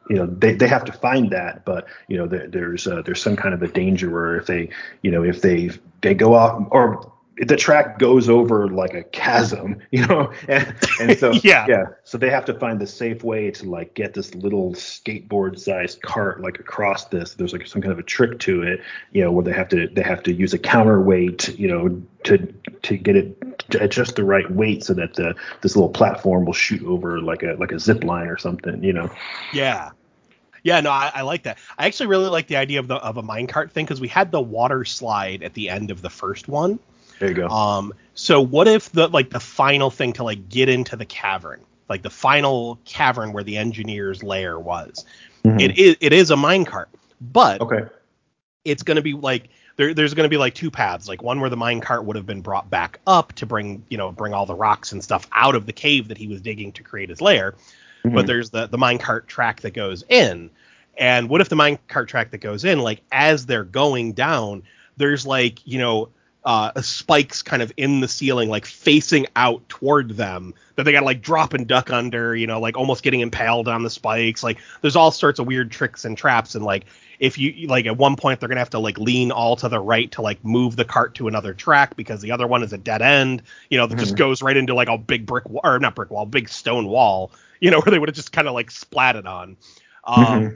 you know they, they have to find that, but you know there, there's uh, there's some kind of a danger where if they you know if they they go off or the track goes over like a chasm, you know, and, and so yeah, yeah, so they have to find the safe way to like get this little skateboard-sized cart like across this. There's like some kind of a trick to it, you know, where they have to they have to use a counterweight, you know, to to get it to adjust the right weight so that the this little platform will shoot over like a like a zip line or something, you know. Yeah. Yeah, no, I, I, like that. I actually really like the idea of the of a minecart thing because we had the water slide at the end of the first one. There you go. Um, so what if the like the final thing to like get into the cavern like the final cavern where the engineer's lair was. Mm-hmm. It is it is a minecart, but okay. it's going to be like there, there's going to be like two paths, like one where the minecart would have been brought back up to bring you know bring all the rocks and stuff out of the cave that he was digging to create his lair, mm-hmm. but there's the the minecart track that goes in. And what if the minecart track that goes in, like as they're going down, there's like you know uh, spikes kind of in the ceiling, like facing out toward them that they got to like drop and duck under, you know, like almost getting impaled on the spikes. Like there's all sorts of weird tricks and traps. And like if you like at one point they're gonna have to like lean all to the right to like move the cart to another track because the other one is a dead end, you know, that mm-hmm. just goes right into like a big brick wall or not brick wall, big stone wall, you know, where they would have just kind of like splatted on. Um, mm-hmm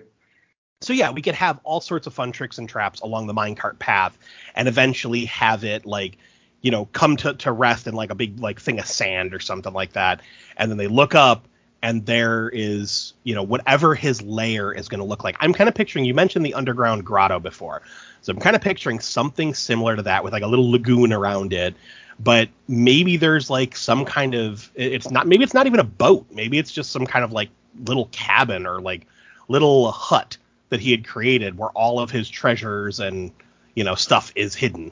so yeah, we could have all sorts of fun tricks and traps along the minecart path, and eventually have it like, you know, come to, to rest in like a big like thing of sand or something like that, and then they look up and there is, you know, whatever his lair is going to look like. I'm kind of picturing. You mentioned the underground grotto before, so I'm kind of picturing something similar to that with like a little lagoon around it. But maybe there's like some kind of it's not maybe it's not even a boat. Maybe it's just some kind of like little cabin or like little hut that he had created where all of his treasures and you know stuff is hidden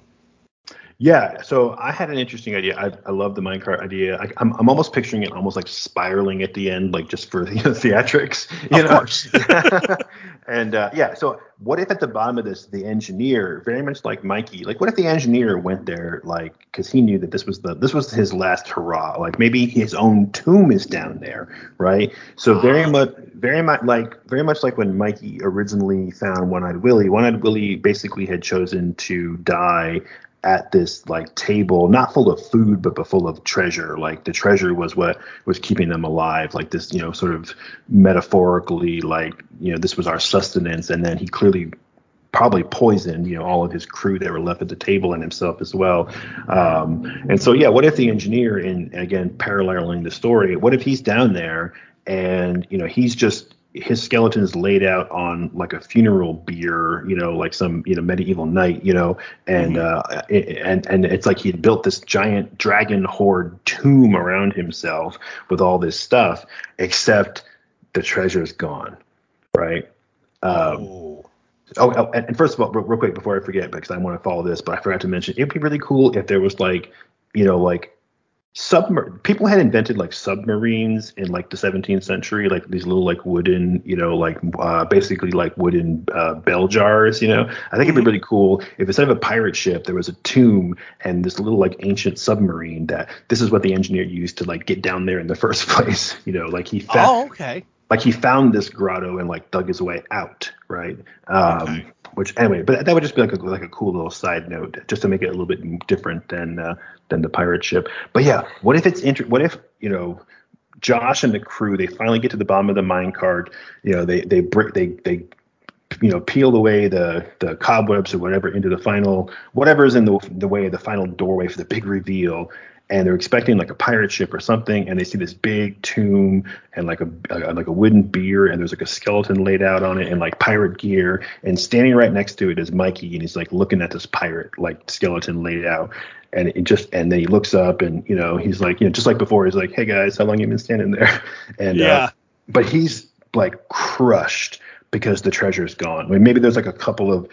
yeah, so I had an interesting idea. I, I love the minecart idea. I, am I'm, I'm almost picturing it almost like spiraling at the end, like just for you know, theatrics. You of know? and uh, yeah, so what if at the bottom of this, the engineer, very much like Mikey, like what if the engineer went there, like because he knew that this was the this was his last hurrah. Like maybe his own tomb is down there, right? So very ah. much, very much like very much like when Mikey originally found One Eyed Willie. One Eyed Willie basically had chosen to die at this like table, not full of food, but, but full of treasure. Like the treasure was what was keeping them alive. Like this, you know, sort of metaphorically, like you know, this was our sustenance. And then he clearly probably poisoned, you know, all of his crew that were left at the table and himself as well. Um, and so, yeah, what if the engineer, in again paralleling the story, what if he's down there and you know he's just his skeleton is laid out on like a funeral bier, you know, like some you know medieval knight, you know, and mm-hmm. uh, and and it's like he had built this giant dragon hoard tomb around himself with all this stuff, except the treasure's gone, right? Um, oh. Oh, oh and first of all, real, real quick before I forget, because I want to follow this, but I forgot to mention, it'd be really cool if there was like, you know, like submar people had invented like submarines in like the 17th century like these little like wooden you know like uh, basically like wooden uh, bell jars you know? I think it'd be mm-hmm. really cool if instead of a pirate ship there was a tomb and this little like ancient submarine that this is what the engineer used to like get down there in the first place you know? Like he found oh okay like he found this grotto and like dug his way out right um okay. which anyway but that would just be like a like a cool little side note just to make it a little bit different than uh, than the pirate ship. But yeah, what if it's inter- what if you know Josh and the crew they finally get to the bottom of the mine cart. You know they they break they they you know peel away the the cobwebs or whatever into the final whatever is in the the way of the final doorway for the big reveal and they're expecting like a pirate ship or something, and they see this big tomb and like a, a, like a wooden bier, and there's like a skeleton laid out on it and like pirate gear, and standing right next to it is Mikey, and he's like looking at this pirate like skeleton laid out, and it just and then he looks up and you know he's like you know just like before he's like hey guys how long you been standing there? And uh, yeah. uh, but he's like crushed because the treasure's gone. I mean, maybe there's like a couple of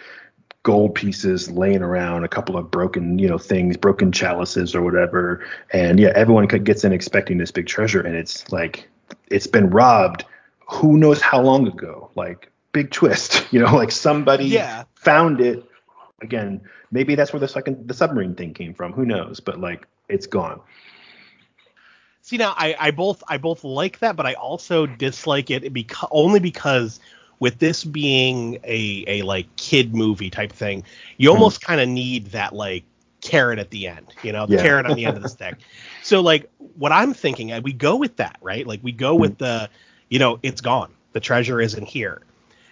gold pieces laying around, a couple of broken, you know, things, broken chalices or whatever. And yeah, everyone gets in expecting this big treasure, and it's like it's been robbed. Who knows how long ago? Like big twist, you know, like somebody yeah. found it. Again, maybe that's where the second the submarine thing came from. Who knows? But like it's gone. See now, I, I both I both like that, but I also dislike it because only because with this being a a like kid movie type thing, you hmm. almost kind of need that like carrot at the end, you know, the yeah. carrot on the end of the stick. So like what I'm thinking, we go with that, right? Like we go with hmm. the, you know, it's gone. The treasure isn't here.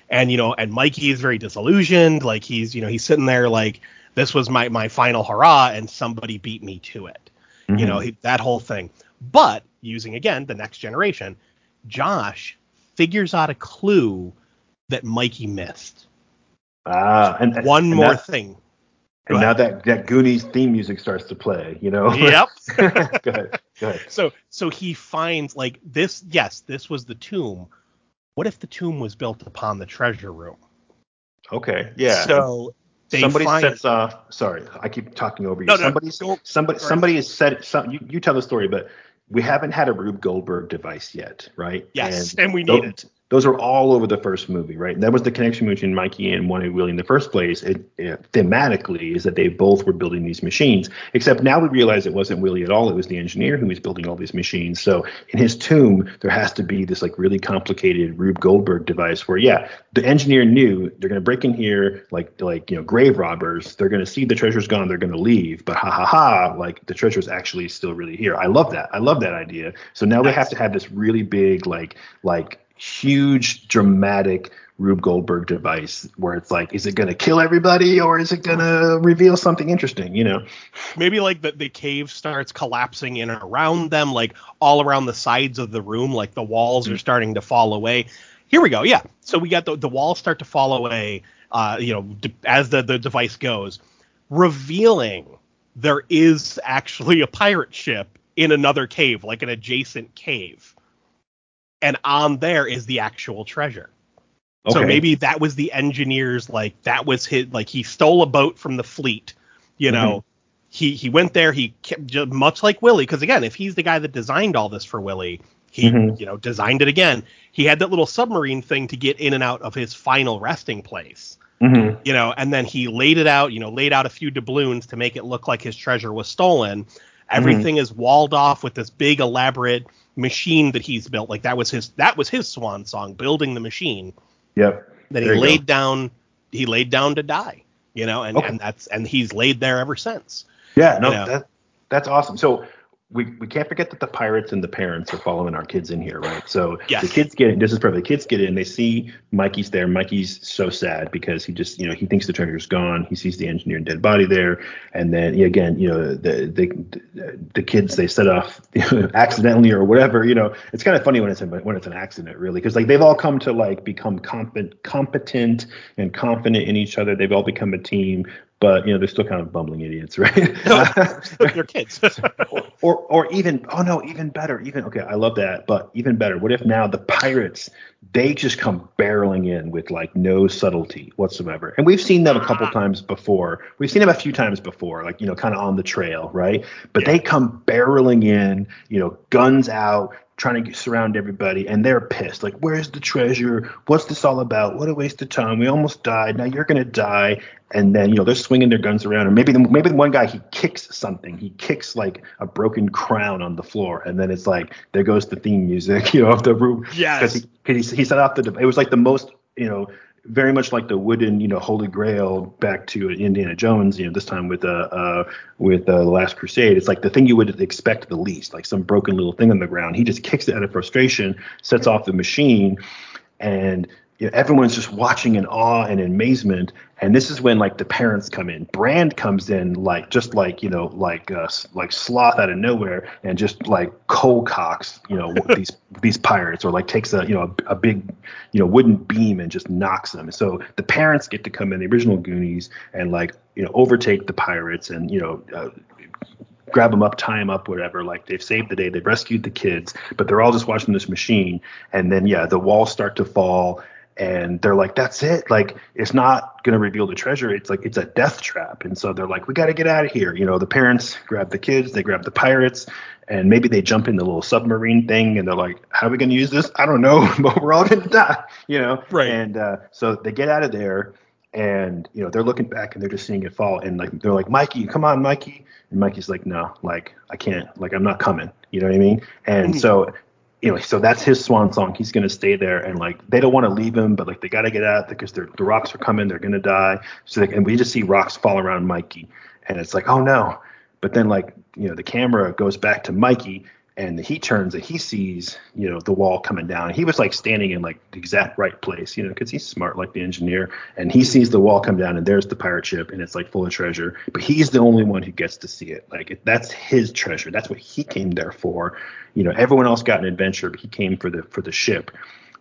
And you know, and Mikey is very disillusioned. Like he's, you know, he's sitting there like this was my my final hurrah, and somebody beat me to it. Mm-hmm. You know, he, that whole thing. But using again the next generation, Josh figures out a clue that Mikey missed. Ah, and one and more thing. and now that that Goonies theme music starts to play, you know. Yep. go ahead. Go ahead. So so he finds like this. Yes, this was the tomb. What if the tomb was built upon the treasure room? Okay. Yeah. So somebody find, sets off. Sorry, I keep talking over you. No, no, somebody somebody has said some. You, you tell the story, but we haven't had a Rube Goldberg device yet, right? Yes, and we tho- need it. Those are all over the first movie, right? That was the connection between Mikey and One Willie in the first place. It, it, thematically is that they both were building these machines, except now we realize it wasn't Willie at all. It was the engineer who was building all these machines. So in his tomb, there has to be this like really complicated Rube Goldberg device where, yeah, the engineer knew they're going to break in here like like you know grave robbers. They're going to see the treasure's gone. They're going to leave, but ha ha ha, like the treasure's actually still really here. I love that. I love that idea. So now they have to have this really big like like huge dramatic Rube Goldberg device where it's like, is it going to kill everybody or is it going to reveal something interesting? You know? Maybe like the, the cave starts collapsing in and around them, like all around the sides of the room, like the walls are starting to fall away. Here we go. Yeah. So we got the, the walls start to fall away, uh, you know, d- as the, the device goes, revealing there is actually a pirate ship in another cave, like an adjacent cave. And on there is the actual treasure. So maybe that was the engineer's like that was his like he stole a boat from the fleet, you know. He he went there. He kept, much like Willie, because again, if he's the guy that designed all this for Willie, he Mhm. you know designed it again. He had that little submarine thing to get in and out of his final resting place, Mhm. you know, and then he laid it out, you know, laid out a few doubloons to make it look like his treasure was stolen. Everything is walled off with this big elaborate machine that he's built. Like that was his that was his swan song, building the machine Yep. that he laid go. down he laid down to die you know and, Okay. and that's and he's laid there ever since Yeah, no, You know. that that's awesome. So we we can't forget that the pirates and the parents are following our kids in here, right? So Yes. the kids get in. This is perfect. The kids get in. They see Mikey's there. Mikey's so sad because he just you know he thinks the treasure's gone. He sees the engineer and dead body there, and then again you know the the the kids they set off accidentally or whatever. You know it's kind of funny when it's a, when it's an accident really because like they've all come to like become competent competent and confident in each other. They've all become a team. But you know they're still kind of bumbling idiots, right? they're kids. Or, or or even oh no even better even okay i love that but even better what if now the pirates they just come barreling in with like no subtlety whatsoever? And we've seen them a couple ah. times before. We've seen them a few times before like you know kind of on the trail right? But they come barreling in you know guns out trying to surround everybody and they're pissed. Like where's the treasure? What's this all about? What a waste of time. We almost died. Now you're gonna die. And then you know they're swinging their guns around and maybe the, maybe the one guy he kicks something. He kicks like a broken crown on the floor and then it's like there goes the theme music you know of the room. Yes. because he, he, he set off the it was like the most you know very much like the wooden you know holy grail back to indiana jones you know this time with uh, uh with uh, the last crusade. It's like the thing you would expect the least like some broken little thing on the ground. He just kicks it out of frustration sets off the machine and you know, everyone's just watching in awe and amazement. And this is when like the parents come in. Brand comes in like just like you know like uh, like sloth out of nowhere and just like cold cocks you know these these pirates or like takes a you know a, a big you know wooden beam and just knocks them. So the parents get to come in the original goonies and like you know overtake the pirates and you know uh, grab them up, tie them up, whatever. Like they've saved the day, they've rescued the kids, but they're all just watching this machine. And then yeah, the walls start to fall, and they're like, "That's it. Like it's not gonna reveal the treasure. It's like it's a death trap." And so they're like, "We got to get out of here." You know, the parents grab the kids, they grab the pirates. And maybe they jump in the little submarine thing, and they're like, "How are we going to use this? I don't know, but we're all going to die." You know, Right. And uh, so they get out of there, and you know they're looking back and they're just seeing it fall and like they're like mikey come on mikey and mikey's like no like i can't like i'm not coming you know what i mean and Mhm. so know so that's his swan song. He's to stay there and like they don't want to leave him but like they got to get out because the rocks are coming they're to die. So they, and we just see rocks fall around mikey. And it's like oh no. But then like you know the camera goes back to mikey and he turns and he sees you know the wall coming down he was like standing in like the exact right place you know because he's smart like the engineer and he sees the wall come down and there's the pirate ship and it's like full of treasure but he's the only one who gets to see it like that's his treasure that's what he came there for you know everyone else got an adventure but he came for the for the ship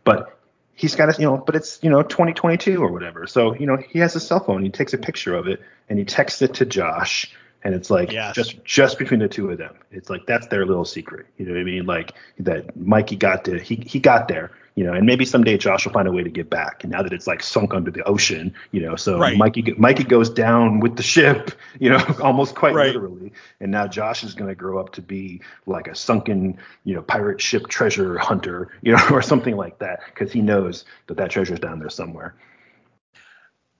but he's got a you know, but it's you know 2022 or whatever. So you know he has a cell phone. He takes a picture of it and he texts it to Josh. And it's like Yes. just just between the two of them. It's like that's their little secret. You know what I mean? Like that Mikey got to he he got there. You know, and maybe someday Josh will find a way to get back. And now that it's like sunk under the ocean, you know, so Right. Mikey Mikey goes down with the ship, you know, almost quite Right. literally. And now Josh is going to grow up to be like a sunken, you know, pirate ship treasure hunter, you know, or something like that, because he knows that that treasure's down there somewhere.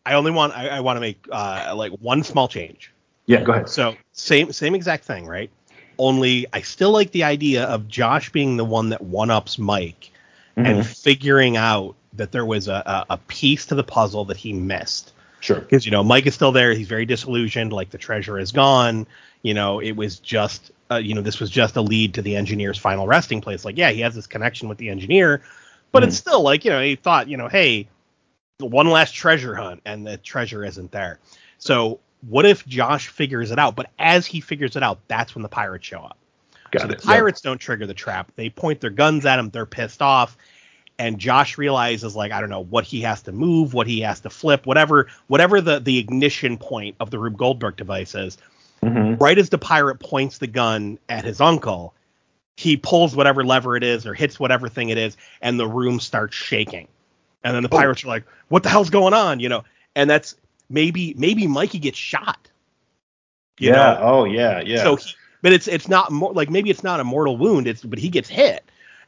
I only want I, I want to make uh, like one small change. Yeah, go ahead. So same same exact thing, right? Only I still like the idea of Josh being the one that one ups Mike Mm-hmm. and figuring out that there was a, a, piece to the puzzle that he missed. Sure. Because you know Mike is still there. He's very disillusioned. Like the treasure is gone. You know it was just uh, you know this was just a lead to the engineer's final resting place. Like yeah, he has this connection with the engineer, but it's still like you know he thought you know hey one last treasure hunt and the treasure isn't there. So what if Josh figures it out? But as he figures it out, that's when the pirates show up. Got so it. the pirates don't trigger the trap. They point their guns at him. They're pissed off. And Josh realizes, like, I don't know what he has to move, what he has to flip, whatever, whatever the the ignition point of the Rube Goldberg device is. Mhm. Right as the pirate points the gun at his uncle, he pulls whatever lever it is or hits whatever thing it is, and the room starts shaking. And then the Oh. pirates are like, "What the hell's going on?" You know, and that's maybe maybe Mikey gets shot. Yeah. know? Oh, yeah. Yeah. So, he, but it's it's not more like maybe it's not a mortal wound. It's but he gets hit,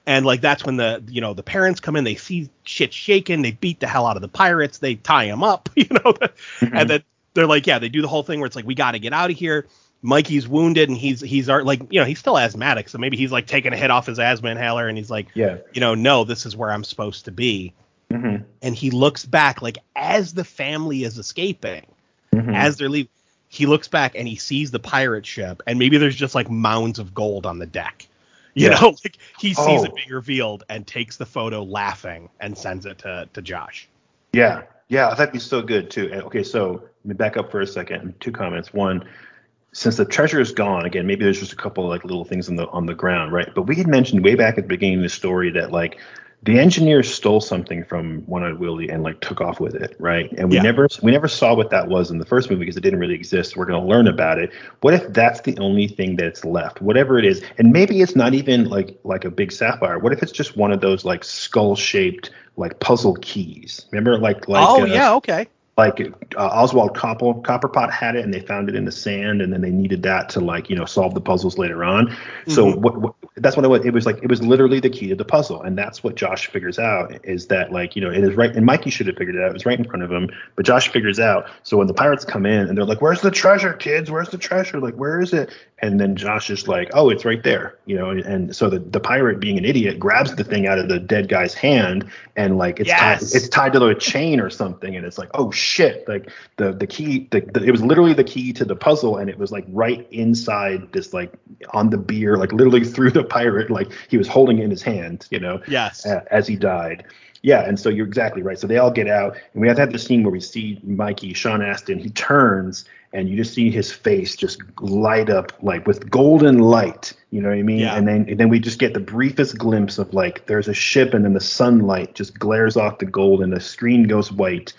and like that's when the you know the parents come in. They see shit shaking. They beat the hell out of the pirates. They tie him up. You know, and mm-hmm. then they're like, yeah, they do the whole thing where it's like we got to get out of here. Mikey's wounded and he's he's like you know he's still asthmatic, so maybe he's like taking a hit off his asthma inhaler and he's like, yeah. you know, no, this is where I'm supposed to be. Mhm. And he looks back like as the family is escaping Mhm. as they're leaving, he looks back and he sees the pirate ship, and maybe there's just like mounds of gold on the deck. You Yeah. know, like he sees Oh. it being revealed and takes the photo laughing and sends it to, to Josh. Yeah, yeah, that'd be so good too. And, okay, so let me back up for a second. Two comments. One, since the treasure is gone again, maybe there's just a couple of like little things on the on the ground, right? But we had mentioned way back at the beginning of the story that like the engineers stole something from One Eyed Willie and like took off with it, right? And we Yeah. never we never saw what that was in the first movie because it didn't really exist. We're going to learn about it. What if that's the only thing that's left? Whatever it is, and maybe it's not even like like a big sapphire. What if it's just one of those like skull shaped like puzzle keys? Remember like like oh uh, yeah, okay. Like uh, Oswald Copper, Copperpot had it and they found it in the sand and then they needed that to like you know solve the puzzles later on. So Mhm. what, what that's what it was. It was like it was literally the key to the puzzle and that's what Josh figures out is that like you know it is right and Mikey should have figured it out. It was right in front of him, but Josh figures out. So when the pirates come in and they're like, "Where's the treasure, kids? Where's the treasure? Like where is it?" And then Josh is like, "Oh, it's right there," you know. And, and so the the pirate, being an idiot, grabs the thing out of the dead guy's hand and like it's tied, it's tied to a chain or something, and it's like, oh shit! Like the the key, the, the it was literally the key to the puzzle, and it was like right inside this like on the bier, like literally through the pirate, like he was holding it in his hand, you know, Yes. as he died. Yeah, and so you're exactly right. So they all get out, and we have to have the scene where we see Mikey, Sean Astin, he turns, and you just see his face just light up like with golden light. You know what I mean? Yeah. And then and then we just get the briefest glimpse of like there's a ship, and then the sunlight just glares off the gold, and the screen goes white.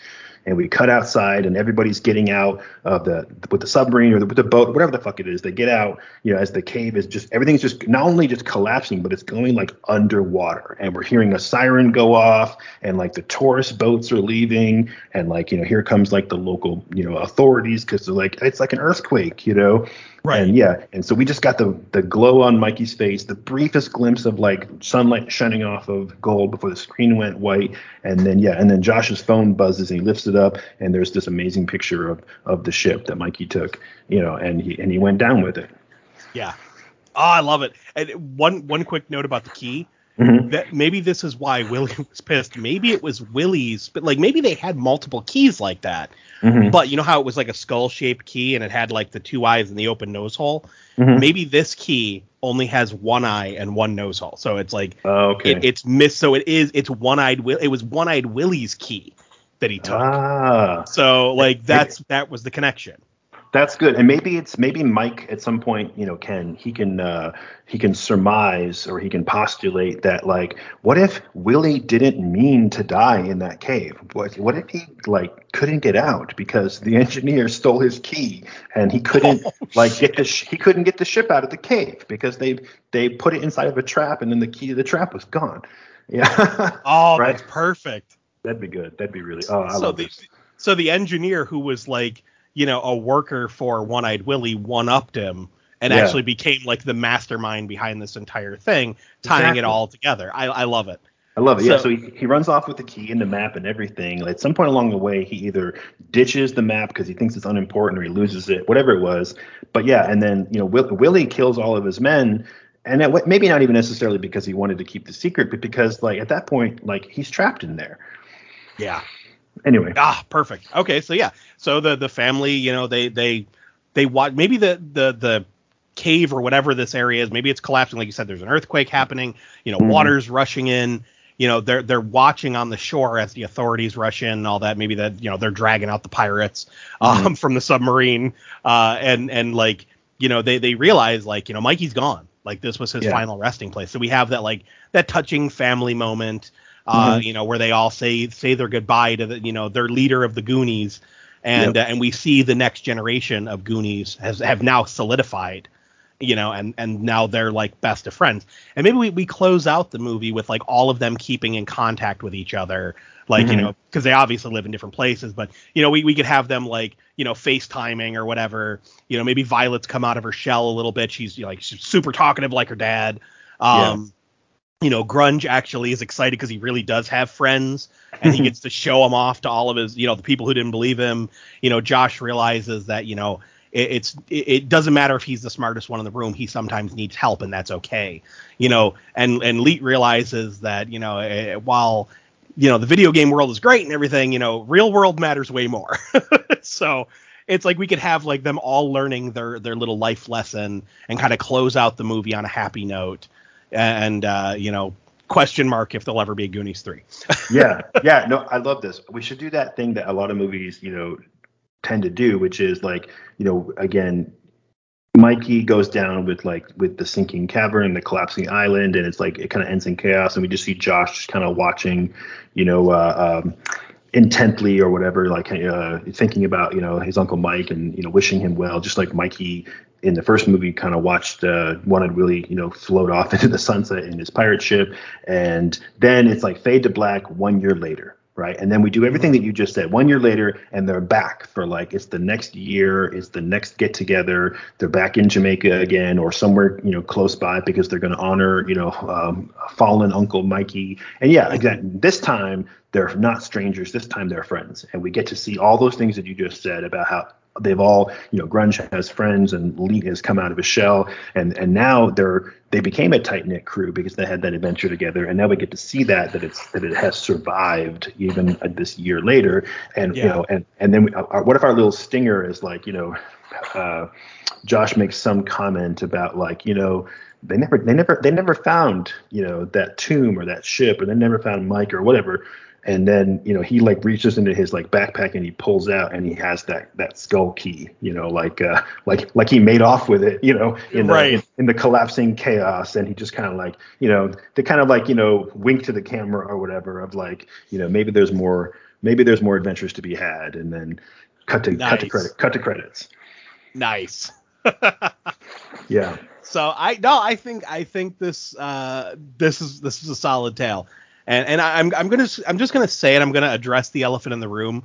And we cut outside, and everybody's getting out of the with the submarine or the, with the boat, whatever the fuck it is. They get out, you know, as the cave is just everything's just not only just collapsing, but it's going like underwater. And we're hearing a siren go off, and like the tourist boats are leaving, and like you know, here comes like the local you know authorities because they're like it's like an earthquake, you know. Right. And yeah, and so we just got the the glow on Mikey's face, the briefest glimpse of like sunlight shining off of gold before the screen went white, and then yeah, and then Josh's phone buzzes and he lifts it up, and there's this amazing picture of of the ship that Mikey took, you know, and he and he went down with it. Yeah. Oh, I love it. And one one quick note about the key. Mhm. That maybe this is why Willie was pissed. Maybe it was Willie's, but like maybe they had multiple keys like that. Mhm. But you know how it was like a skull shaped key and it had like the two eyes and the open nose hole? Mhm. Maybe this key only has one eye and one nose hole. So it's like Oh, okay. it, it's missed. So it is it's one eyed. It was one eyed Willie's key that he took. ah. so like that's that was the connection. That's good, and maybe it's maybe Mike at some point, you know, can he can uh, he can surmise or he can postulate that like, what if Willie didn't mean to die in that cave? What what if he like couldn't get out because the engineer stole his key and he couldn't oh, like get the sh- he couldn't get the ship out of the cave because they they put it inside of a trap and then the key to the trap was gone. Yeah. oh, right? that's perfect. That'd be good. That'd be really. Oh, I so love the, this. So the engineer who was like you know, a worker for One Eyed Willie one upped him and yeah. actually became like the mastermind behind this entire thing, tying exactly. it all together. I, I love it. I love it. So, yeah. So he, he runs off with the key and the map and everything. At some point along the way, he either ditches the map because he thinks it's unimportant or he loses it, whatever it was. But yeah, and then you know Will, Willie kills all of his men, and that, maybe not even necessarily because he wanted to keep the secret, but because like at that point, like he's trapped in there. Yeah anyway. Ah, perfect. Okay, so yeah, so the the family, you know, they they they watch maybe the the the cave or whatever this area is, maybe it's collapsing. Like you said, there's an earthquake happening. You know, mm-hmm. water's rushing in. You know, they're they're watching on the shore as the authorities rush in and all that. Maybe that you know they're dragging out the pirates um, mm-hmm. from the submarine, uh, and and like you know they they realize like you know Mikey's gone. Like this was his yeah. final resting place. So we have that like that touching family moment uh, mm-hmm. you know, where they all say say their goodbye to the, you know, their leader of the Goonies, and yep. uh, and we see the next generation of Goonies has have now solidified, you know, and and now they're like best of friends, and maybe we we close out the movie with like all of them keeping in contact with each other, like mm-hmm. you know, because they obviously live in different places, but you know, we we could have them like you know FaceTiming or whatever, you know, maybe Violet's come out of her shell a little bit, she's you know, like she's super talkative like her dad. Um, yeah you know, Grunge actually is excited because he really does have friends and he gets to show them off to all of his, you know, the people who didn't believe him. You know, Josh realizes that, you know, it, it's it, it doesn't matter if he's the smartest one in the room. He sometimes needs help, and that's okay. You know, and and Leet realizes that, you know, uh, while you know the video game world is great and everything, you know, real world matters way more. so it's like we could have like them all learning their their little life lesson and kind of close out the movie on a happy note and uh, you know question mark if there'll ever be a Goonies three. yeah, yeah, no, I love this. We should do that thing that a lot of movies, you know, tend to do, which is like, you know, again, Mikey goes down with like with the sinking cavern and the collapsing island, and it's like it kind of ends in chaos, and we just see Josh just kind of watching, you know, uh, um, intently or whatever, like uh, thinking about you know his uncle Mike and you know wishing him well, just like Mikey in the first movie kind of watched uh, wanted really you know float off into the sunset in his pirate ship, and then it's like fade to black one year later, right? And then we do everything that you just said. One year later, and they're back for like it's the next year, it's the next get together. They're back in Jamaica again, or somewhere you know close by because they're going to honor you know um, fallen Uncle Mikey. And yeah, exactly. This time they're not strangers. This time they're friends, and we get to see all those things that you just said about how they've all you know grunge has friends and Leet has come out of his shell and and now they're they became a tight knit crew because they had that adventure together and now we get to see that that it's that it has survived even this year later and yeah. you know and and then we, uh, what if our little stinger is like you know uh, Josh makes some comment about like you know they never they never they never found you know that tomb or that ship or they never found Mike or whatever and then you know he like reaches into his like backpack and he pulls out and he has that that skull key you know like uh like like he made off with it you know in the right. in, in, the collapsing chaos. And he just kind of like you know they kind of like you know wink to the camera or whatever of like you know maybe there's more maybe there's more adventures to be had. And then cut to nice. cut to credit cut to credits. Nice. Yeah. So i no i think i think this uh this is this is a solid tale and and I'm I'm gonna I'm just gonna say it. I'm gonna address the elephant in the room.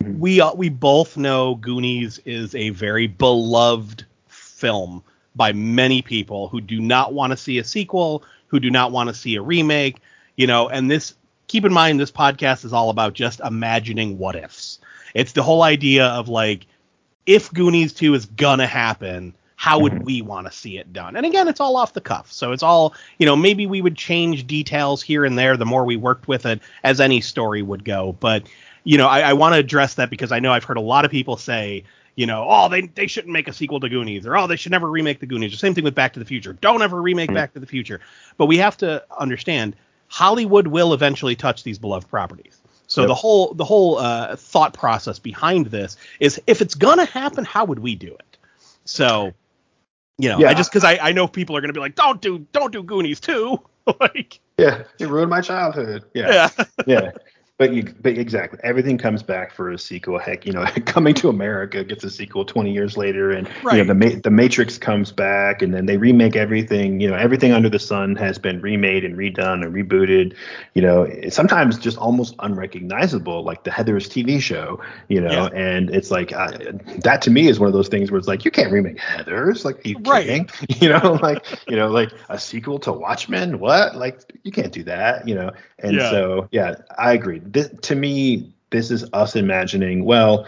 We uh, we both know Goonies is a very beloved film by many people who do not want to see a sequel, who do not want to see a remake, you know. And this, keep in mind, this podcast is all about just imagining what ifs. It's the whole idea of like, if Goonies 2 is gonna happen, how would we want to see it done? And again, it's all off the cuff. So it's all, you know, maybe we would change details here and there the more we worked with it, as any story would go. But, you know, I, I want to address that because I know I've heard a lot of people say, you know, oh, they, they shouldn't make a sequel to Goonies, or oh, they should never remake the Goonies. The same thing with Back to the Future. Don't ever remake mm-hmm. Back to the Future. But we have to understand Hollywood will eventually touch these beloved properties. So yep. the whole the whole uh, thought process behind this is if it's gonna happen, how would we do it? So, you know, yeah. I just because I, I know people are gonna be like, don't do don't do Goonies 2. like, yeah, it ruined my childhood. Yeah, yeah, yeah. But you, but exactly, everything comes back for a sequel. Heck, you know, Coming to America gets a sequel 20 years later, and right. you know, the the Matrix comes back, and then they remake everything. You know, everything under the sun has been remade and redone and rebooted. You know, sometimes just almost unrecognizable, like the Heathers TV show. You know, yeah. and it's like uh, that to me is one of those things where it's like you can't remake Heathers. Like, are you right. kidding? You know, like you know, like a sequel to Watchmen. What? Like you can't do that. You know, and yeah. so yeah, I agree this, to me, this is us imagining, well,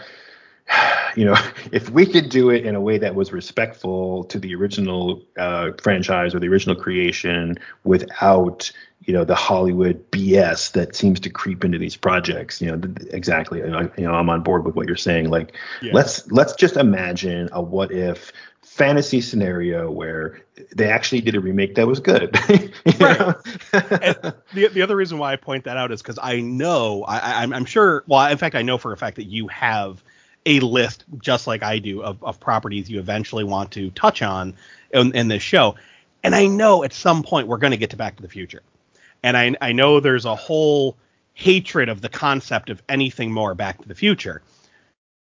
you know, if we could do it in a way that was respectful to the original uh, franchise or the original creation without, you know, the Hollywood BS that seems to creep into these projects, you know, th- exactly. I, you know, I'm on board with what you're saying. Like, yeah. let's let's just imagine a what if fantasy scenario where they actually did a remake that was good. right. the the other reason why I point that out is because I know I, I'm, I'm sure. Well, in fact, I know for a fact that you have a list just like I do of, of properties you eventually want to touch on in, in this show, and I know at some point we're going to get to Back to the Future, and I I know there's a whole hatred of the concept of anything more Back to the Future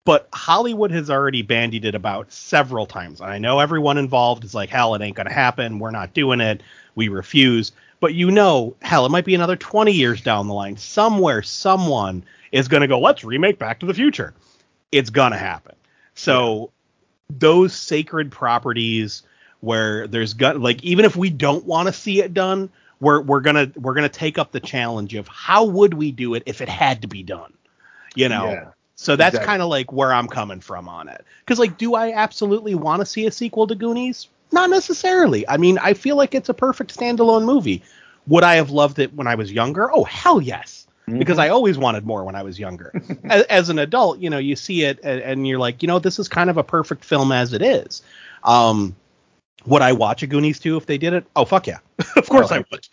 but Hollywood has already bandied it about several times. And I know everyone involved is like, hell, it ain't going to happen. We're not doing it. We refuse. But you know, hell, it might be another 20 years down the line. Somewhere, someone is going to go, let's remake Back to the Future. It's going to happen. So those sacred properties where there's got like even if we don't want to see it done, we're we're gonna we're gonna take up the challenge of how would we do it if it had to be done. You know, yeah. So that's exactly. kind of like where I'm coming from on it. Because like, do I absolutely want to see a sequel to Goonies? Not necessarily. I mean, I feel like it's a perfect standalone movie. Would I have loved it when I was younger? Oh hell yes. Mm-hmm. Because I always wanted more when I was younger. as, as, an adult, you know, you see it and, and, you're like, you know, this is kind of a perfect film as it is. Um, would I watch a Goonies 2 if they did it? Oh fuck yeah, of course oh, I would.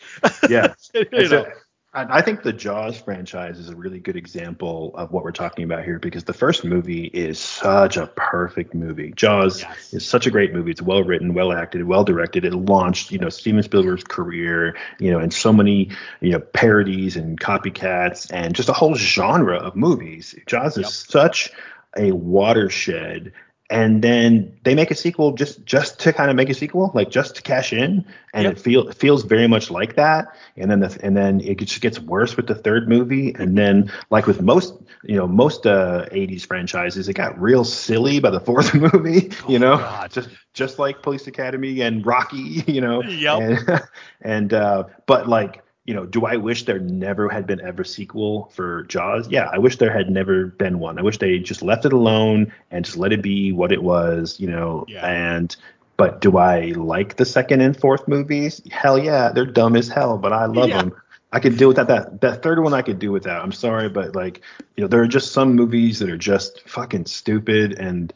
yeah, you know. I think the Jaws franchise is a really good example of what we're talking about here because the first movie is such a perfect movie. Jaws yes. is such a great movie. It's well written, well acted, well directed. It launched, you know, Steven Spielberg's career, you know, and so many, you know, parodies and copycats and just a whole genre of movies. Jaws is such a watershed and then they make a sequel just just to kind of make a sequel, like just to cash in, and yep. it feel it feels very much like that. And then the and then it just gets worse with the third movie, and then like with most you know most uh, 80s franchises, it got real silly by the fourth movie. You oh know, just just like Police Academy and Rocky. You know, yep. and, and uh, but like you know, do I wish there never had been ever sequel for Jaws? Yeah, I wish there had never been one. I wish they just left it alone and just let it be what it was, you know. Yeah. And but do I like the second and fourth movies? Hell yeah, they're dumb as hell, but I love yeah. them. I could deal with that. That that third one I could do without. I'm sorry, but like, you know, there are just some movies that are just fucking stupid and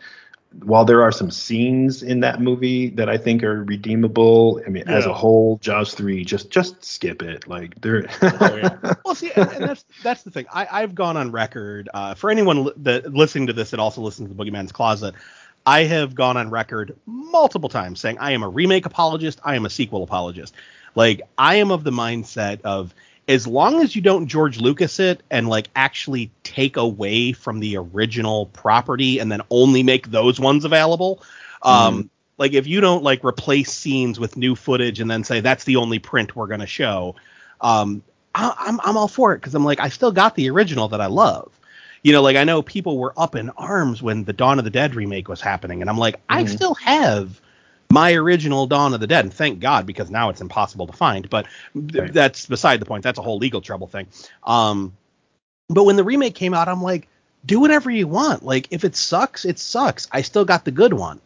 while there are some scenes in that movie that I think are redeemable, I mean, yeah. as a whole, Jaws three, just just skip it. Like there. oh, yeah. Well, see, and, and, that's that's the thing. I, I've gone on record uh, for anyone that listening to this that also listens to the Boogeyman's Closet. I have gone on record multiple times saying I am a remake apologist. I am a sequel apologist. Like I am of the mindset of as long as you don't George Lucas it and like actually take away from the original property and then only make those ones available. Um, mm. like if you don't like replace scenes with new footage and then say that's the only print we're gonna show, um, I, I'm I'm all for it because I'm like I still got the original that I love. You know, like I know people were up in arms when the Dawn of the Dead remake was happening, and I'm like, mm. I mm-hmm. still have my original Dawn of the Dead, and thank God because now it's impossible to find. But th- that's beside the point. That's a whole legal trouble thing. Um, but when the remake came out, I'm like, do whatever you want. Like if it sucks, it sucks. I still got the good one.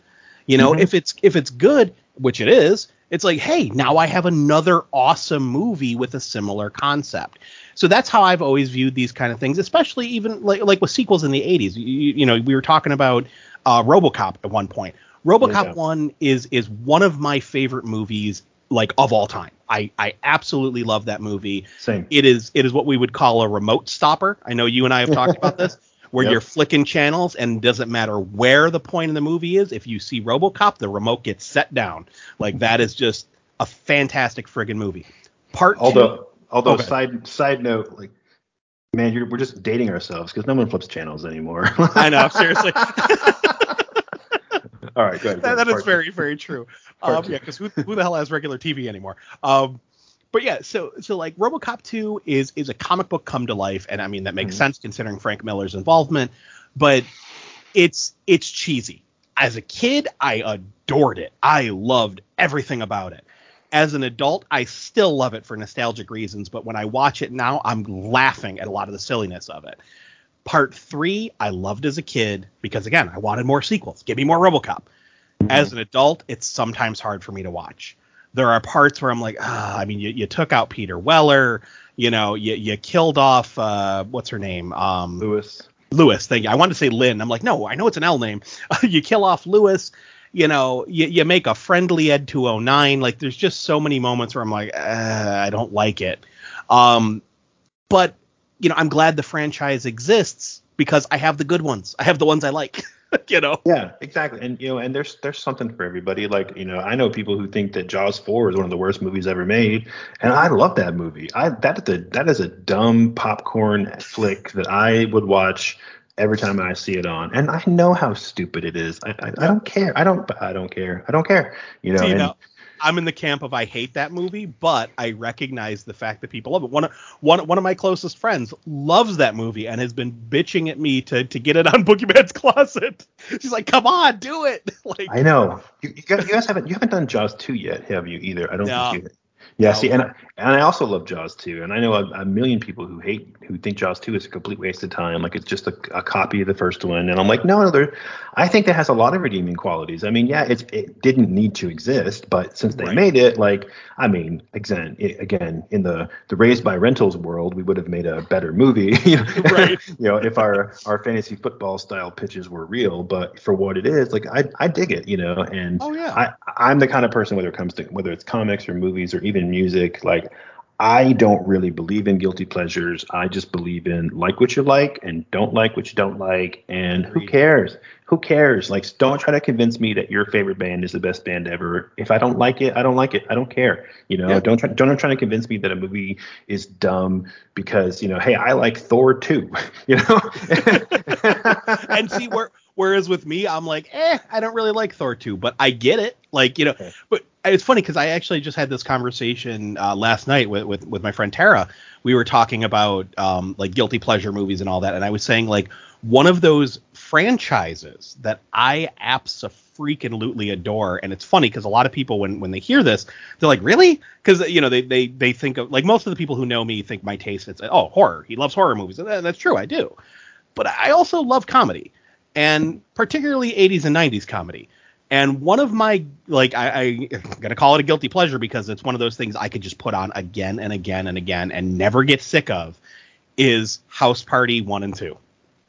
You know, mm-hmm. if it's if it's good, which it is, it's like, hey, now I have another awesome movie with a similar concept. So that's how I've always viewed these kind of things, especially even like like with sequels in the 80s. You, you know, we were talking about uh, RoboCop at one point. RoboCop yeah. 1 is is one of my favorite movies like of all time. I I absolutely love that movie. Same. It is it is what we would call a remote stopper. I know you and I have talked about this. Where Yep. you're flicking channels and doesn't matter where the point in the movie is. If you see RoboCop, the remote gets set down. Like that is just a fantastic friggin' movie. Part two, Although, although Okay. side side note, like, man, you're, we're just dating ourselves because no one flips channels anymore. I know seriously. All right, good. that, that is very very true. Um, yeah, because who, who the hell has regular TV anymore? Um, but yeah, so so like RoboCop 2 is is a comic book come to life, and I mean that makes Mhm. sense considering Frank Miller's involvement, but it's it's cheesy. As a kid, I adored it. I loved everything about it. As an adult, I still love it for nostalgic reasons, but when I watch it now, I'm laughing at a lot of the silliness of it. Part three, I loved as a kid because again, I wanted more sequels. Give me more RoboCop. As an adult, it's sometimes hard for me to watch. There are parts where I'm like, ah, I mean, you, you took out Peter Weller, you know, you, you killed off uh, what's her name, um, Lewis. Lewis. Thank you. I wanted to say Lynn. I'm like, no, I know it's an L name. you kill off Lewis. You know, you, you make a friendly Ed 209. Like, there's just so many moments where I'm like, uh, I don't like it. Um, but you know, I'm glad the franchise exists because I have the good ones. I have the ones I like. you know. Yeah, exactly. And you know, and there's there's something for everybody. Like you know, I know people who think that Jaws four is one of the worst movies ever made, and I love that movie. I that is a that is a dumb popcorn flick that I would watch every time I see it on, and I know how stupid it is. I I, I don't care. I don't I don't care. I don't care. You know. See, and- now, I'm in the camp of I hate that movie, but I recognize the fact that people love it. One of one one of my closest friends loves that movie and has been bitching at me to to get it on Boogeyman's Closet. She's like, "Come on, do it!" like, I know. You, you, guys, you guys haven't you haven't done Jaws two yet, have you? Either I don't No. think you. Yeah, see, and I- and I also love Jaws two, and I know a, a million people who hate who think Jaws two is a complete waste of time, like it's just a, a copy of the first one, and I'm like, no, no, there, I think that has a lot of redeeming qualities. I mean, yeah, it's it didn't need to exist, but since they Right. made it, like, I mean, again, i again, in the the raised by rentals world, we would have made a better movie, you know, Right. you know, if our our fantasy football style pitches were real, but for what it is, like, I I dig it, you know, and oh yeah, I, I'm the kind of person, whether it comes to whether it's comics or movies or even music, like I don't really believe in guilty pleasures. I just believe in like what you like and don't like what you don't like, and who cares? Who cares? Like, don't try to convince me that your favorite band is the best band ever. If I don't like it, I don't like it. I don't care. You know, Yeah. don't try, don't try to convince me that a movie is dumb because you know, hey, I like Thor 2. You know. and see where whereas with me i'm like eh i don't really like thor 2 but i get it like you know but it's funny because i actually just had this conversation uh, last night with, with with my friend tara. We were talking about um like guilty pleasure movies and all that and i was saying like one of those franchises that i absolutely adore and it's funny because a lot of people when when they hear this they're like really? Because you know they, they they think of like most of the people who know me think my taste it's oh horror. He loves horror movies and that's true i do. But I also love comedy, and particularly 80s and 90s comedy. And one of my like I, I I'm gonna call it a guilty pleasure because it's one of those things I could just put on again and again and again and never get sick of is House Party one and two.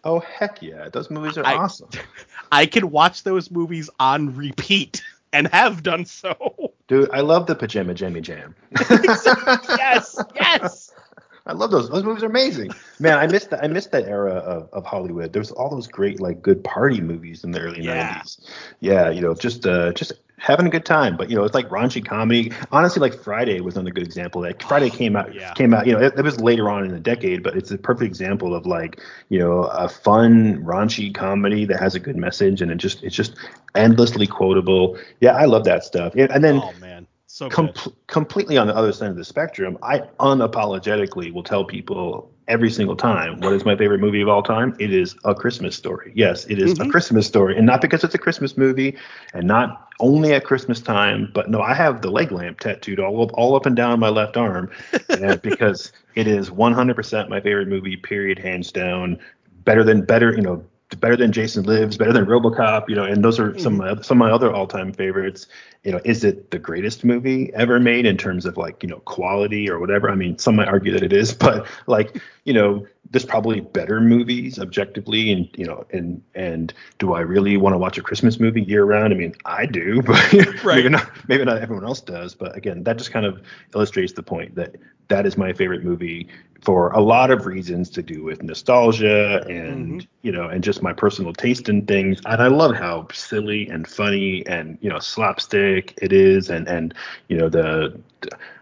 oh heck yeah, those movies are I- awesome. I can watch those movies on repeat and have done so. Dude, I love the Pajama Jammy Jam. yes, yes. I love those. Those movies are amazing. Man, I missed that. I missed that era of, of Hollywood. There was all those great like good party movies in the early Yeah. '90s. Yeah, you know, just uh, just having a good time. But you know, it's like raunchy comedy. Honestly, like Friday was another good example. That Friday came out yeah. came out. You know, it, it was later on in the decade, but it's a perfect example of like you know a fun raunchy comedy that has a good message and it just it's just endlessly quotable. Yeah, I love that stuff. And and then oh man, so. Com- completely on the other side of the spectrum, I unapologetically will tell people every single time what is my favorite movie of all time. It is A Christmas Story. Yes, it is Mhm. A Christmas Story, and not because it's a Christmas movie, and not only at Christmas time, but no, I have the leg lamp tattooed all up, all up and down my left arm, and because it is 100% my favorite movie. Period, hands down. Better than better, you know. Better than Jason Lives, better than RoboCop, you know, and those are some of my, some of my other all-time favorites you know, is it the greatest movie ever made in terms of like, you know, quality or whatever? I mean, some might argue that it is, but like, you know, there's probably better movies objectively and you know and and do i really want to watch a christmas movie year round i mean i do but right. maybe not maybe not everyone else does but again that just kind of illustrates the point that that is my favorite movie for a lot of reasons to do with nostalgia and mm-hmm. you know and just my personal taste in things and i love how silly and funny and you know slapstick it is and and you know the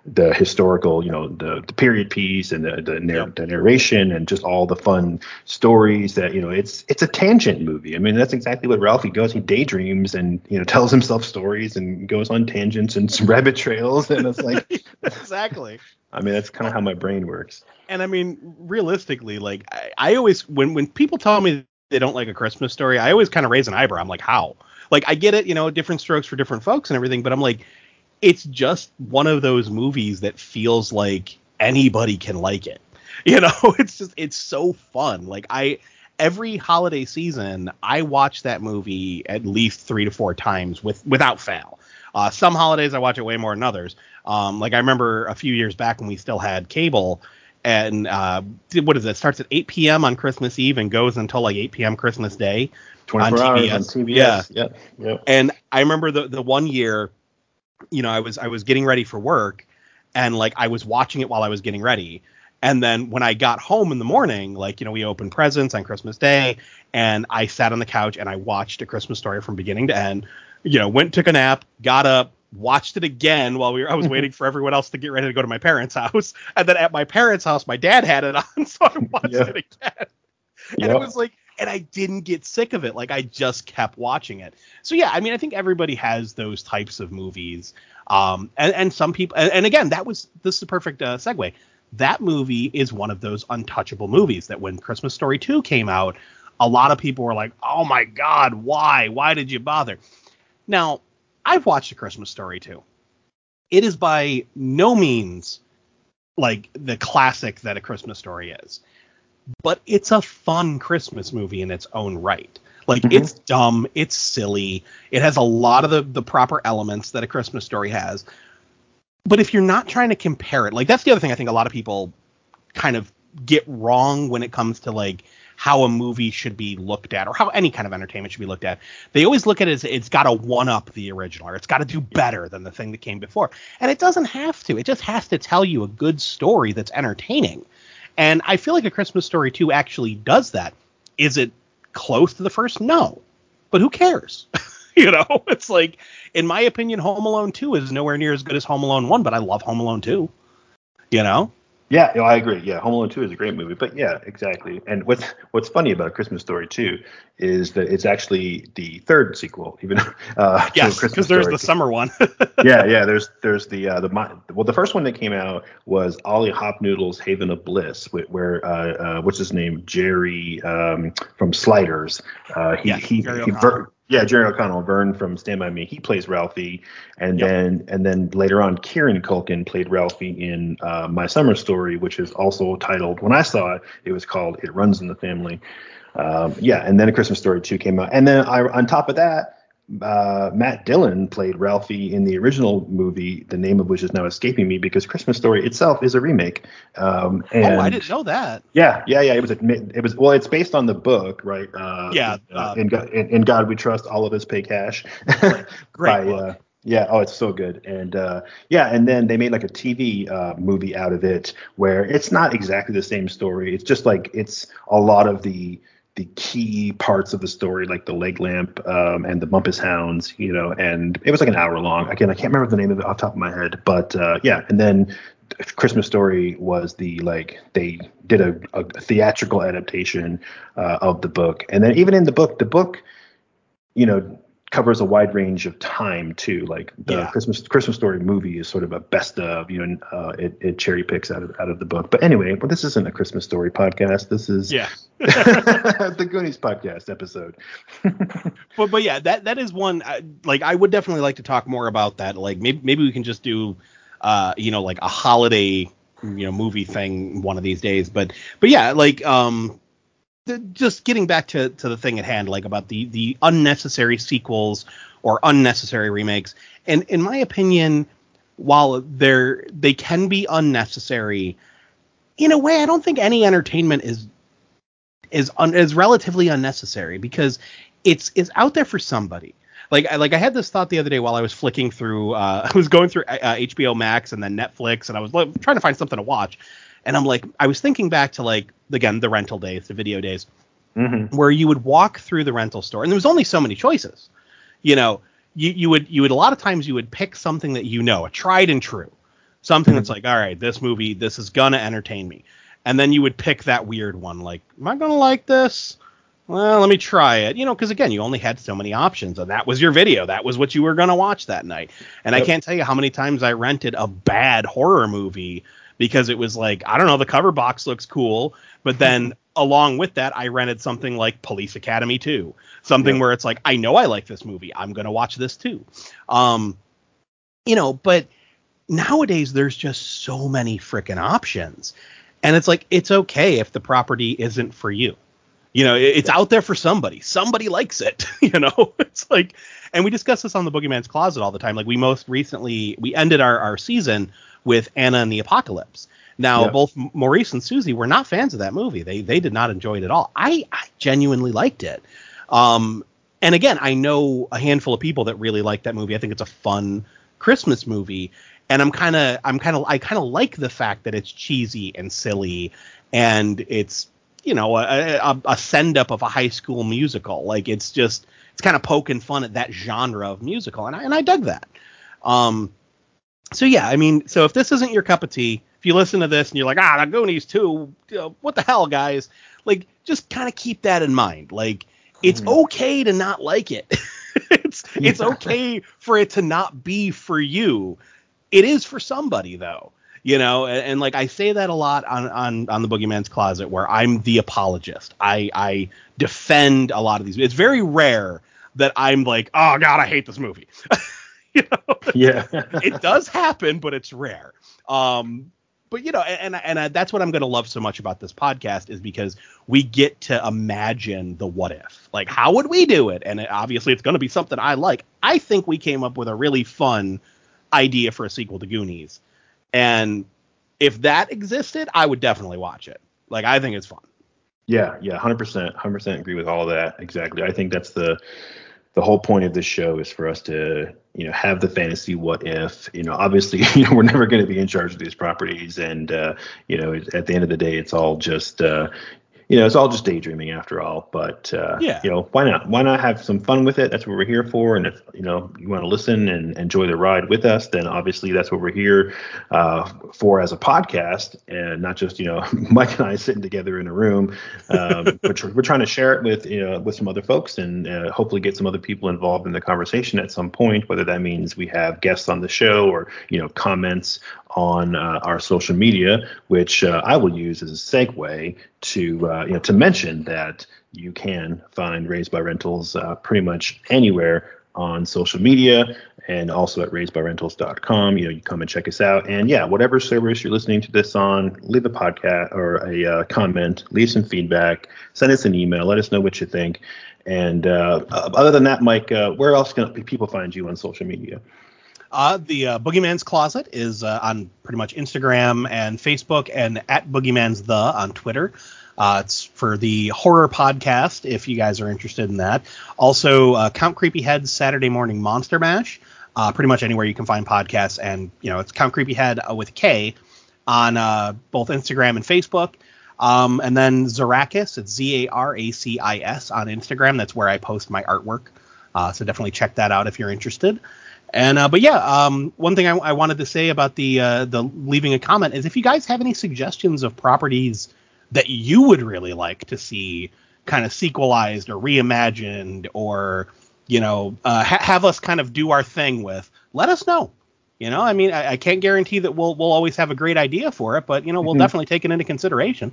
the historical you know the, the period piece and the the, narr- yep. the narration and just all the fun stories that you know it's it's a tangent movie i mean that's exactly what ralphie goes he daydreams and you know tells himself stories and goes on tangents and some rabbit trails and it's like exactly I mean, that's kind of how my brain works. And I mean, realistically, like I, I always when when people tell me they don't like a Christmas story, I always kind of raise an eyebrow. I'm like, how? Like I get it, you know, different strokes for different folks and everything, but I'm like, it's just one of those movies that feels like anybody can like it. You know, it's just it's so fun. Like I every holiday season, I watch that movie at least three to four times with without fail. Uh, some holidays I watch it way more than others. Um, like I remember a few years back when we still had cable, and uh, what is it? Starts at 8 p.m. on Christmas Eve and goes until like 8 p.m. Christmas Day 24 on TBS. Hours on TBS. Yeah, yep, yep. And I remember the the one year, you know, I was I was getting ready for work, and like I was watching it while I was getting ready. And then when I got home in the morning, like, you know, we opened presents on Christmas Day and I sat on the couch and I watched a Christmas story from beginning to end you know, went took a nap, got up, watched it again while we were I was mm-hmm. waiting for everyone else to get ready to go to my parents' house. And then at my parents' house, my dad had it on, so I watched yeah. it again. And yeah. it was like and I didn't get sick of it. Like I just kept watching it. So yeah, I mean I think everybody has those types of movies. Um and, and some people and, and again, that was this is a perfect uh, segue. That movie is one of those untouchable movies that when Christmas Story 2 came out, a lot of people were like, "Oh my god, why? Why did you bother?" Now, I've watched A Christmas Story 2. It is by no means like the classic that A Christmas Story is, but it's a fun Christmas movie in its own right. Like mm-hmm. it's dumb, it's silly, it has a lot of the the proper elements that A Christmas Story has. But if you're not trying to compare it, like that's the other thing I think a lot of people kind of get wrong when it comes to like how a movie should be looked at or how any kind of entertainment should be looked at. They always look at it as it's got to one up the original or it's got to do better than the thing that came before. And it doesn't have to. It just has to tell you a good story that's entertaining. And I feel like A Christmas Story 2 actually does that. Is it close to the first? No. But who cares? you know, it's like in my opinion Home Alone 2 is nowhere near as good as Home Alone 1, but I love Home Alone 2. You know? Yeah, no, I agree. Yeah, Home Alone 2 is a great movie. But yeah, exactly. And what's what's funny about Christmas Story 2 is that it's actually the third sequel, even uh yes, because there's the summer one. yeah, yeah. There's there's the uh, the well the first one that came out was Ollie Hopnoodle's Haven of Bliss, where uh, uh what's his name Jerry um, from Sliders. Uh, he yes, he, he, he yeah, Jerry O'Connell, Vern from Stand By Me, he plays Ralphie, and yep. then and then later on, Kieran Culkin played Ralphie in uh, My Summer Story, which is also titled. When I saw it, it was called It Runs in the Family. Um, yeah, and then A Christmas Story 2 came out, and then I, on top of that, uh, Matt Dillon played Ralphie in the original movie, the name of which is now escaping me because Christmas Story itself is a remake. Um, and oh, I didn't know that. Yeah, yeah, yeah. It was a, it was well, it's based on the book, right? Uh, yeah. Uh, in, God, in, in, God We Trust, all of us pay cash. Great, great by. Uh, yeah, oh, it's so good, and uh, yeah, and then they made like a TV uh, movie out of it, where it's not exactly the same story. It's just like it's a lot of the the key parts of the story, like the leg lamp um, and the Bumpus Hounds, you know, and it was like an hour long. Again, I can't remember the name of it off the top of my head, but uh, yeah, and then Christmas Story was the like they did a, a theatrical adaptation uh, of the book, and then even in the book, the book, you know, covers a wide range of time too. Like the yeah. Christmas Christmas Story movie is sort of a best of, you know, uh, it, it cherry picks out of out of the book. But anyway, well, this isn't a Christmas Story podcast. This is yeah the Goonies podcast episode. but but yeah, that that is one. Like I would definitely like to talk more about that. Like maybe maybe we can just do, uh, you know, like a holiday you know movie thing one of these days. But but yeah, like um just getting back to, to the thing at hand, like about the the unnecessary sequels or unnecessary remakes. And in my opinion, while they're they can be unnecessary, in a way, I don't think any entertainment is is un, is relatively unnecessary because it's it's out there for somebody. Like I like I had this thought the other day while I was flicking through. Uh, I was going through uh, HBO Max and then Netflix, and I was trying to find something to watch. And I'm like, I was thinking back to like again the rental days, the video days, mm-hmm. where you would walk through the rental store, and there was only so many choices. You know, you you would you would a lot of times you would pick something that you know, a tried and true, something mm-hmm. that's like, all right, this movie, this is gonna entertain me, and then you would pick that weird one, like, am I gonna like this? well, let me try it. You know, because again, you only had so many options, and that was your video. That was what you were going to watch that night. And yep. I can't tell you how many times I rented a bad horror movie because it was like, I don't know, the cover box looks cool, but then along with that, I rented something like Police Academy 2, something where it's like, I know I like this movie. I'm going to watch this too. Um, you know, but nowadays there's just so many freaking options. And it's like, it's okay if the property isn't for you you know, it's out there for somebody. Somebody likes it. You know, it's like, and we discuss this on the Boogeyman's Closet all the time. Like we most recently we ended our our season with Anna and the Apocalypse. Now, yep. both Maurice and Susie were not fans of that movie. They they did not enjoy it at all. I, I genuinely liked it. Um, and again, I know a handful of people that really like that movie. I think it's a fun Christmas movie, and I'm kind of I'm kind of I kind of like the fact that it's cheesy and silly, and it's you know a, a, a send up of a high school musical. Like it's just it's kind of poking fun at that genre of musical, and I and I dug that. Um, so yeah, I mean, so if this isn't your cup of tea, if you listen to this and you're like, ah, the Goonies 2, what the hell, guys? Like, just kind of keep that in mind. Like, it's okay to not like it. it's yeah. it's okay for it to not be for you. It is for somebody though you know and, and, like i say that a lot on on on the boogeyman's closet where i'm the apologist. I i defend a lot of these. It's very rare that i'm like oh god i hate this movie. You know? Yeah. It does happen but it's rare. Um but you know and and, and that's what i'm going to love so much about this podcast is because we get to imagine the what if. Like how would we do it? And it, obviously it's going to be something i like. I think we came up with a really fun idea for a sequel to goonies and if that existed, I would definitely watch it. Like I think it's fun. Yeah, yeah, hundred percent, hundred percent agree with all that. Exactly. I think that's the the whole point of this show is for us to you know have the fantasy what if you know obviously you know we're never going to be in charge of these properties and uh, you know at the end of the day it's all just uh, you know, it's all just daydreaming after all. But uh, yeah, you know, why not? Why not have some fun with it? That's what we're here for. And if you know you want to listen and enjoy the ride with us, then obviously that's what we're here uh, for as a podcast, and not just you know Mike and I sitting together in a room. Um, we're, we're trying to share it with you know with some other folks and uh, hopefully get some other people involved in the conversation at some point. Whether that means we have guests on the show or you know comments on uh, our social media, which uh, I will use as a segue to uh, you know to mention that you can find Raised by Rentals uh, pretty much anywhere on social media and also at raisedbyrentals.com. You know, you come and check us out. And yeah, whatever service you're listening to this on, leave a podcast or a uh, comment, leave some feedback, send us an email, let us know what you think. And uh, other than that, Mike, uh, where else can people find you on social media? Uh, the uh, Boogeyman's Closet is uh, on pretty much Instagram and Facebook, and at Boogeyman's The on Twitter. Uh, it's for the horror podcast if you guys are interested in that. Also, uh, Count Creepy Head's Saturday Morning Monster Mash. Uh, pretty much anywhere you can find podcasts, and you know it's Count Creepy Head with K on both Instagram and Facebook. Um, and then Zaracis, it's Z A R A C I S on Instagram. That's where I post my artwork. so definitely check that out if you're interested. And uh, but yeah, um, one thing I, I, wanted to say about the uh, the leaving a comment is if you guys have any suggestions of properties that you would really like to see kind of sequelized or reimagined or you know uh, ha- have us kind of do our thing with, let us know. You know, I mean, I, I, can't guarantee that we'll we'll always have a great idea for it, but you know, we'll mm-hmm. definitely take it into consideration.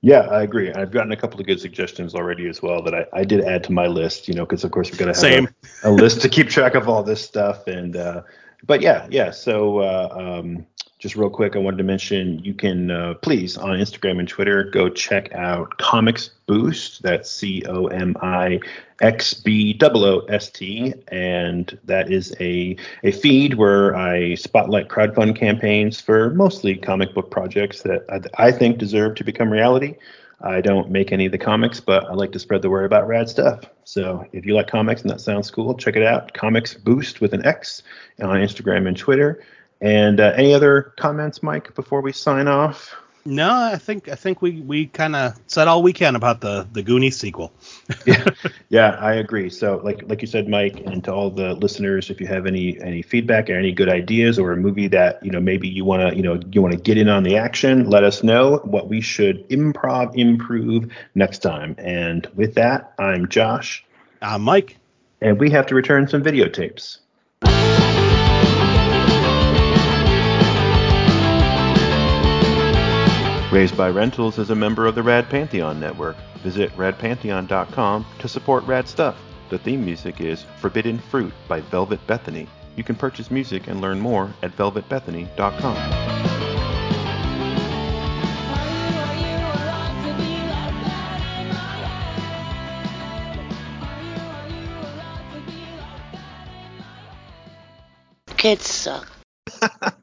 Yeah, I agree. I've gotten a couple of good suggestions already as well that I, I did add to my list, you know, because of course we've got to have a, a, list to keep track of all this stuff. And, uh, but yeah, yeah. So, uh, um, just real quick, I wanted to mention you can uh, please on Instagram and Twitter go check out Comix Boost. That's C O M I X B O O S T, and that is a a feed where I spotlight crowdfund campaigns for mostly comic book projects that I, I think deserve to become reality. I don't make any of the comics, but I like to spread the word about rad stuff. So if you like comics and that sounds cool, check it out. Comix Boost with an X on Instagram and Twitter. And uh, any other comments, Mike, before we sign off? No, I think I think we we kind of said all we can about the the Goonies sequel. yeah, yeah, I agree. So like like you said, Mike, and to all the listeners, if you have any any feedback or any good ideas or a movie that you know maybe you want to you know you want to get in on the action, let us know what we should improv improve next time. And with that, I'm Josh. I'm Mike. And we have to return some videotapes. Raised by Rentals is a member of the Rad Pantheon Network. Visit radpantheon.com to support rad stuff. The theme music is Forbidden Fruit by Velvet Bethany. You can purchase music and learn more at velvetbethany.com. Kids suck.